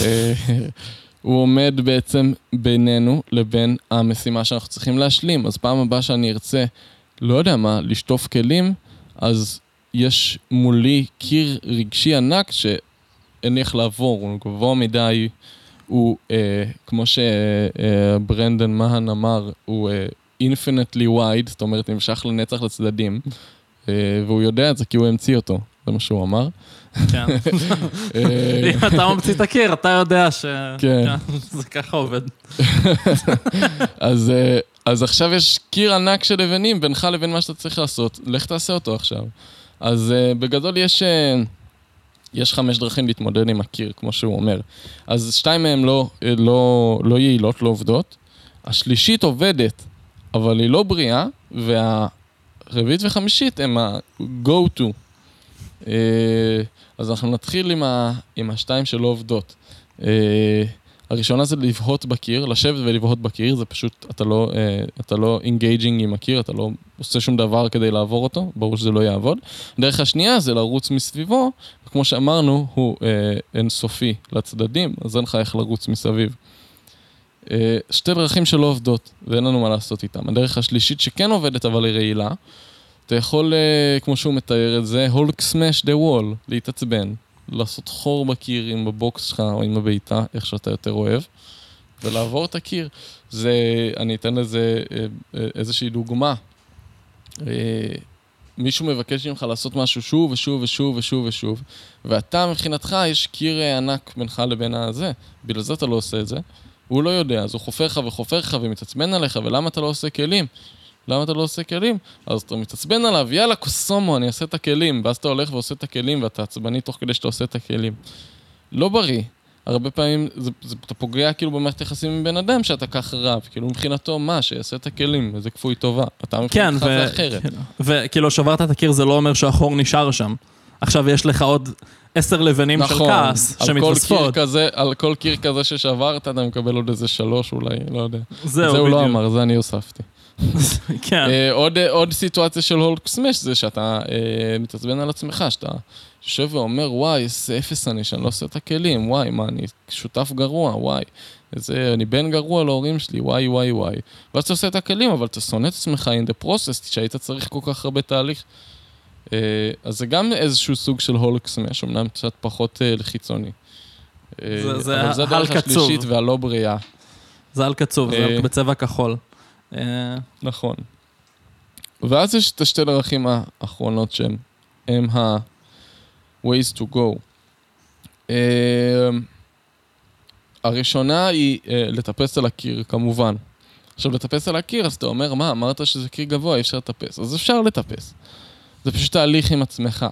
הוא עומד בעצם בינינו לבין המשימה שאנחנו צריכים להשלים. אז פעם הבאה שאני ארצה, לא יודע מה, לשטוף כלים, אז יש מולי קיר רגשי ענק שאין לי איך לעבור, הוא גבוה מדי, הוא, אה, כמו שברנדן אה, מהן אמר, הוא אה, infinitely wide, זאת אומרת, נמשך לנצח לצדדים, אה, והוא יודע את זה כי הוא המציא אותו, זה מה שהוא אמר. כן. אה, אם אתה ממציא את הקיר, אתה יודע ש... כן. ככה עובד. אז, אה, אז עכשיו יש קיר ענק של לבנים בינך לבין מה שאתה צריך לעשות, לך תעשה אותו עכשיו. אז uh, בגדול יש, יש חמש דרכים להתמודד עם הקיר, כמו שהוא אומר. אז שתיים מהן לא, לא, לא יעילות, לא עובדות. השלישית עובדת, אבל היא לא בריאה, והרביעית וחמישית הם ה-go-to. Uh, אז אנחנו נתחיל עם, ה, עם השתיים שלא עובדות. Uh, הראשונה זה לבהות בקיר, לשבת ולבהות בקיר, זה פשוט, אתה לא, אה, אתה לא engaging עם הקיר, אתה לא עושה שום דבר כדי לעבור אותו, ברור שזה לא יעבוד. הדרך השנייה זה לרוץ מסביבו, וכמו שאמרנו, הוא אה, אינסופי לצדדים, אז אין לך איך לרוץ מסביב. אה, שתי דרכים שלא עובדות, ואין לנו מה לעשות איתן. הדרך השלישית שכן עובדת אבל היא רעילה, אתה יכול, אה, כמו שהוא מתאר את זה, Hulk smash the wall, להתעצבן. לעשות חור בקיר עם הבוקס שלך או עם הביתה, איך שאתה יותר אוהב, ולעבור את הקיר. זה, אני אתן לזה אה, אה, איזושהי דוגמה. מישהו מבקש ממך לעשות משהו שוב ושוב ושוב ושוב ושוב, ואתה מבחינתך, יש קיר ענק בינך לבין הזה, בגלל זה אתה לא עושה את זה. הוא לא יודע, אז הוא חופר לך וחופר לך ומתעצבן עליך, ולמה אתה לא עושה כלים? למה אתה לא עושה כלים? אז אתה מתעצבן עליו, יאללה, קוסומו, אני אעשה את הכלים. ואז אתה הולך ועושה את הכלים, ואתה עצבני תוך כדי שאתה עושה את הכלים. לא בריא. הרבה פעמים זה, זה, אתה פוגע כאילו במערכת יחסים עם בן אדם שאתה ככה רב. כאילו מבחינתו, מה, שיעשה את הכלים, איזה כפוי טובה. אתה כן, מבחינתך זה אחרת. וכאילו שברת את הקיר זה לא אומר שהחור נשאר שם. עכשיו יש לך עוד עשר לבנים נכון, של כעס שמתווספות. כזה, על כל קיר כזה ששברת, אתה מקבל עוד איזה שלוש אולי, לא יודע. זהו, זה הוא לא בדיוק. אמר, זה אני הוספתי. כן. אה, עוד, עוד סיטואציה של הולק סמש זה שאתה אה, מתעצבן על עצמך, שאתה יושב ואומר, וואי, איזה אפס אני, שאני לא עושה את הכלים, וואי, מה, אני שותף גרוע, וואי. איזה, אני בן גרוע להורים שלי, וואי, וואי, וואי. ואז אתה עושה את הכלים, אבל אתה שונא את עצמך in the process, שהיית צריך כל כך הרבה תהליך. אה, אז זה גם איזשהו סוג של הולק סמש, אמנם קצת פחות אה, חיצוני. אה, זה- זה זה הדרך. השלישית והלא בריאה. זה על קצוב, זה אה. בצבע כחול. אה, נכון. ואז יש את השתי דרכים האחרונות שהן הם ה-ways to go. Uh, הראשונה היא uh, לטפס על הקיר, כמובן. עכשיו, לטפס על הקיר, אז אתה אומר, מה, אמרת שזה קיר גבוה, אי אפשר לטפס. אז אפשר לטפס. זה פשוט תהליך עם עצמך.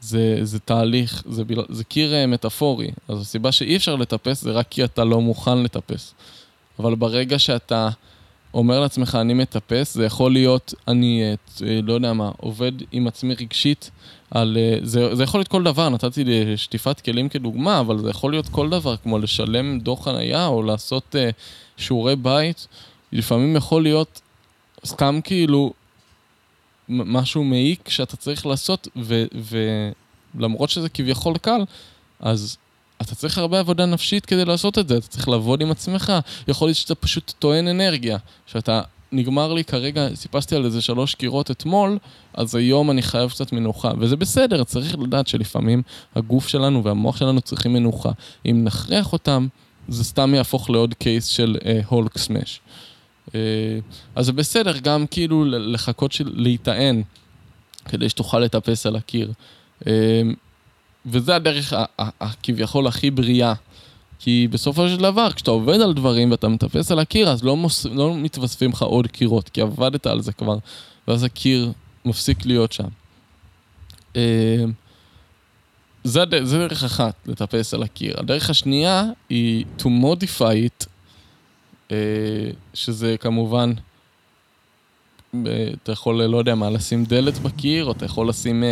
זה, זה תהליך, זה, בל... זה קיר מטאפורי. אז הסיבה שאי אפשר לטפס זה רק כי אתה לא מוכן לטפס. אבל ברגע שאתה אומר לעצמך, אני מטפס, זה יכול להיות, אני, אה, לא יודע מה, עובד עם עצמי רגשית על... אה, זה, זה יכול להיות כל דבר, נתתי שטיפת כלים כדוגמה, אבל זה יכול להיות כל דבר, כמו לשלם דוח חנייה או לעשות אה, שיעורי בית. לפעמים יכול להיות סתם כאילו משהו מעיק שאתה צריך לעשות, ולמרות שזה כביכול קל, אז אתה צריך הרבה עבודה נפשית כדי לעשות את זה, אתה צריך לעבוד עם עצמך. יכול להיות שאתה פשוט טוען אנרגיה, שאתה, נגמר לי כרגע, סיפסתי על איזה שלוש קירות אתמול, אז היום אני חייב קצת מנוחה. וזה בסדר, צריך לדעת שלפעמים הגוף שלנו והמוח שלנו צריכים מנוחה. אם נכריח אותם, זה סתם יהפוך לעוד קייס של הולק uh, סמאש. Uh, אז זה בסדר גם כאילו לחכות של... להיטען, כדי שתוכל לטפס על הקיר. Uh, וזה הדרך הכביכול הכי בריאה. כי בסופו של דבר, כשאתה עובד על דברים ואתה מטפס על הקיר, אז לא, מוס... לא מתווספים לך עוד קירות, כי עבדת על זה כבר, ואז הקיר מפסיק להיות שם. אה, זה, זה דרך אחת, לטפס על הקיר. הדרך השנייה היא to modify it, אה, שזה כמובן, אה, אתה יכול, לא יודע מה, לשים דלת בקיר, או אתה יכול לשים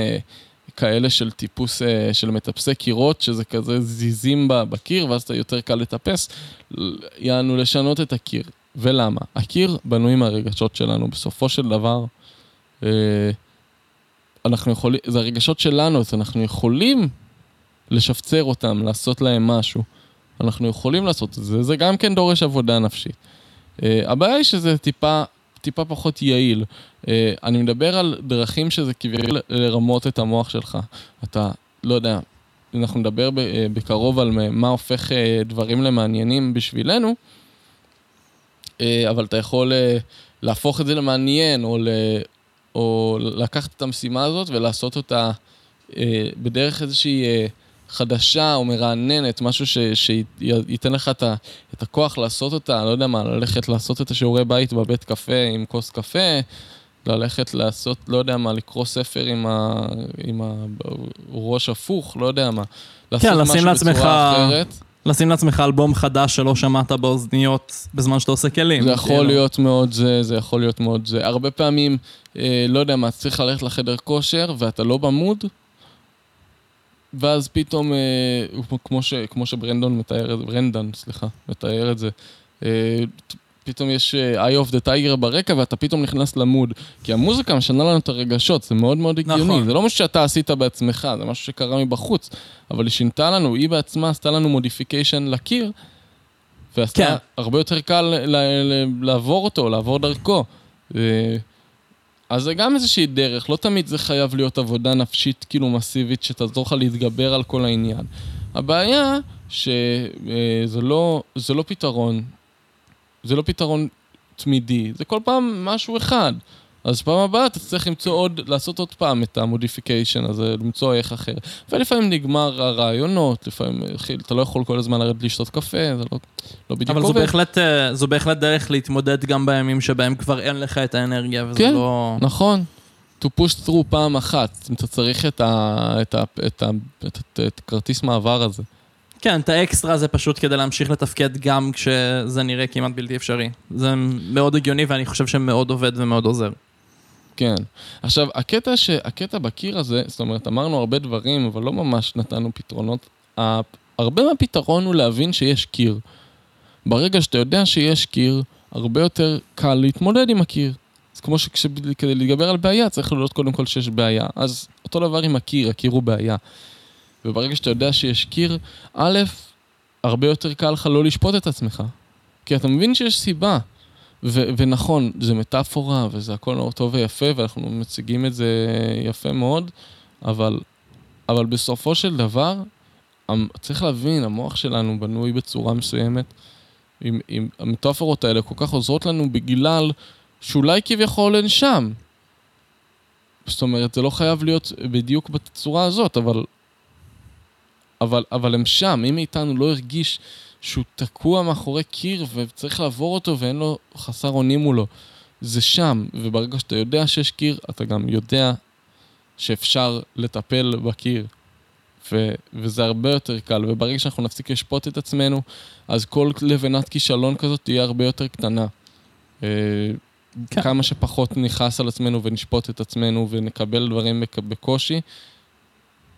כאלה של טיפוס אה, של מטפסי קירות, שזה כזה זיזים בקיר, ואז אתה יותר קל לטפס. יענו לשנות את הקיר. ולמה? הקיר בנוי מהרגשות שלנו. בסופו של דבר, אה, אנחנו יכולים, זה הרגשות שלנו, אז אנחנו יכולים לשפצר אותם, לעשות להם משהו. אנחנו יכולים לעשות את זה, זה גם כן דורש עבודה נפשית. Uh, הבעיה היא שזה טיפה, טיפה פחות יעיל. Uh, אני מדבר על דרכים שזה כביכול לרמות את המוח שלך. אתה, לא יודע, אנחנו נדבר uh, בקרוב על מה הופך uh, דברים למעניינים בשבילנו, uh, אבל אתה יכול uh, להפוך את זה למעניין, או, ל, או לקחת את המשימה הזאת ולעשות אותה uh, בדרך איזושהי... חדשה או מרעננת, משהו ש, שייתן לך את, ה, את הכוח לעשות אותה, לא יודע מה, ללכת לעשות את השיעורי בית בבית קפה עם כוס קפה, ללכת לעשות, לא יודע מה, לקרוא ספר עם, ה, עם הראש הפוך, לא יודע מה. לעשות כן, לשים משהו לעצמך- בצורה אחרת. לשים לעצמך אלבום חדש שלא שמעת באוזניות בזמן שאתה עושה כלים. זה יכול כאילו. להיות מאוד זה, זה יכול להיות מאוד זה. הרבה פעמים, אה, לא יודע מה, צריך ללכת לחדר כושר ואתה לא במוד, ואז פתאום, אה, כמו, ש, כמו שברנדון מתאר את זה, ברנדן, סליחה, מתאר את זה, אה, פתאום יש אה, eye of the tiger ברקע ואתה פתאום נכנס למוד. כי המוזיקה משנה לנו את הרגשות, זה מאוד מאוד הגיוני. נכון. זה לא משהו שאתה עשית בעצמך, זה משהו שקרה מבחוץ. אבל היא שינתה לנו, היא בעצמה עשתה לנו modification לקיר, ועשתה כן. הרבה יותר קל לעבור אותו, לעבור דרכו. אה, אז זה גם איזושהי דרך, לא תמיד זה חייב להיות עבודה נפשית כאילו מסיבית שתעזור לך להתגבר על כל העניין. הבעיה שזה לא, זה לא פתרון, זה לא פתרון תמידי, זה כל פעם משהו אחד. אז פעם הבאה אתה צריך למצוא עוד, לעשות עוד פעם את המודיפיקיישן הזה, למצוא איך אחר. ולפעמים נגמר הרעיונות, לפעמים אתה לא יכול כל הזמן לרדת לשתות קפה, זה לא, לא בדיוק אבל זו עובד. בהחלט, אה, זו בהחלט דרך להתמודד גם בימים שבהם כבר אין לך את האנרגיה, וזה כן. לא... נכון. to push through פעם אחת, אם אתה צריך את, ה, את, ה, את, ה, את, את, את כרטיס מעבר הזה. כן, את האקסטרה זה פשוט כדי להמשיך לתפקד גם כשזה נראה כמעט בלתי אפשרי. זה מאוד הגיוני ואני חושב שמאוד עובד ומאוד עוזר. כן. עכשיו, הקטע, ש... הקטע בקיר הזה, זאת אומרת, אמרנו הרבה דברים, אבל לא ממש נתנו פתרונות. הרבה מהפתרון הוא להבין שיש קיר. ברגע שאתה יודע שיש קיר, הרבה יותר קל להתמודד עם הקיר. אז כמו שכדי להתגבר על בעיה, צריך לדעת קודם כל שיש בעיה. אז אותו דבר עם הקיר, הקיר הוא בעיה. וברגע שאתה יודע שיש קיר, א', הרבה יותר קל לך לא לשפוט את עצמך. כי אתה מבין שיש סיבה. ו- ונכון, זה מטאפורה, וזה הכל נורא טוב ויפה, ואנחנו מציגים את זה יפה מאוד, אבל, אבל בסופו של דבר, צריך להבין, המוח שלנו בנוי בצורה מסוימת, עם, עם המטאפורות האלה כל כך עוזרות לנו בגלל שאולי כביכול הן שם. זאת אומרת, זה לא חייב להיות בדיוק בצורה הזאת, אבל, אבל, אבל הם שם. אם מאיתנו לא הרגיש שהוא תקוע מאחורי קיר וצריך לעבור אותו ואין לו חסר אונים מולו, זה שם. וברגע שאתה יודע שיש קיר, אתה גם יודע שאפשר לטפל בקיר. ו- וזה הרבה יותר קל, וברגע שאנחנו נפסיק לשפוט את עצמנו, אז כל לבנת כישלון כזאת תהיה הרבה יותר קטנה. אה, כן. כמה שפחות נכעס על עצמנו ונשפוט את עצמנו ונקבל דברים בק- בקושי,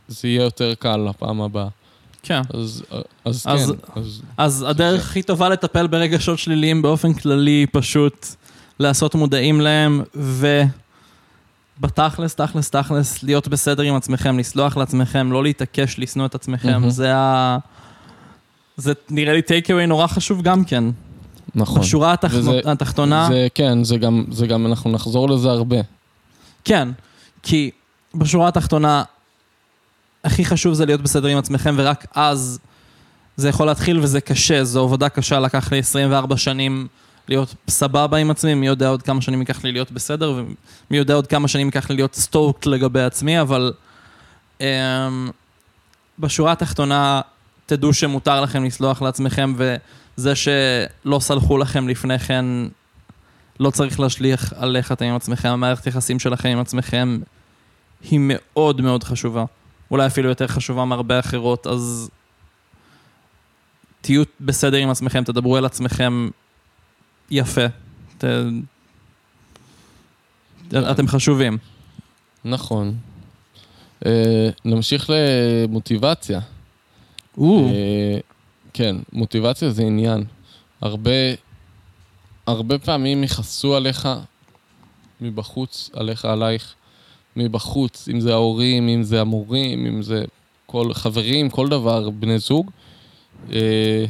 זה יהיה יותר קל לפעם הבאה. כן. אז, אז, אז- כן, אז אז הדרך הכי טובה לטפל ברגשות שליליים באופן כללי היא פשוט לעשות מודעים להם, ובתכלס, תכלס, תכלס, להיות בסדר עם עצמכם, לסלוח לעצמכם, לא להתעקש לשנוא את עצמכם. מהמם. זה ה... זה נראה לי טייק אווי נורא חשוב גם כן. נכון. בשורה התחתונה, וזה- התחתונה, זה, כן, זה גם, זה גם, אנחנו נחזור לזה הרבה. כן, כי בשורה התחתונה, הכי חשוב זה להיות בסדר עם עצמכם, ורק אז זה יכול להתחיל וזה קשה, זו עבודה קשה, לקח לי 24 שנים להיות סבבה עם עצמי, מי יודע עוד כמה שנים ייקח לי להיות בסדר, ומי יודע עוד כמה שנים ייקח לי להיות סטוקט לגבי עצמי, אבל אמ, בשורה התחתונה, תדעו שמותר לכם לסלוח לעצמכם, וזה שלא סלחו לכם לפני כן, לא צריך להשליך על איך אתם עם עצמכם, המערכת יחסים שלכם עם עצמכם היא מאוד מאוד חשובה. אולי אפילו יותר חשובה מהרבה אחרות, אז תהיו בסדר עם עצמכם, תדברו אל עצמכם יפה. ת... אתם חשובים. נכון. אה, נמשיך למוטיבציה. אה, כן, מוטיבציה זה עניין. הרבה, הרבה פעמים יכעסו עליך מבחוץ, עליך, עלייך, מבחוץ, אם זה ההורים, אם זה המורים, אם זה כל חברים, כל דבר, בני זוג. אה,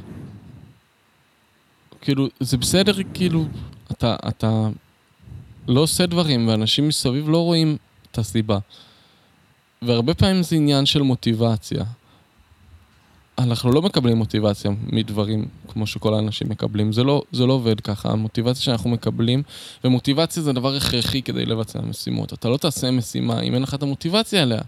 כאילו, זה בסדר, כאילו, אתה, אתה לא עושה דברים, ואנשים מסביב לא רואים את הסיבה. והרבה פעמים זה עניין של מוטיבציה. אנחנו לא מקבלים מוטיבציה מדברים כמו שכל האנשים מקבלים. זה לא, זה לא עובד ככה. המוטיבציה שאנחנו מקבלים, ומוטיבציה זה דבר הכרחי כדי לבצע משימות. אתה לא תעשה משימה אם אין לך את המוטיבציה אליה.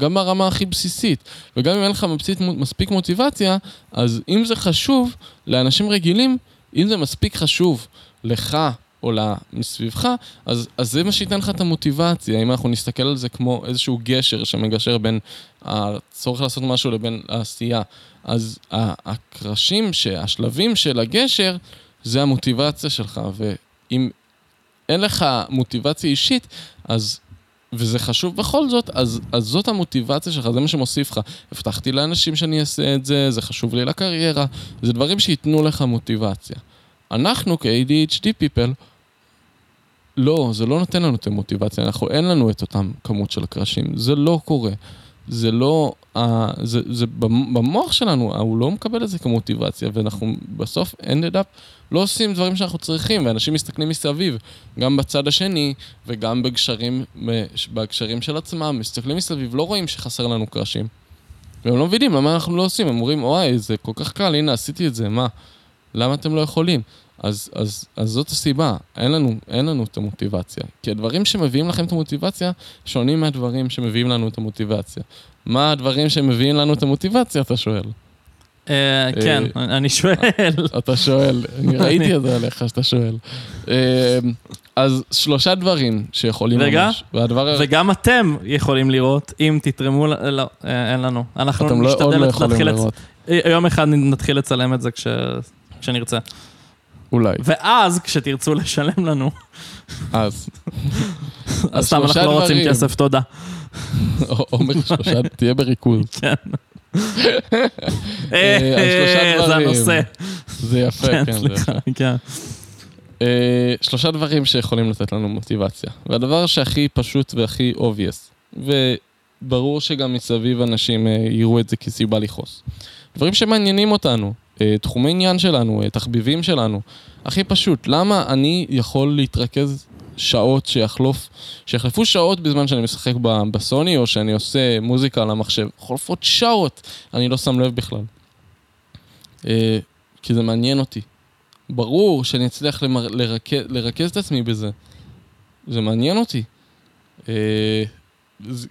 גם ברמה הכי בסיסית. וגם אם אין לך מספיק, מספיק מוטיבציה, אז אם זה חשוב לאנשים רגילים, אם זה מספיק חשוב לך או מסביבך, אז, אז זה מה שייתן לך את המוטיבציה. אם אנחנו נסתכל על זה כמו איזשהו גשר שמגשר בין הצורך לעשות משהו לבין העשייה. אז הקרשים, השלבים של הגשר, זה המוטיבציה שלך, ואם אין לך מוטיבציה אישית, אז וזה חשוב בכל זאת, אז, אז זאת המוטיבציה שלך, זה מה שמוסיף לך. הבטחתי לאנשים שאני אעשה את זה, זה חשוב לי לקריירה, זה דברים שייתנו לך מוטיבציה. אנחנו כ-ADHD people, לא, זה לא נותן לנו את המוטיבציה, אנחנו, אין לנו את אותם כמות של הקרשים, זה לא קורה. זה לא, uh, זה, זה במוח שלנו, הוא לא מקבל את זה כמוטיבציה, ואנחנו בסוף ended up לא עושים דברים שאנחנו צריכים, ואנשים מסתכלים מסביב, גם בצד השני וגם בגשרים, בגשרים של עצמם, מסתכלים מסביב, לא רואים שחסר לנו קרשים. והם לא מבינים למה אנחנו לא עושים, הם אומרים, וואי, זה כל כך קל, הנה, עשיתי את זה, מה? למה אתם לא יכולים? אז, אז, אז זאת הסיבה, אין לנו, אין לנו את המוטיבציה. כי הדברים שמביאים לכם את המוטיבציה שונים מהדברים שמביאים לנו את המוטיבציה. מה הדברים שמביאים לנו את המוטיבציה, אתה שואל? אה, כן, אה, אני שואל. אתה שואל, אני ראיתי את זה עליך שאתה שואל. אה, אז שלושה דברים שיכולים רגע, וגם אתם יכולים לראות, אם תתרמו, לא, אין לנו. אנחנו לא- נשתדל לא להתחיל, יום אחד נתחיל לצלם את זה כשנרצה. אולי. ואז, כשתרצו לשלם לנו... אז. אז סתם, אנחנו לא רוצים כסף, תודה. עומר שלושה, תהיה בריכוז. כן. אה, זה הנושא. זה יפה, כן, כן, סליחה, כן. אה, שלושה דברים שיכולים לתת לנו מוטיבציה. והדבר שהכי פשוט והכי obvious, וברור שגם מסביב אנשים אה, יראו את זה כסיבה לכעוס. דברים שמעניינים אותנו, אה, תחומי עניין שלנו, אה, תחביבים שלנו. הכי פשוט, למה אני יכול להתרכז שעות שיחלוף, שיחלפו שעות בזמן שאני משחק בסוני או שאני עושה מוזיקה על המחשב? חולפות שעות, אני לא שם לב בכלל. אה, כי זה מעניין אותי. ברור שאני אצליח למר... לרכז, לרכז את עצמי בזה. זה מעניין אותי.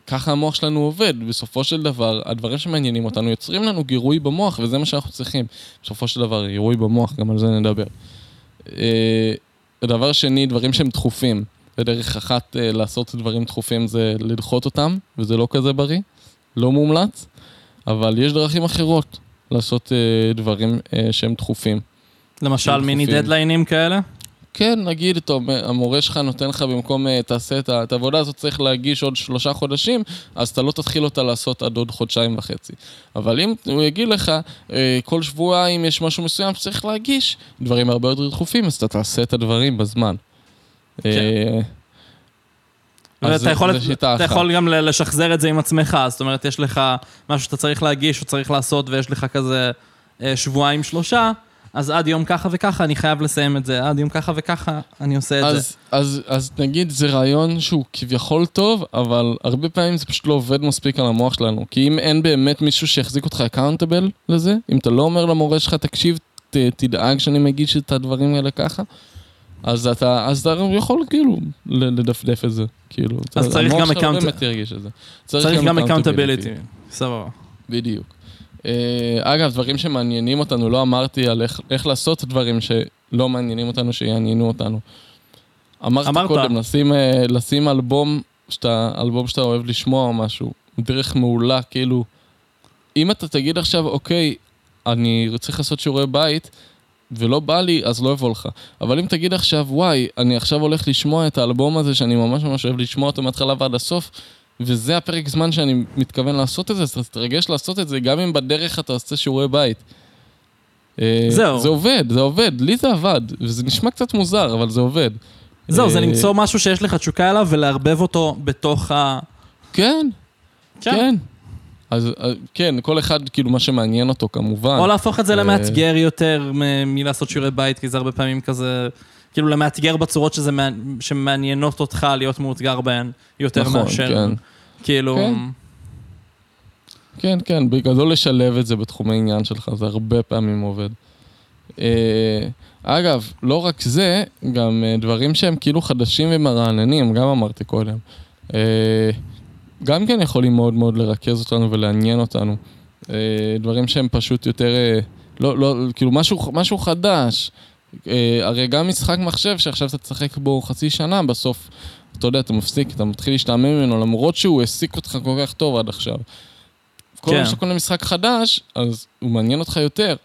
ככה המוח שלנו עובד. בסופו של דבר, הדברים שמעניינים אותנו יוצרים לנו גירוי במוח, וזה מה שאנחנו צריכים. בסופו של דבר, גירוי במוח, גם על זה נדבר. אה, דבר שני, דברים שהם דחופים. ודרך אחת אה, לעשות דברים דחופים זה לדחות אותם, וזה לא כזה בריא, לא מומלץ, אבל יש דרכים אחרות לעשות אה, דברים שהם דחופים. למשל מיני דדליינים כאלה? כן, נגיד, טוב, המורה שלך נותן לך במקום, אה, תעשה את העבודה הזאת, צריך להגיש עוד שלושה חודשים, אז אתה לא תתחיל אותה לעשות עד עוד חודשיים וחצי. אבל אם הוא יגיד לך, אה, כל שבועיים יש משהו מסוים שצריך להגיש, דברים הרבה יותר דחופים, אז אתה תעשה את הדברים בזמן. כן. אה, אז אתה יכול, אתה יכול גם לשחזר את זה עם עצמך, זאת אומרת, יש לך משהו שאתה צריך להגיש או צריך לעשות, ויש לך כזה שבועיים, שלושה, אז עד יום ככה וככה אני חייב לסיים את זה, עד יום ככה וככה אני עושה את אז, זה. אז, אז נגיד זה רעיון שהוא כביכול טוב, אבל הרבה פעמים זה פשוט לא עובד מספיק על המוח שלנו. כי אם אין באמת מישהו שיחזיק אותך אקאונטבל לזה, אם אתה לא אומר למורה שלך, תקשיב, ת, תדאג שאני מגיש את הדברים האלה ככה, אז אתה, אז אתה יכול כאילו לדפדף את זה, כאילו. אז צריך גם account... צריך, צריך גם accountability, סבבה. בדיוק. אה, אגב, דברים שמעניינים אותנו, לא אמרתי על איך, איך לעשות דברים שלא מעניינים אותנו, שיעניינו אותנו. אמרת, אמרת. קודם, לשים, אה, לשים אלבום, שאתה, אלבום שאתה אוהב לשמוע או משהו. דרך מעולה, כאילו, אם אתה תגיד עכשיו, אוקיי, אני צריך לעשות שיעורי בית, ולא בא לי, אז לא אבוא לך. אבל אם תגיד עכשיו, וואי, אני עכשיו הולך לשמוע את האלבום הזה, שאני ממש ממש אוהב לשמוע אותו מההתחלה ועד הסוף, וזה הפרק זמן שאני מתכוון לעשות את זה, אז תתרגש לעשות את זה, גם אם בדרך אתה עושה שיעורי בית. אה, זהו. זה עובד, זה עובד, לי זה עבד, וזה נשמע קצת מוזר, אבל זה עובד. זהו, זה אה, למצוא משהו שיש לך תשוקה אליו ולערבב אותו בתוך ה... כן, כן. אז אה, כן, כל אחד, כאילו, מה שמעניין אותו כמובן. או להפוך את זה למאתגר יותר מלעשות שיעורי בית, כי זה הרבה פעמים כזה... כאילו למאתגר בצורות שזה מע- שמעניינות אותך להיות מאותגר בהן יותר נכון, מאשר... כן. כאילו... כן. כן, כן, בגדול לשלב את זה בתחומי עניין שלך, זה הרבה פעמים עובד. אה, אגב, לא רק זה, גם אה, דברים שהם כאילו חדשים ומרעננים, גם אמרתי קודם. אה, גם כן יכולים מאוד מאוד לרכז אותנו ולעניין אותנו. דברים שהם פשוט יותר, לא, לא, כאילו משהו, משהו חדש. הרי גם משחק מחשב שעכשיו אתה תשחק בו חצי שנה, בסוף, אתה יודע, אתה מפסיק, אתה מתחיל להשתעמם ממנו, למרות שהוא העסיק אותך כל כך טוב עד עכשיו. כל כן. פעם שאתה קונה משחק חדש, אז הוא מעניין אותך יותר.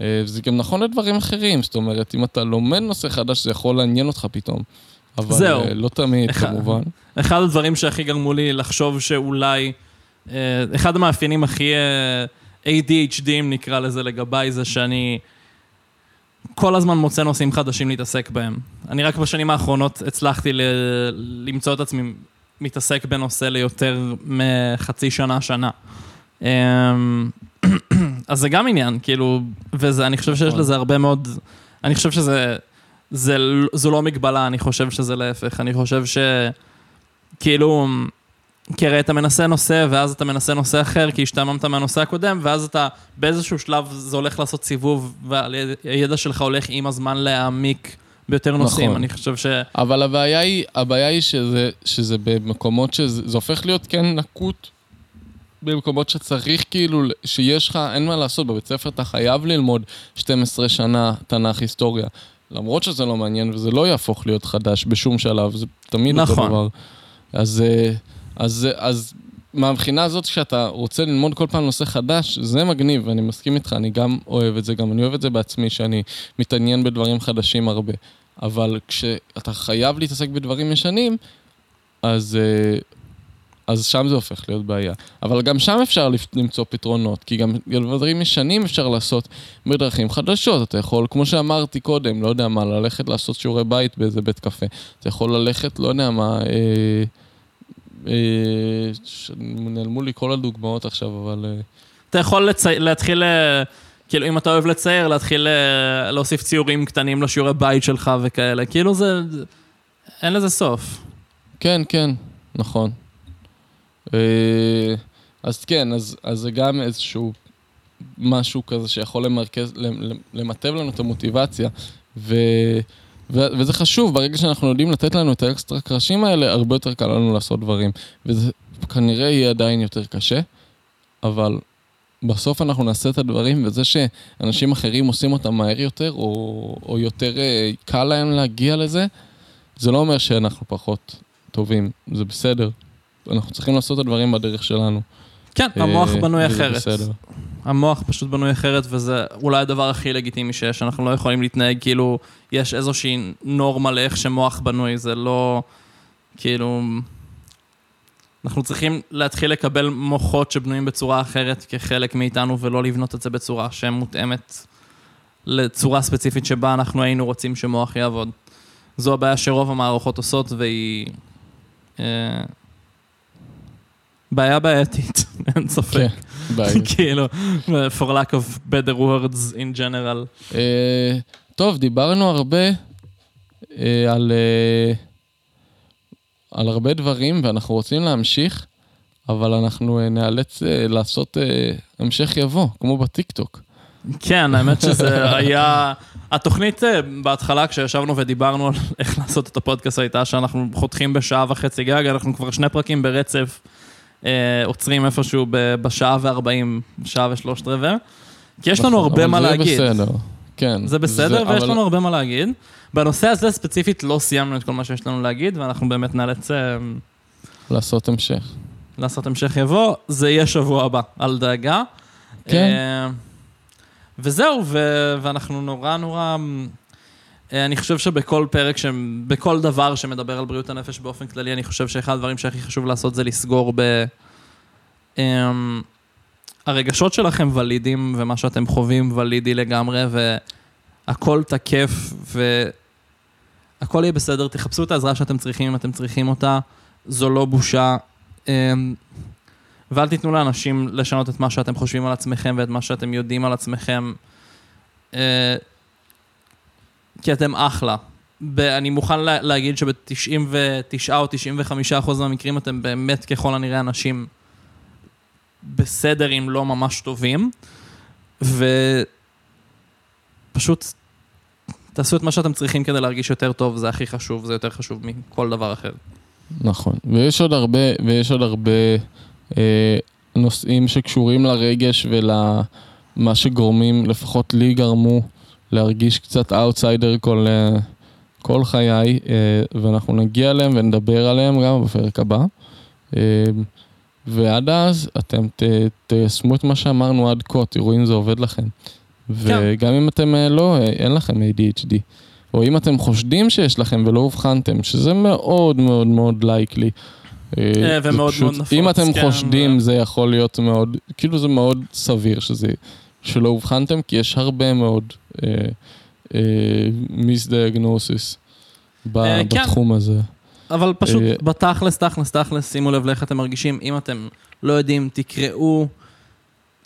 אה, זה גם נכון לדברים אחרים, זאת אומרת, אם אתה לומד נושא חדש, זה יכול לעניין אותך פתאום. אבל זהו. אה, לא תמיד, אחד- כמובן. אחד הדברים שהכי גרמו לי לחשוב שאולי... אה, אחד המאפיינים הכי ADHD, אם נקרא לזה לגביי, זה שאני כל הזמן מוצא נושאים חדשים להתעסק בהם. אני רק בשנים האחרונות הצלחתי ל- למצוא את עצמי מתעסק בנושא ליותר מחצי שנה, שנה. אה, אז זה גם עניין, כאילו, ואני חושב שיש נכון. לזה הרבה מאוד... אני חושב שזה... זה, זו לא מגבלה, אני חושב שזה להפך. אני חושב ש... כאילו, כי הרי אתה מנסה נושא, ואז אתה מנסה נושא אחר, כי השתעממת מהנושא הקודם, ואז אתה באיזשהו שלב זה הולך לעשות סיבוב, והידע שלך הולך עם הזמן להעמיק ביותר נושאים. נכון. אני חושב ש... אבל הבעיה היא, הבעיה היא שזה, שזה במקומות שזה זה הופך להיות כן נקוט במקומות שצריך כאילו, שיש לך, אין מה לעשות, בבית ספר אתה חייב ללמוד 12 שנה תנ"ך היסטוריה. למרות שזה לא מעניין וזה לא יהפוך להיות חדש בשום שלב, זה תמיד אותו נכון. דבר. אז, אה, אז, אז מהבחינה הזאת, כשאתה רוצה ללמוד כל פעם נושא חדש, זה מגניב, ואני מסכים איתך, אני גם אוהב את זה, גם אני אוהב את זה בעצמי, שאני מתעניין בדברים חדשים הרבה. אבל כשאתה חייב להתעסק בדברים ישנים, אז, אה, אז שם זה הופך להיות בעיה. אבל גם שם אפשר למצוא פתרונות, כי גם דברים ישנים אפשר לעשות בדרכים חדשות. אתה יכול, כמו שאמרתי קודם, לא יודע מה, ללכת לעשות שיעורי בית באיזה בית קפה. אתה יכול ללכת, לא יודע מה, אה, נעלמו לי כל הדוגמאות עכשיו, אבל... אה, אתה יכול לצי... להתחיל, אה, כאילו, אם אתה אוהב לצייר, להתחיל אה, להוסיף ציורים קטנים לשיעורי בית שלך וכאלה. כאילו זה... אין לזה סוף. כן, כן, נכון. אה, אז כן, אז, אז זה גם איזשהו משהו כזה שיכול למרכז, למ- למטב לנו את המוטיבציה. ו, ו, וזה חשוב, ברגע שאנחנו יודעים לתת לנו את האקסטרה קרשים האלה, הרבה יותר קל לנו לעשות דברים. וזה כנראה יהיה עדיין יותר קשה, אבל בסוף אנחנו נעשה את הדברים, וזה שאנשים אחרים עושים אותם מהר יותר, או, או יותר אה, קל להם להגיע לזה, זה לא אומר שאנחנו פחות טובים, זה בסדר. אנחנו צריכים לעשות את הדברים בדרך שלנו. כן, המוח אה, בנוי וזה אחרת. בסדר. המוח פשוט בנוי אחרת, וזה אולי הדבר הכי לגיטימי שיש. אנחנו לא יכולים להתנהג כאילו יש איזושהי נורמה לאיך שמוח בנוי, זה לא... כאילו... אנחנו צריכים להתחיל לקבל מוחות שבנויים בצורה אחרת כחלק מאיתנו, ולא לבנות את זה בצורה שמותאמת לצורה ספציפית שבה אנחנו היינו רוצים שמוח יעבוד. זו הבעיה שרוב המערכות עושות, והיא... בעיה בעייתית, אין ספק. כן. כאילו, for lack of better words in general. אה, טוב, דיברנו הרבה אה, על, אה, על הרבה דברים, ואנחנו רוצים להמשיך, אבל אנחנו אה, לעשות המשך יבוא, כמו בטיקטוק. כן, האמת שזה היה... התוכנית בהתחלה, כשישבנו ודיברנו על איך לעשות את הפודקאסט, הייתה שאנחנו חותכים בשעה וחצי גג, אנחנו כבר שני פרקים ברצף עוצרים איפשהו בשעה וארבעים, שעה ושלושת רבעי. כי יש לנו נכון, הרבה אבל מה זה להגיד. בסדר, כן. זה בסדר, ויש אבל- לנו הרבה מה להגיד. בנושא הזה ספציפית לא סיימנו את כל מה שיש לנו להגיד, ואנחנו באמת נאלץ... אה, לעשות המשך. לעשות המשך יבוא, זה יהיה שבוע הבא, אל דאגה. כן. אה, וזהו, ואנחנו נורא נורא... אה, אני חושב שבכל פרק, ש... בכל דבר שמדבר על בריאות הנפש באופן כללי, אני חושב שאחד הדברים שהכי חשוב לעשות זה לסגור ב... אמ, הרגשות שלכם ולידים, ומה שאתם חווים ולידי לגמרי, והכל תקף, והכל יהיה בסדר. תחפשו את העזרה שאתם צריכים אם אתם צריכים אותה, זו לא בושה. אמ, ואל תיתנו לאנשים לשנות את מה שאתם חושבים על עצמכם ואת מה שאתם יודעים על עצמכם. אה, כי אתם אחלה. אני מוכן לה, להגיד שב-99 או 95 אחוז מהמקרים אתם באמת ככל הנראה אנשים בסדר אם לא ממש טובים, ופשוט תעשו את מה שאתם צריכים כדי להרגיש יותר טוב, זה הכי חשוב, זה יותר חשוב מכל דבר אחר. נכון. ויש עוד הרבה, ויש עוד הרבה אה, נושאים שקשורים לרגש ולמה שגורמים, לפחות לי גרמו, להרגיש קצת אאוטסיידר כל, אה, כל חיי, אה, ואנחנו נגיע אליהם ונדבר עליהם גם בפרק הבא. אה, ועד אז אתם ת, תיישמו את מה שאמרנו עד כה, תראו אם זה עובד לכם. וגם אם אתם לא, אין לכם ADHD, או אם אתם חושדים שיש לכם ולא אובחנתם, שזה מאוד מאוד מאוד לייקלי. ומאוד מאוד נפוץ, אם אתם כן, חושדים זה יכול להיות מאוד, כאילו זה מאוד סביר שזה, שלא אובחנתם, כי יש הרבה מאוד מיסדיאגנוסיס אה, כן. בתחום הזה. אבל פשוט אה, בתכלס, תכלס, תכלס, שימו לב לאיך אתם מרגישים. אם אתם לא יודעים, תקראו,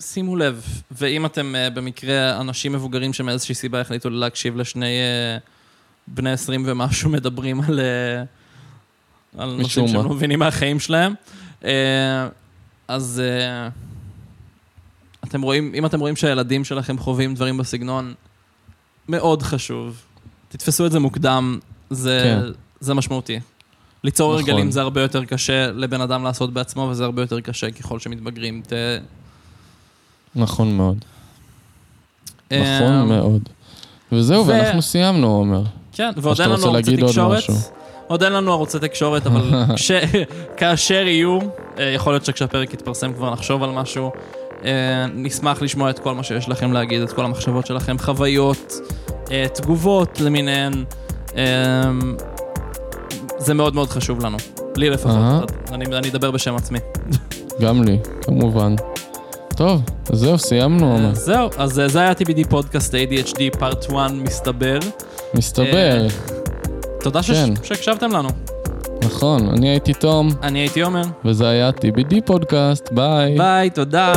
שימו לב. ואם אתם uh, במקרה אנשים מבוגרים שמאיזושהי סיבה החליטו להקשיב לשני בני 20 ומשהו מדברים על, על נושאים שהם. לא מבינים מהחיים שלהם, uh, אז אתם רואים, אם אתם רואים שהילדים שלכם חווים דברים בסגנון, מאוד חשוב. תתפסו את זה מוקדם, זה, כן. זה משמעותי. ליצור נכון. הרגלים זה הרבה יותר קשה לבן אדם לעשות בעצמו, וזה הרבה יותר קשה ככל שמתבגרים. ת... נכון מאוד. נכון מאוד. וזהו, ו- ואנחנו סיימנו, עומר. כן, ועוד אין לנו ערוצי עוד תקשורת. עוד אין לנו ערוצי תקשורת, אבל כש... כאשר יהיו, אה, יכול להיות שכשהפרק יתפרסם כבר נחשוב על משהו. אה, נשמח לשמוע את כל מה שיש לכם להגיד, את כל המחשבות שלכם, חוויות, אה, תגובות למיניהן. אה, זה מאוד מאוד חשוב לנו. לי. לפחות. אני, אני אדבר בשם עצמי. גם לי, כמובן. טוב, זהו, סיימנו, זהו, אז זה היה TBD פודקאסט ADHD part 1 מסתבר. מסתבר, תודה כן. שהקשבתם לנו. נכון, אני הייתי תום, אני הייתי עומר. וזה היה TBD פודקאסט, ביי. ביי, תודה.